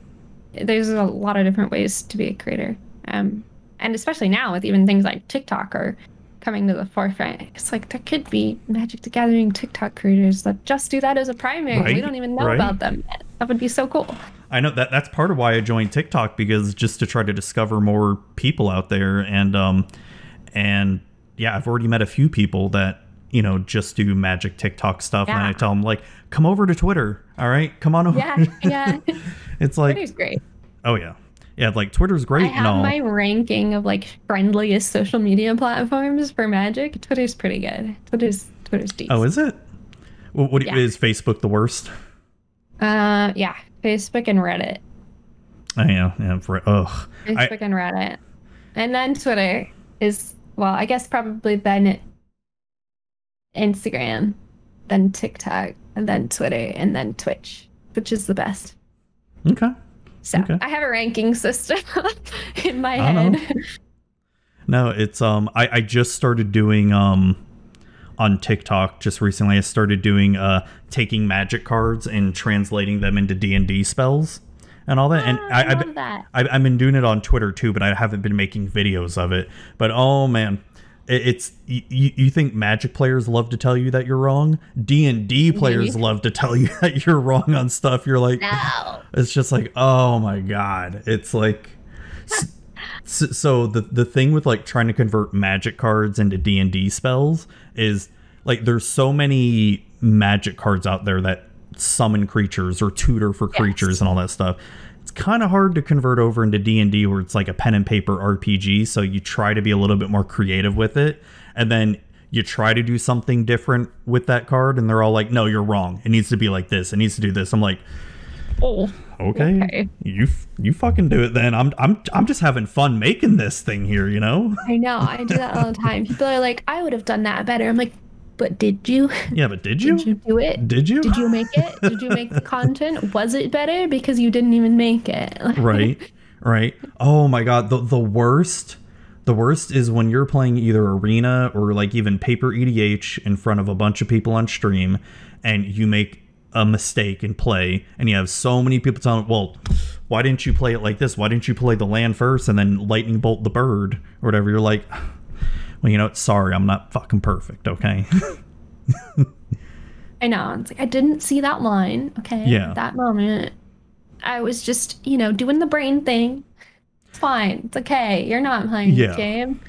there's a lot of different ways to be a creator, um, and especially now with even things like TikTok are coming to the forefront. It's like there could be Magic the Gathering TikTok creators that just do that as a primary. Right, we don't even know right. about them. That would be so cool. I know that that's part of why I joined TikTok because just to try to discover more people out there and um and yeah, I've already met a few people that you know just do magic TikTok stuff, yeah. and I tell them like, come over to Twitter. All right, come on over. Yeah, yeah. it's like Twitter's great. Oh yeah, yeah. Like Twitter's great. I have my ranking of like friendliest social media platforms for Magic. Twitter's pretty good. Twitter's Twitter's decent. Oh, is it? What, what yeah. is Facebook the worst? Uh, yeah, Facebook and Reddit. Oh, yeah, yeah. For, ugh. Facebook I, and Reddit, and then Twitter is well, I guess probably then Instagram, then TikTok, and then Twitter, and then Twitch, which is the best. Okay. So okay. I have a ranking system in my head. No, it's um I, I just started doing um on TikTok just recently. I started doing uh taking magic cards and translating them into D and D spells and all that. Oh, and I, I love that. I, I've been doing it on Twitter too, but I haven't been making videos of it. But oh man, it's you, you think Magic players love to tell you that you're wrong. D and D mm-hmm. players love to tell you that you're wrong on stuff. You're like, no. it's just like, oh my god, it's like. so, so the the thing with like trying to convert magic cards into D&D spells is like there's so many magic cards out there that summon creatures or tutor for creatures yes. and all that stuff. It's kind of hard to convert over into D&D where it's like a pen and paper RPG, so you try to be a little bit more creative with it and then you try to do something different with that card and they're all like, "No, you're wrong. It needs to be like this. It needs to do this." I'm like, "Oh, okay. okay. You you fucking do it then. I'm I'm I'm just having fun making this thing here, you know?" I know. I do that all the time. People are like, "I would have done that better." I'm like, but did you? Yeah, but did you? Did you do it? Did you? Did you make it? Did you make the content? Was it better because you didn't even make it? right. Right. Oh my god, the the worst the worst is when you're playing either arena or like even paper EDH in front of a bunch of people on stream and you make a mistake in play and you have so many people telling well why didn't you play it like this why didn't you play the land first and then lightning bolt the bird or whatever you're like well you know sorry i'm not fucking perfect okay? I know. It's like i didn't see that line okay? Yeah. At that moment. I was just you know doing the brain thing. It's fine. It's okay. You're not playing yeah. this game.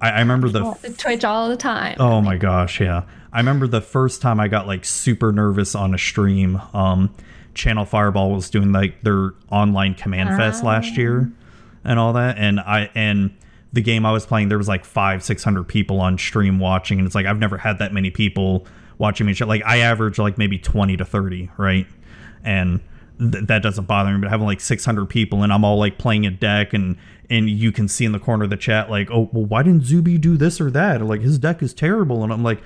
I, I remember the f- Twitch all the time. Oh my gosh, yeah. I remember the first time I got like super nervous on a stream. Um, Channel Fireball was doing like their online command uh, fest last year and all that, and I and the game I was playing there was like five six hundred people on stream watching, and it's like I've never had that many people watching me. Like I average like maybe twenty to thirty, right? And th- that doesn't bother me. But having like six hundred people and I'm all like playing a deck and and you can see in the corner of the chat like, oh well, why didn't Zuby do this or that? Or like his deck is terrible, and I'm like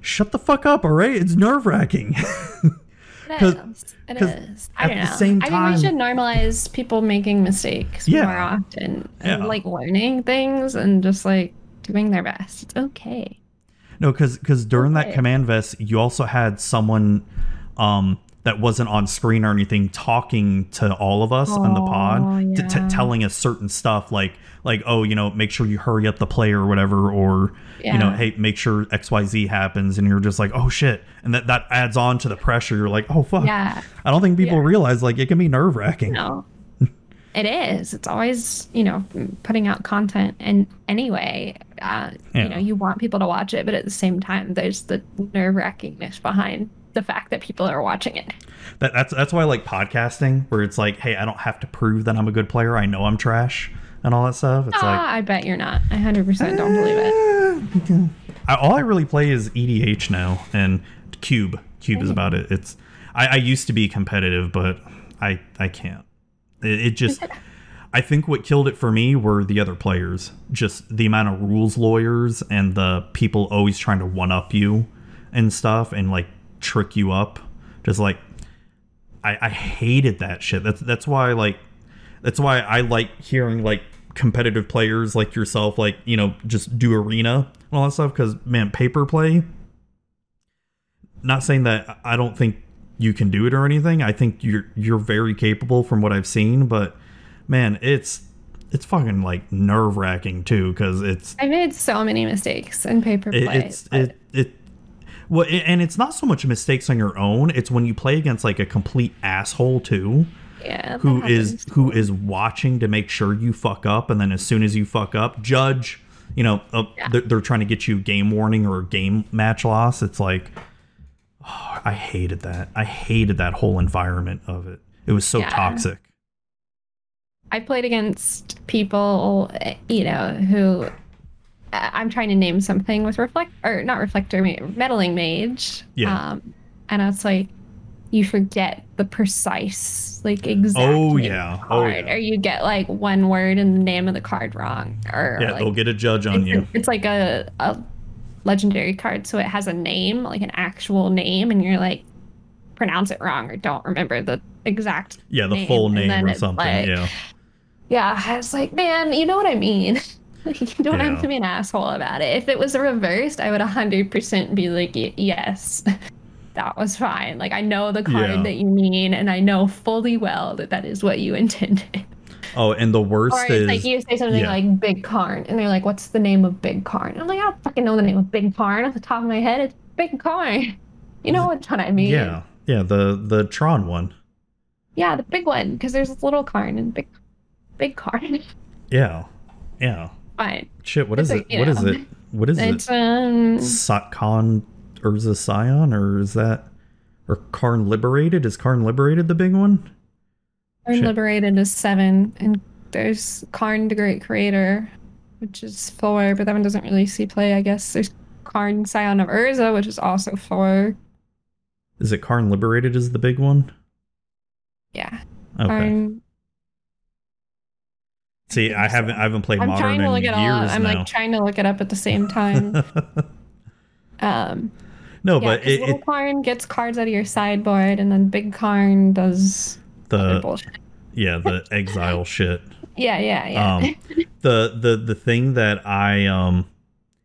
shut the fuck up, all right? It's nerve wracking. it is. It is. I don't know. Time, I think we should normalize people making mistakes yeah. more often and yeah. like learning things and just like doing their best. It's okay. No, because because during okay. that CommandFest, you also had someone um that wasn't on screen or anything talking to all of us on the pod yeah. t- t- telling us certain stuff like like oh you know make sure you hurry up the play or whatever or yeah. you know hey make sure xyz happens and you're just like oh shit. And that that adds on to the pressure. You're like oh fuck. Yeah. I don't think people realize like it can be nerve-wracking. No. It is. It's always you know putting out content and anyway uh, you know you want people to watch it but at the same time there's the nerve-wrackingness behind the fact that people are watching it. That, that's that's why I like podcasting, where it's like, hey, I don't have to prove that I'm a good player. I know I'm trash and all that stuff. It's ah, like I bet you're not. I hundred percent don't believe it. I, all I really play is EDH now and Cube. Cube is about it. It's I, I used to be competitive, but I I can't. It, it just. I think what killed it for me were the other players. Just the amount of rules lawyers and the people always trying to one up you and stuff and like trick you up. Just like I, I hated that shit. That's that's why like that's why I like hearing like competitive players like yourself like you know just do arena and all that stuff because man paper play not saying that i don't think you can do it or anything i think you're you're very capable from what i've seen but man it's it's fucking like nerve wracking too because it's i made so many mistakes in paper play it, it's it, it well, and it's not so much mistakes on your own; it's when you play against like a complete asshole too. Yeah, who is who is watching to make sure you fuck up, and then as soon as you fuck up, judge. You know, uh, yeah. they're, they're, trying to get you game warning or game match loss. It's like, oh, I hated that. I hated that whole environment of it. It was so yeah. toxic. I played against people, you know, who I'm trying to name something with reflect or not reflector meddling mage. Yeah. Um, and it's like you forget the precise like exact. Oh yeah. Oh yeah. Or you get like one word in the name of the card wrong. Or yeah, like, they'll get a judge on it's, you. It's like a, a legendary card, so it has a name, like an actual name, and you're like pronounce it wrong or don't remember the exact. Yeah, the name. full name or something. Like, yeah. Yeah, I was like, man, you know what I mean. you don't yeah. have to be an asshole about it. If it was reversed, I would 100% be like, yes, that was fine. Like, I know the card yeah. that you mean, and I know fully well that that is what you intended. Oh, and the worst or is like you say something yeah. like Big Karn, and they're like, "What's the name of Big Karn?" I'm like, "I don't fucking know the name of Big Karn off the top of my head. It's Big Karn." You know what I mean? Yeah, yeah, the the Tron one. Yeah, the big one because there's little Karn and big, big Karn. Yeah, yeah fine. Shit, what is it? What is it? What is it's, it? Um, Satcon Urza Scion, or is that or Karn Liberated? Is Karn Liberated the big one? Karn Shit. Liberated is seven, and there's Karn the Great Creator, which is four, but that one doesn't really see play, I guess. There's Karn Scion of Urza, which is also four. Is it Karn Liberated is the big one? Yeah. Okay. Karn See, I haven't I haven't played I'm modern trying to look in it years up. I'm now. like trying to look it up at the same time. um no, yeah, but it, little it, Karn gets cards out of your sideboard, and then Big Karn does the bullshit. Yeah, the exile shit. Yeah, yeah, yeah. Um, the the the thing that I um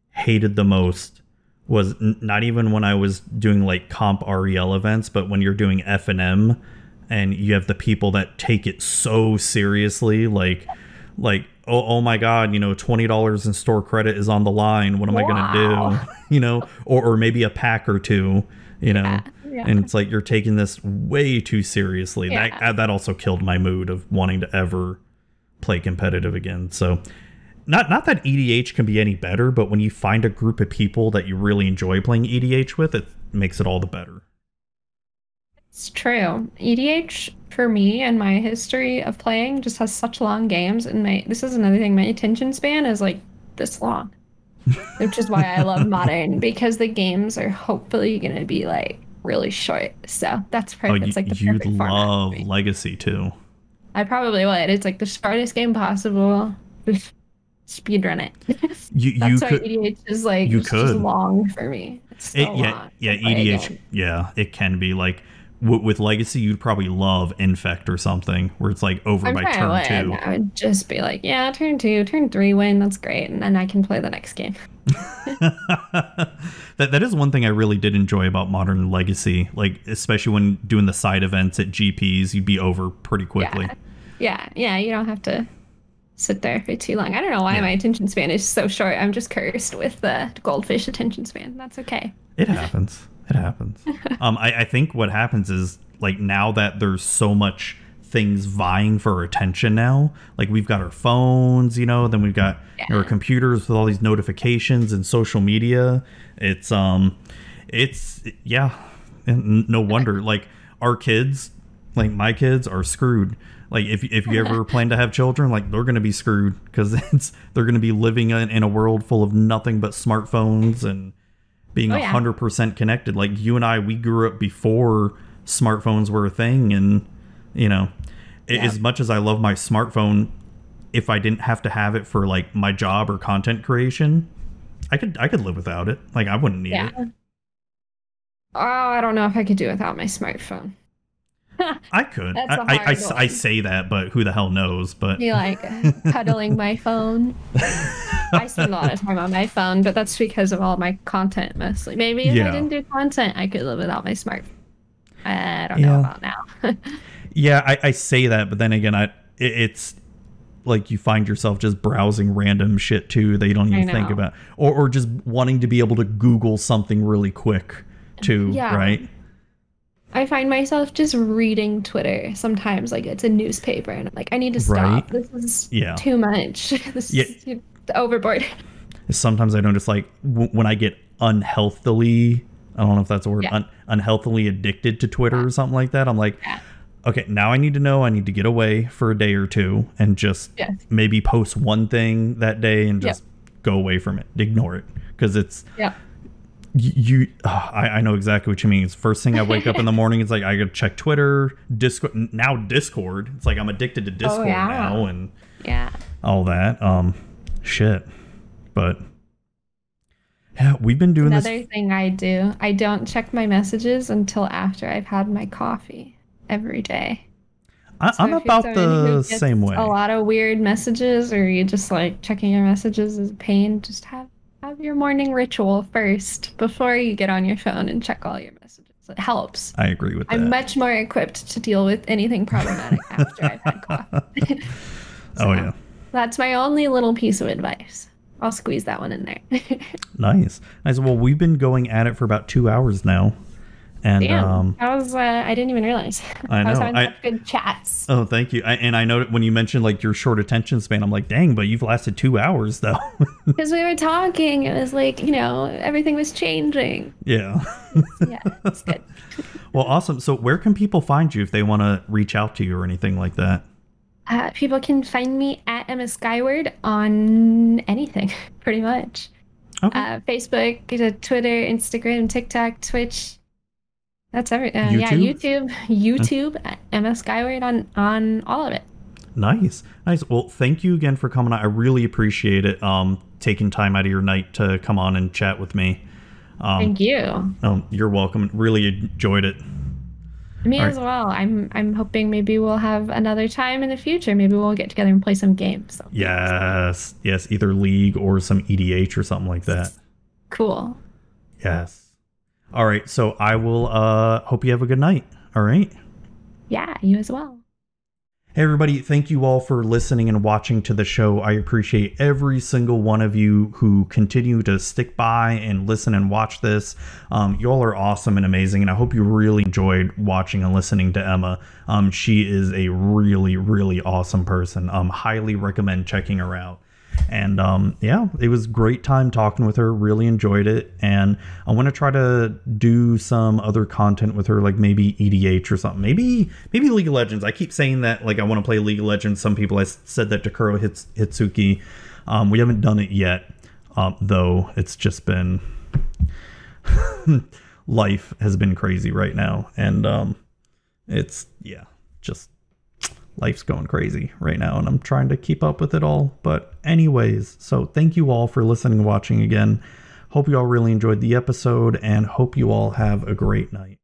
hated the most was n- not even when I was doing like comp REL events, but when you're doing F and M, and you have the people that take it so seriously, like like oh, oh my god, you know, twenty dollars in store credit is on the line. What am wow. I gonna do? you know, or or maybe a pack or two. You know. Yeah. Yeah. And it's like you're taking this way too seriously. Yeah. That that also killed my mood of wanting to ever play competitive again. So not not that EDH can be any better, but when you find a group of people that you really enjoy playing EDH with, it makes it all the better. It's true. EDH for me and my history of playing just has such long games and my this is another thing, my attention span is like this long. which is why I love modern because the games are hopefully going to be like really short. So that's oh, perfect. Oh, it's like the you perfect love Legacy too. I probably would. It's like the shortest game possible speed run it. You, That's why EDH is like you could long for me. So it, yeah, yeah, EDH, yeah, it can be like w- with Legacy. You'd probably love Infect or something where it's like over I'm by turn two. I would just be like, yeah, turn two, turn three, win. That's great, and then I can play the next game. that that is one thing I really did enjoy about Modern Legacy, like especially when doing the side events at GPs, you'd be over pretty quickly. Yeah, yeah, yeah you don't have to sit there for too long. I don't know why yeah. my attention span is so short. I'm just cursed with the goldfish attention span. That's okay. It happens. It happens. um, I, I think what happens is like now that there's so much things vying for attention now. Like we've got our phones, you know, then we've got yeah. our computers with all these notifications and social media. It's um, it's yeah, and no wonder. Like our kids, like my kids, are screwed like if if you ever plan to have children, like they're going to be screwed because it's they're going to be living in, in, a world full of nothing but smartphones and being oh, a hundred percent connected. Like you and I, we grew up before smartphones were a thing, and you know, yeah. as much as I love my smartphone, if I didn't have to have it for like my job or content creation, I could I could live without it. Like I wouldn't need yeah. it. Oh, I don't know if I could do without my smartphone. I could. I, I, I, I, say that, but who the hell knows? But you like cuddling my phone. I spend a lot of time on my phone, but that's because of all my content mostly. Maybe if yeah. I didn't do content, I could live without my smartphone. I don't yeah. know about now. yeah, I, I say that, but then again, I it, it's like you find yourself just browsing random shit too that you don't even think about, or or just wanting to be able to Google something really quick too, yeah. right? I find myself just reading Twitter sometimes, like it's a newspaper, and I'm like, I need to stop. Right? This is yeah. too much. this yeah. is overboard. Sometimes I notice, like w- when I get unhealthily, I don't know if that's a word, yeah. un- unhealthily addicted to Twitter yeah. or something like that. I'm like, okay, now I need to know. I need to get away for a day or two and just maybe post one thing that day and just go away from it, ignore it, because it's yeah you oh, I, I know exactly what you mean. It's first thing I wake up in the morning, it's like I gotta check Twitter, Discord now Discord. It's like I'm addicted to oh, Discord oh, yeah. now and yeah. All that. Um shit. But yeah, we've been doing this. Another this. thing I do, I don't check my messages until after I've had my coffee every day. I, am about the same way. A lot of weird messages, or you just like checking your messages is a pain. Just have have your morning ritual first before you get on your phone and check all your messages. It helps. I agree with that. I'm much more equipped to deal with anything problematic after I've had coffee. so oh yeah. That's my only little piece of advice. I'll squeeze that one in there. nice. Nice. Well, we've been going at it for about two hours now. And Damn, um, I was uh, I didn't even realize. I know. I was having I, good chats. Oh, thank you. I, and I know when you mentioned like your short attention span, I'm like, dang, but you've lasted two hours though. Because we were talking, it was like you know everything was changing. Yeah. yeah, it's good. well, awesome. So, where can people find you if they want to reach out to you or anything like that? Uh, people can find me at Emma Skyward on anything, pretty much. Okay. Uh, Facebook, Twitter, Instagram, TikTok, Twitch that's every uh, YouTube? yeah YouTube YouTube Emma Skyward on on all of it. Nice, nice. Well, thank you again for coming on. I really appreciate it. Um, taking time out of your night to come on and chat with me. Um, thank you. Oh, you're welcome. Really enjoyed it. Me all as right. well. I'm I'm hoping maybe we'll have another time in the future. Maybe we'll get together and play some games. So. Yes, yes, either League or some EDH or something like that. Cool. Yes. All right. So I will uh hope you have a good night. All right. Yeah, you as well. Hey, everybody, thank you all for listening and watching to the show. I appreciate every single one of you who continue to stick by and listen and watch this. Um, you all are awesome and amazing, and I hope you really enjoyed watching and listening to Emma. Um, she is a really, really awesome person. Um, highly recommend checking her out. And um, yeah, it was great time talking with her. Really enjoyed it, and I want to try to do some other content with her, like maybe EDH or something. Maybe maybe League of Legends. I keep saying that like I want to play League of Legends. Some people I said that to Kuro Hits, Hitsuki. Um, we haven't done it yet, um, though. It's just been life has been crazy right now, and um, it's yeah, just life's going crazy right now and I'm trying to keep up with it all. But, anyways, so thank you all for listening and watching again. Hope you all really enjoyed the episode and hope you all have a great night.